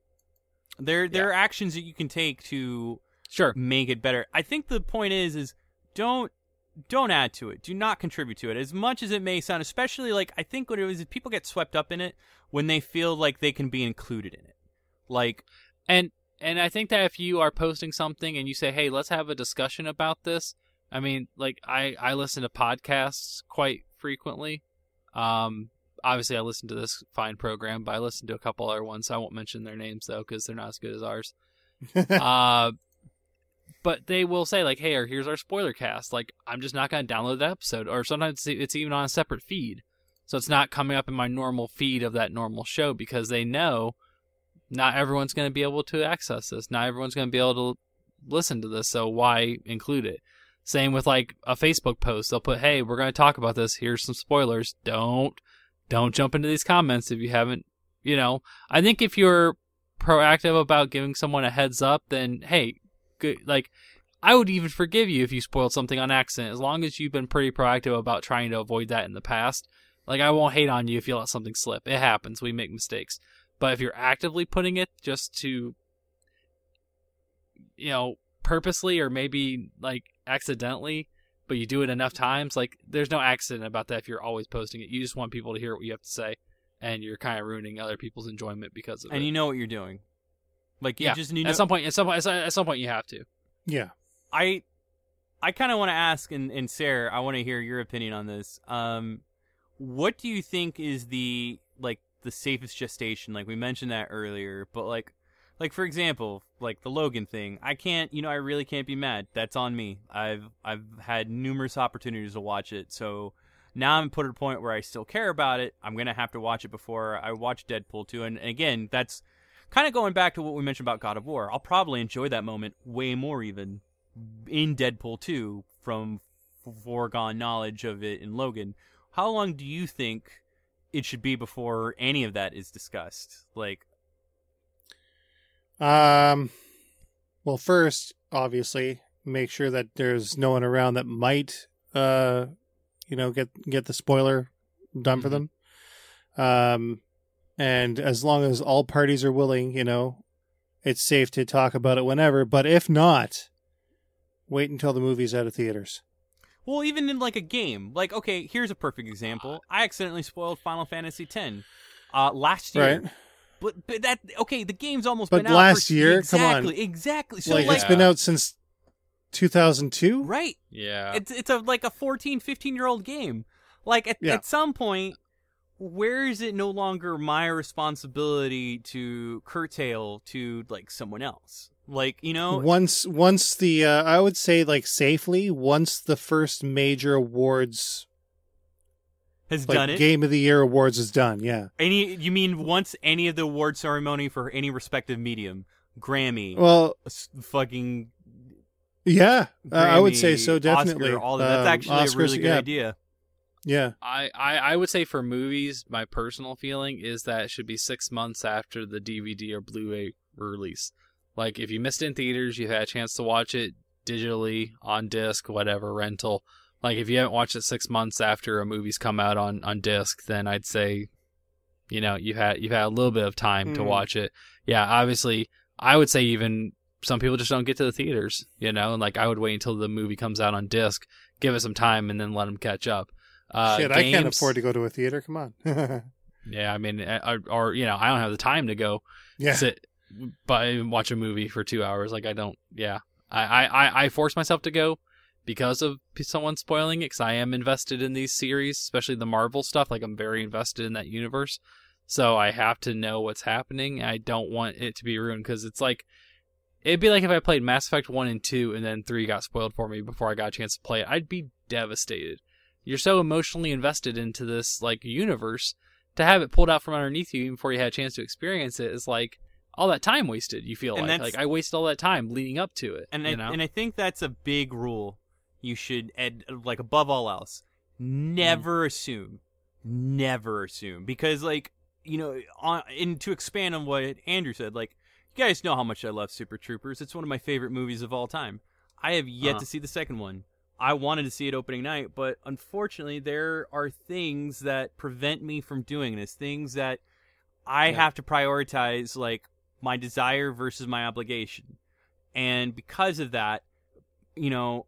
there there are actions that you can take to sure make it better. I think the point is is don't don't add to it. Do not contribute to it. As much as it may sound, especially like I think what it is people get swept up in it when they feel like they can be included in it. Like and and I think that if you are posting something and you say hey let's have a discussion about this I mean like I I listen to podcasts quite frequently um obviously I listen to this fine program, but I listen to a couple other ones. I won't mention their names though because they're not as good as ours. uh, but they will say like, "Hey, or here's our spoiler cast." Like, I'm just not going to download that episode, or sometimes it's even on a separate feed, so it's not coming up in my normal feed of that normal show because they know not everyone's going to be able to access this. Not everyone's going to be able to listen to this, so why include it? Same with like a Facebook post. They'll put, "Hey, we're going to talk about this. Here's some spoilers. Don't don't jump into these comments if you haven't, you know. I think if you're proactive about giving someone a heads up, then hey, good like I would even forgive you if you spoiled something on accident as long as you've been pretty proactive about trying to avoid that in the past. Like I won't hate on you if you let something slip. It happens. We make mistakes. But if you're actively putting it just to you know, purposely or maybe like accidentally, but you do it enough times, like there's no accident about that if you're always posting it. You just want people to hear what you have to say and you're kind of ruining other people's enjoyment because of and it. And you know what you're doing. Like you yeah, just need at some point, at some point, at some point, you have to. yeah. I I kind of want to ask, and, and Sarah, I want to hear your opinion on this. Um, what do you think is the like the safest gestation. Like we mentioned that earlier, but like like for example, like the Logan thing, I can't, you know, I really can't be mad. That's on me. I've I've had numerous opportunities to watch it, so now I'm put at a point where I still care about it. I'm gonna have to watch it before I watch Deadpool 2, and again, that's kind of going back to what we mentioned about God of War. I'll probably enjoy that moment way more even in Deadpool 2 from foregone knowledge of it in Logan. How long do you think it should be before any of that is discussed? Like, Um, well, first, obviously, make sure that there's no one around that might, uh, you know, get get the spoiler done for them. Um, and as long as all parties are willing, you know, it's safe to talk about it whenever. But if not, wait until the movie's out of theaters. well, even in like a game, like okay, here's a perfect example. I accidentally spoiled Final Fantasy X uh, last year. Right? But, but that okay, the game's almost But been out last for, year? Come on. exactly, exactly. So like, like, it's been out since 2002. right, Yeah. it's it's a like a 14, 15 year old game. Like at Yeah. at some point, where is it no longer my responsibility to curtail to like someone else? Like you know, Once, once the, uh, I would say, like safely, once the first major awards, has like done it. Game of the Year awards, is done. Yeah. Any you mean once any of the award ceremony for any respective medium, Grammy, Well, fucking yeah, uh, I would say so. Definitely. Oscar, all that. That's Um, actually Oscars, a really good yeah, idea. Yeah. I, I, I would say for movies, my personal feeling is that it should be six months after the DVD or Blu-ray release. Like if you missed it in theaters, you had a chance to watch it digitally on disc, whatever rental. Like if you haven't watched it six months after a movie's come out on, on disc, then I'd say, you know, you had you've had a little bit of time to Hmm. watch it. Yeah, obviously, I would say even some people just don't get to the theaters. You know, and like I would wait until the movie comes out on disc, give it some time, and then let them catch up. Uh, Shit, I can't afford to go to a theater. Come on. yeah, I mean, or, or you know, I don't have the time to go yeah. sit, and watch a movie for two hours. Like I don't. Yeah, I I I, I force myself to go because of someone spoiling it. Because I am invested in these series, especially the Marvel stuff. Like I'm very invested in that universe, so I have to know what's happening. I don't want it to be ruined because it's like. It'd be like if I played Mass Effect 1 and 2 and then 3 got spoiled for me before I got a chance to play it. I'd be devastated. You're so emotionally invested into this like universe to have it pulled out from underneath you even before you had a chance to experience it is like all that time wasted. You feel And like like I wasted all that time leading up to it. And I, know? and I think that's a big rule. You should, ed, like above all else, never Mm. assume, never assume, because like you know, on and to expand on what Andrew said, like you guys know how much I love Super Troopers. It's one of my favorite movies of all time. I have yet Uh-huh. to see the second one. I wanted to see it opening night, but unfortunately, there are things that prevent me from doing this. Things that I Yeah. have to prioritize, like my desire versus my obligation. And because of that, you know,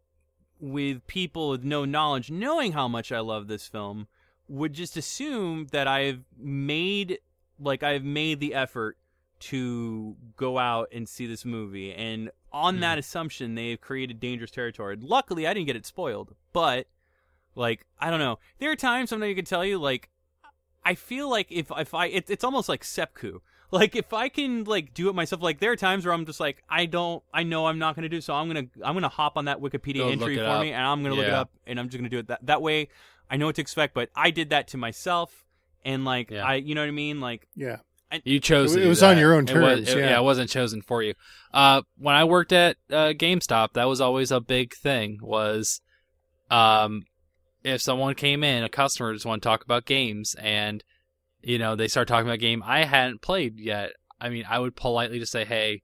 with people with no knowledge, knowing how much I love this film, would just assume that I've made, like, I've made the effort to go out and see this movie. And on Hmm. that assumption, they've created dangerous territory. Luckily, I didn't get it spoiled, but, like, I don't know. There are times sometimes you can tell you, like, I feel like if if I it, it's almost like seppu. Like if I can like do it myself, like there are times where I'm just like I don't I know I'm not gonna do so I'm gonna I'm gonna hop on that Wikipedia Go entry for up. me and I'm gonna look it up and I'm just gonna do it that that way. I know what to expect, but I did that to myself and like Yeah. I you know what I mean like Yeah. I, You chose. It to was- do it was on your own It was- terms, it- yeah. it wasn't chosen for you. Uh, when I worked at uh, GameStop, that was always a big thing. Was, um, if someone came in, a customer just want to talk about games, and you know they start talking about a game I hadn't played yet. I mean, I would politely just say, "Hey,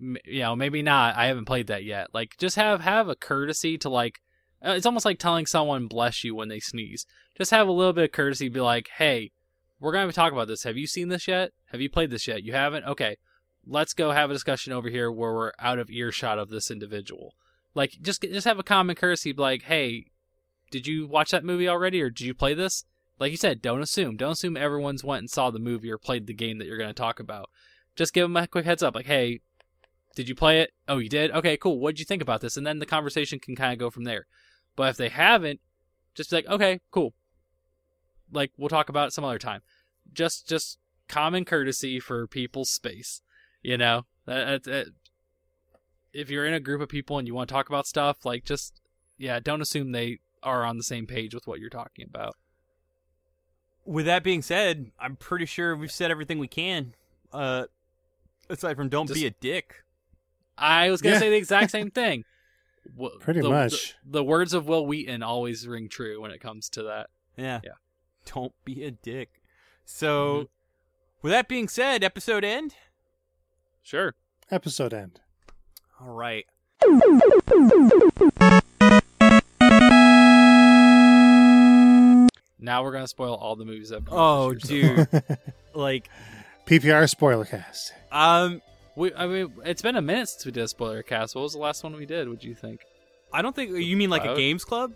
m- you know, maybe not. I haven't played that yet." Like, just have have a courtesy to like. uh, It's almost like telling someone "bless you" when they sneeze. Just have a little bit of courtesy. Be like, "Hey, we're going to talk about this. Have you seen this yet? Have you played this yet? You haven't? Okay. Let's go have a discussion over here where we're out of earshot of this individual. Like, just just have a common courtesy, be like, hey, did you watch that movie already, or did you play this? Like you said, don't assume. Don't assume everyone's went and saw the movie or played the game that you're going to talk about. Just give them a quick heads up, like, hey, did you play it? Oh, you did. Okay, cool. What did you think about this? And then the conversation can kind of go from there. But if they haven't, just be like, okay, cool. Like we'll talk about it some other time just just common courtesy for people's space. You know, that, that, that- if you're in a group of people and you want to talk about stuff, like just yeah, don't assume they are on the same page with what you're talking about. With that being said, I'm pretty sure we've said everything we can. Uh, aside from don't be a dick. I was gonna Yeah. say the exact same thing. Pretty the- much. The, the words of Wil Wheaton always ring true when it comes to that. Yeah. Yeah. Don't be a dick. So, Mm-hmm. with that being said, episode end. Sure. Episode end. All right. Now we're gonna spoil all the movies that. Oh, dude. like, PPR spoiler cast. um, We, I mean, it's been a minute since we did a spoiler cast. What was the last one we did? What do you think? I don't think you mean like a games club.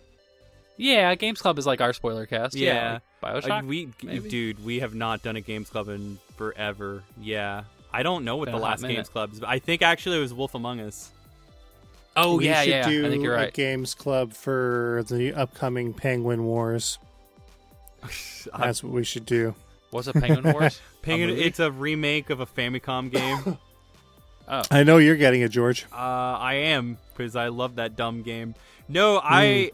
Yeah, Games Club is like our spoiler cast. Yeah. like Uh, Bioshock. we, maybe? dude, we have not done a games club in forever. Yeah, I don't know what Been the last minute. games club is. but I think actually it was Wolf Among Us. oh we yeah, should yeah. do I think you're a right. games club for the upcoming Penguin Wars. I- That's what we should do. What's a Penguin Wars? Penguin, movie? it's a remake of a Famicom game. Oh, I know you're getting it, George. Uh, I am because I love that dumb game. No, I,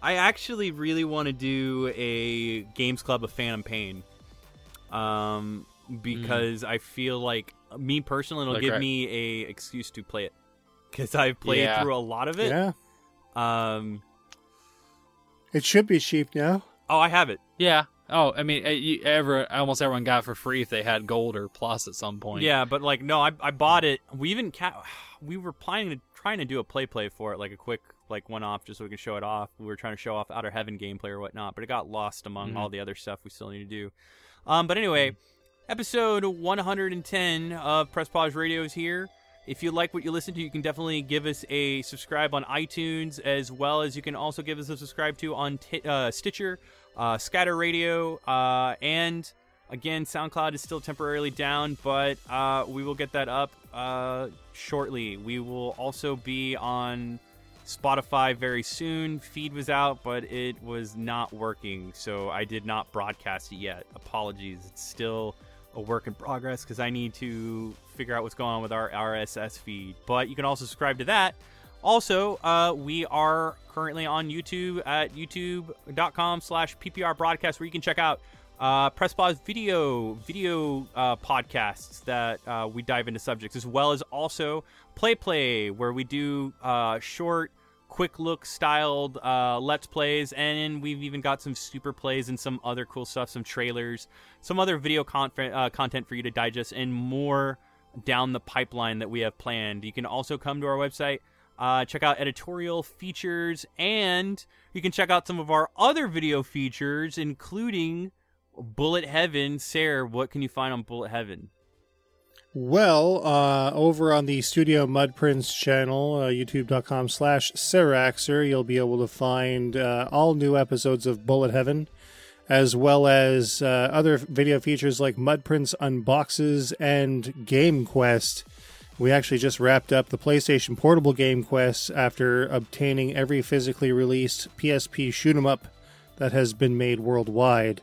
I actually really want to do a games club of Phantom Pain. Um, because I feel like me personally, it'll Like, give right. me a excuse to play it because I've played Yeah. through a lot of it. Yeah. Um, It should be cheap now. Oh, I have it. yeah. Oh, I mean, uh, you, ever almost everyone got it for free if they had gold or plus at some point. Yeah, but like no, I I bought it. We even ca- we were planning to trying to do a play play for it, like a quick like one off, just so we can show it off. We were trying to show off Outer Heaven gameplay or whatnot, but it got lost among Mhm. all the other stuff we still need to do. Um, but anyway, episode 110 of Press Pause Radio is here. If you like what you listen to, you can definitely give us a subscribe on iTunes, as well as you can also give us a subscribe to on t- uh, Stitcher, uh, Scatter Radio, uh, and again, SoundCloud is still temporarily down, but uh, we will get that up uh, shortly. We will also be on Spotify very soon. Feed was out, but it was not working, so I did not broadcast it yet. Apologies. It's still a work in progress because I need to figure out what's going on with our RSS feed. But you can also subscribe to that. Also, uh, we are currently on YouTube at youtube.com slash PPR broadcast where you can check out uh, Press Pause video video uh, podcasts that uh, we dive into subjects, as well as also Play Play, where we do uh, short, quick look styled uh, Let's Plays, and we've even got some super plays and some other cool stuff, some trailers, some other video uh, content for you to digest, and more down the pipeline that we have planned. You can also come to our website. Uh, check out editorial features, and you can check out some of our other video features, including Bullet Heaven. Sarah, what can you find on Bullet Heaven? Well, uh, over on the Studio Mudprints channel, uh, youtube.com slash Saraxer, you'll be able to find uh, all new episodes of Bullet Heaven, as well as uh, other video features like Mudprints Unboxes and Game Quest. We actually just wrapped up the PlayStation Portable Game Quest after obtaining every physically released PSP shoot 'em up that has been made worldwide.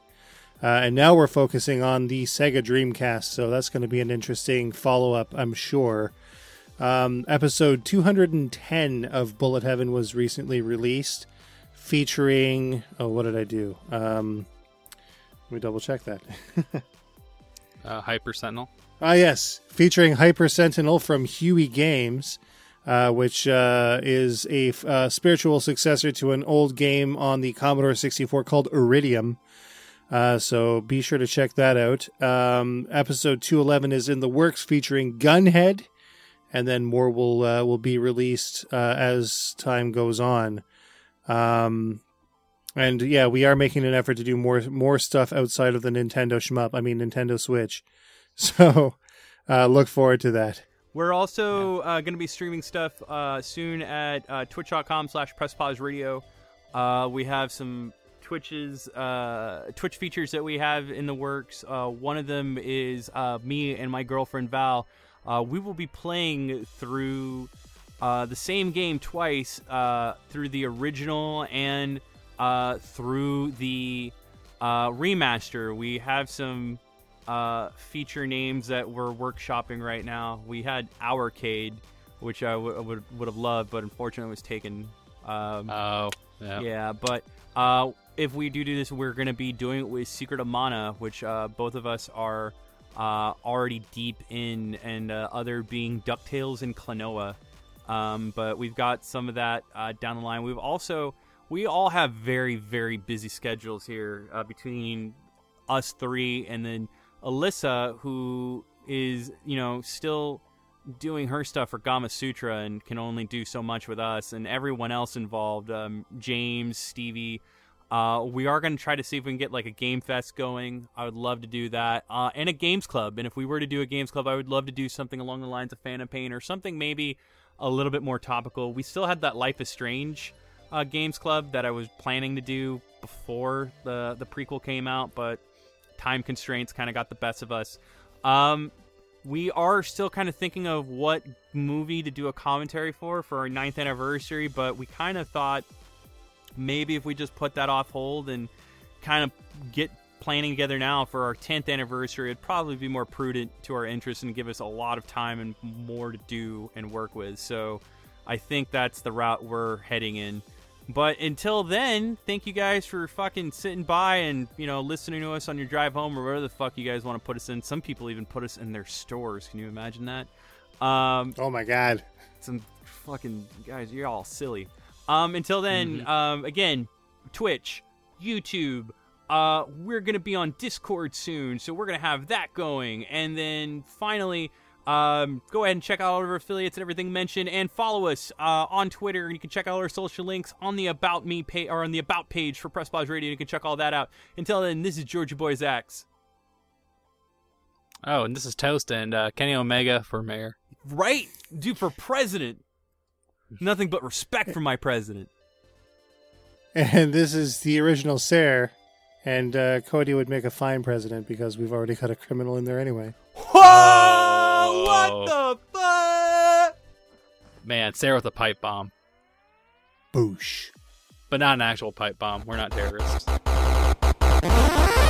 Uh, and now we're focusing on the Sega Dreamcast, so that's going to be an interesting follow up, I'm sure. Um, episode 210 of Bullet Heaven was recently released, featuring. Oh, what did I do? Um, let me double check that. Uh, Hyper Sentinel. Ah, yes, featuring Hyper Sentinel from Huey Games, uh, which uh, is a f- uh, spiritual successor to an old game on the Commodore 64 called Uridium. Uh, so be sure to check that out. Um, episode 211 is in the works, featuring Gunhed, and then more will uh, will be released uh, as time goes on. Um, and yeah, we are making an effort to do more more stuff outside of the Nintendo shmup. I mean Nintendo Switch. So uh, look forward to that. We're also uh, going to be streaming stuff uh, soon at uh, twitch.com slash presspause radio. Uh, we have some Twitches, uh, Twitch features that we have in the works. Uh, one of them is uh, me and my girlfriend Val. Uh, we will be playing through uh, the same game twice, uh, through the original and uh, through the uh, remaster. We have some uh, feature names that we're workshopping right now. We had Ourcade, which I w- would would have loved, but unfortunately was taken. Um, Oh, yeah. yeah, but uh, if we do do this, we're going to be doing it with Secret of Mana, which uh, both of us are uh, already deep in, and uh, other being DuckTales and Klonoa. Um, but we've got some of that uh, down the line. We've also, we all have very, very busy schedules here uh, between us three and then Alyssa, who is, you know, still doing her stuff for Gamasutra and can only do so much with us, and everyone else involved, um, James, Stevie. Uh, we are going to try to see if we can get like a game fest going. I would love to do that, uh, and a games club. And if we were to do a games club, I would love to do something along the lines of Phantom Pain or something maybe a little bit more topical. We still had that Life is Strange uh, games club that I was planning to do before the the prequel came out, but time constraints kind of got the best of us. Um, we are still kind of thinking of what movie to do a commentary for for our ninth anniversary, but we kind of thought maybe if we just put that off hold and kind of get planning together now for our 10th anniversary, it'd probably be more prudent to our interests and give us a lot of time and more to do and work with. So I think that's the route we're heading in. But until then, thank you guys for fucking sitting by and, you know, listening to us on your drive home or wherever the fuck you guys want to put us in. Some people even put us in their stores. Can you imagine that? Um, Oh my god. some fucking guys, you're all silly. Um, until then, um, again, Twitch, YouTube. Uh, we're gonna be on Discord soon, so we're gonna have that going. And then finally, um, go ahead and check out all of our affiliates and everything mentioned, and follow us uh, on Twitter. And you can check out our social links on the About Me page or on the About page for Press Pause Radio. You can check all that out. Until then, this is Georgia Boy Zax. Oh, and this is Toast and uh, Kenny Omega for mayor. Right, dude, for president. Nothing but respect for my president. And this is the original Sarah. And uh, Cody would make a fine president because we've already got a criminal in there anyway. Whoa! What the fuck? Man, Sarah with a pipe bomb, Boosh. but not an actual pipe bomb. We're not terrorists. Thank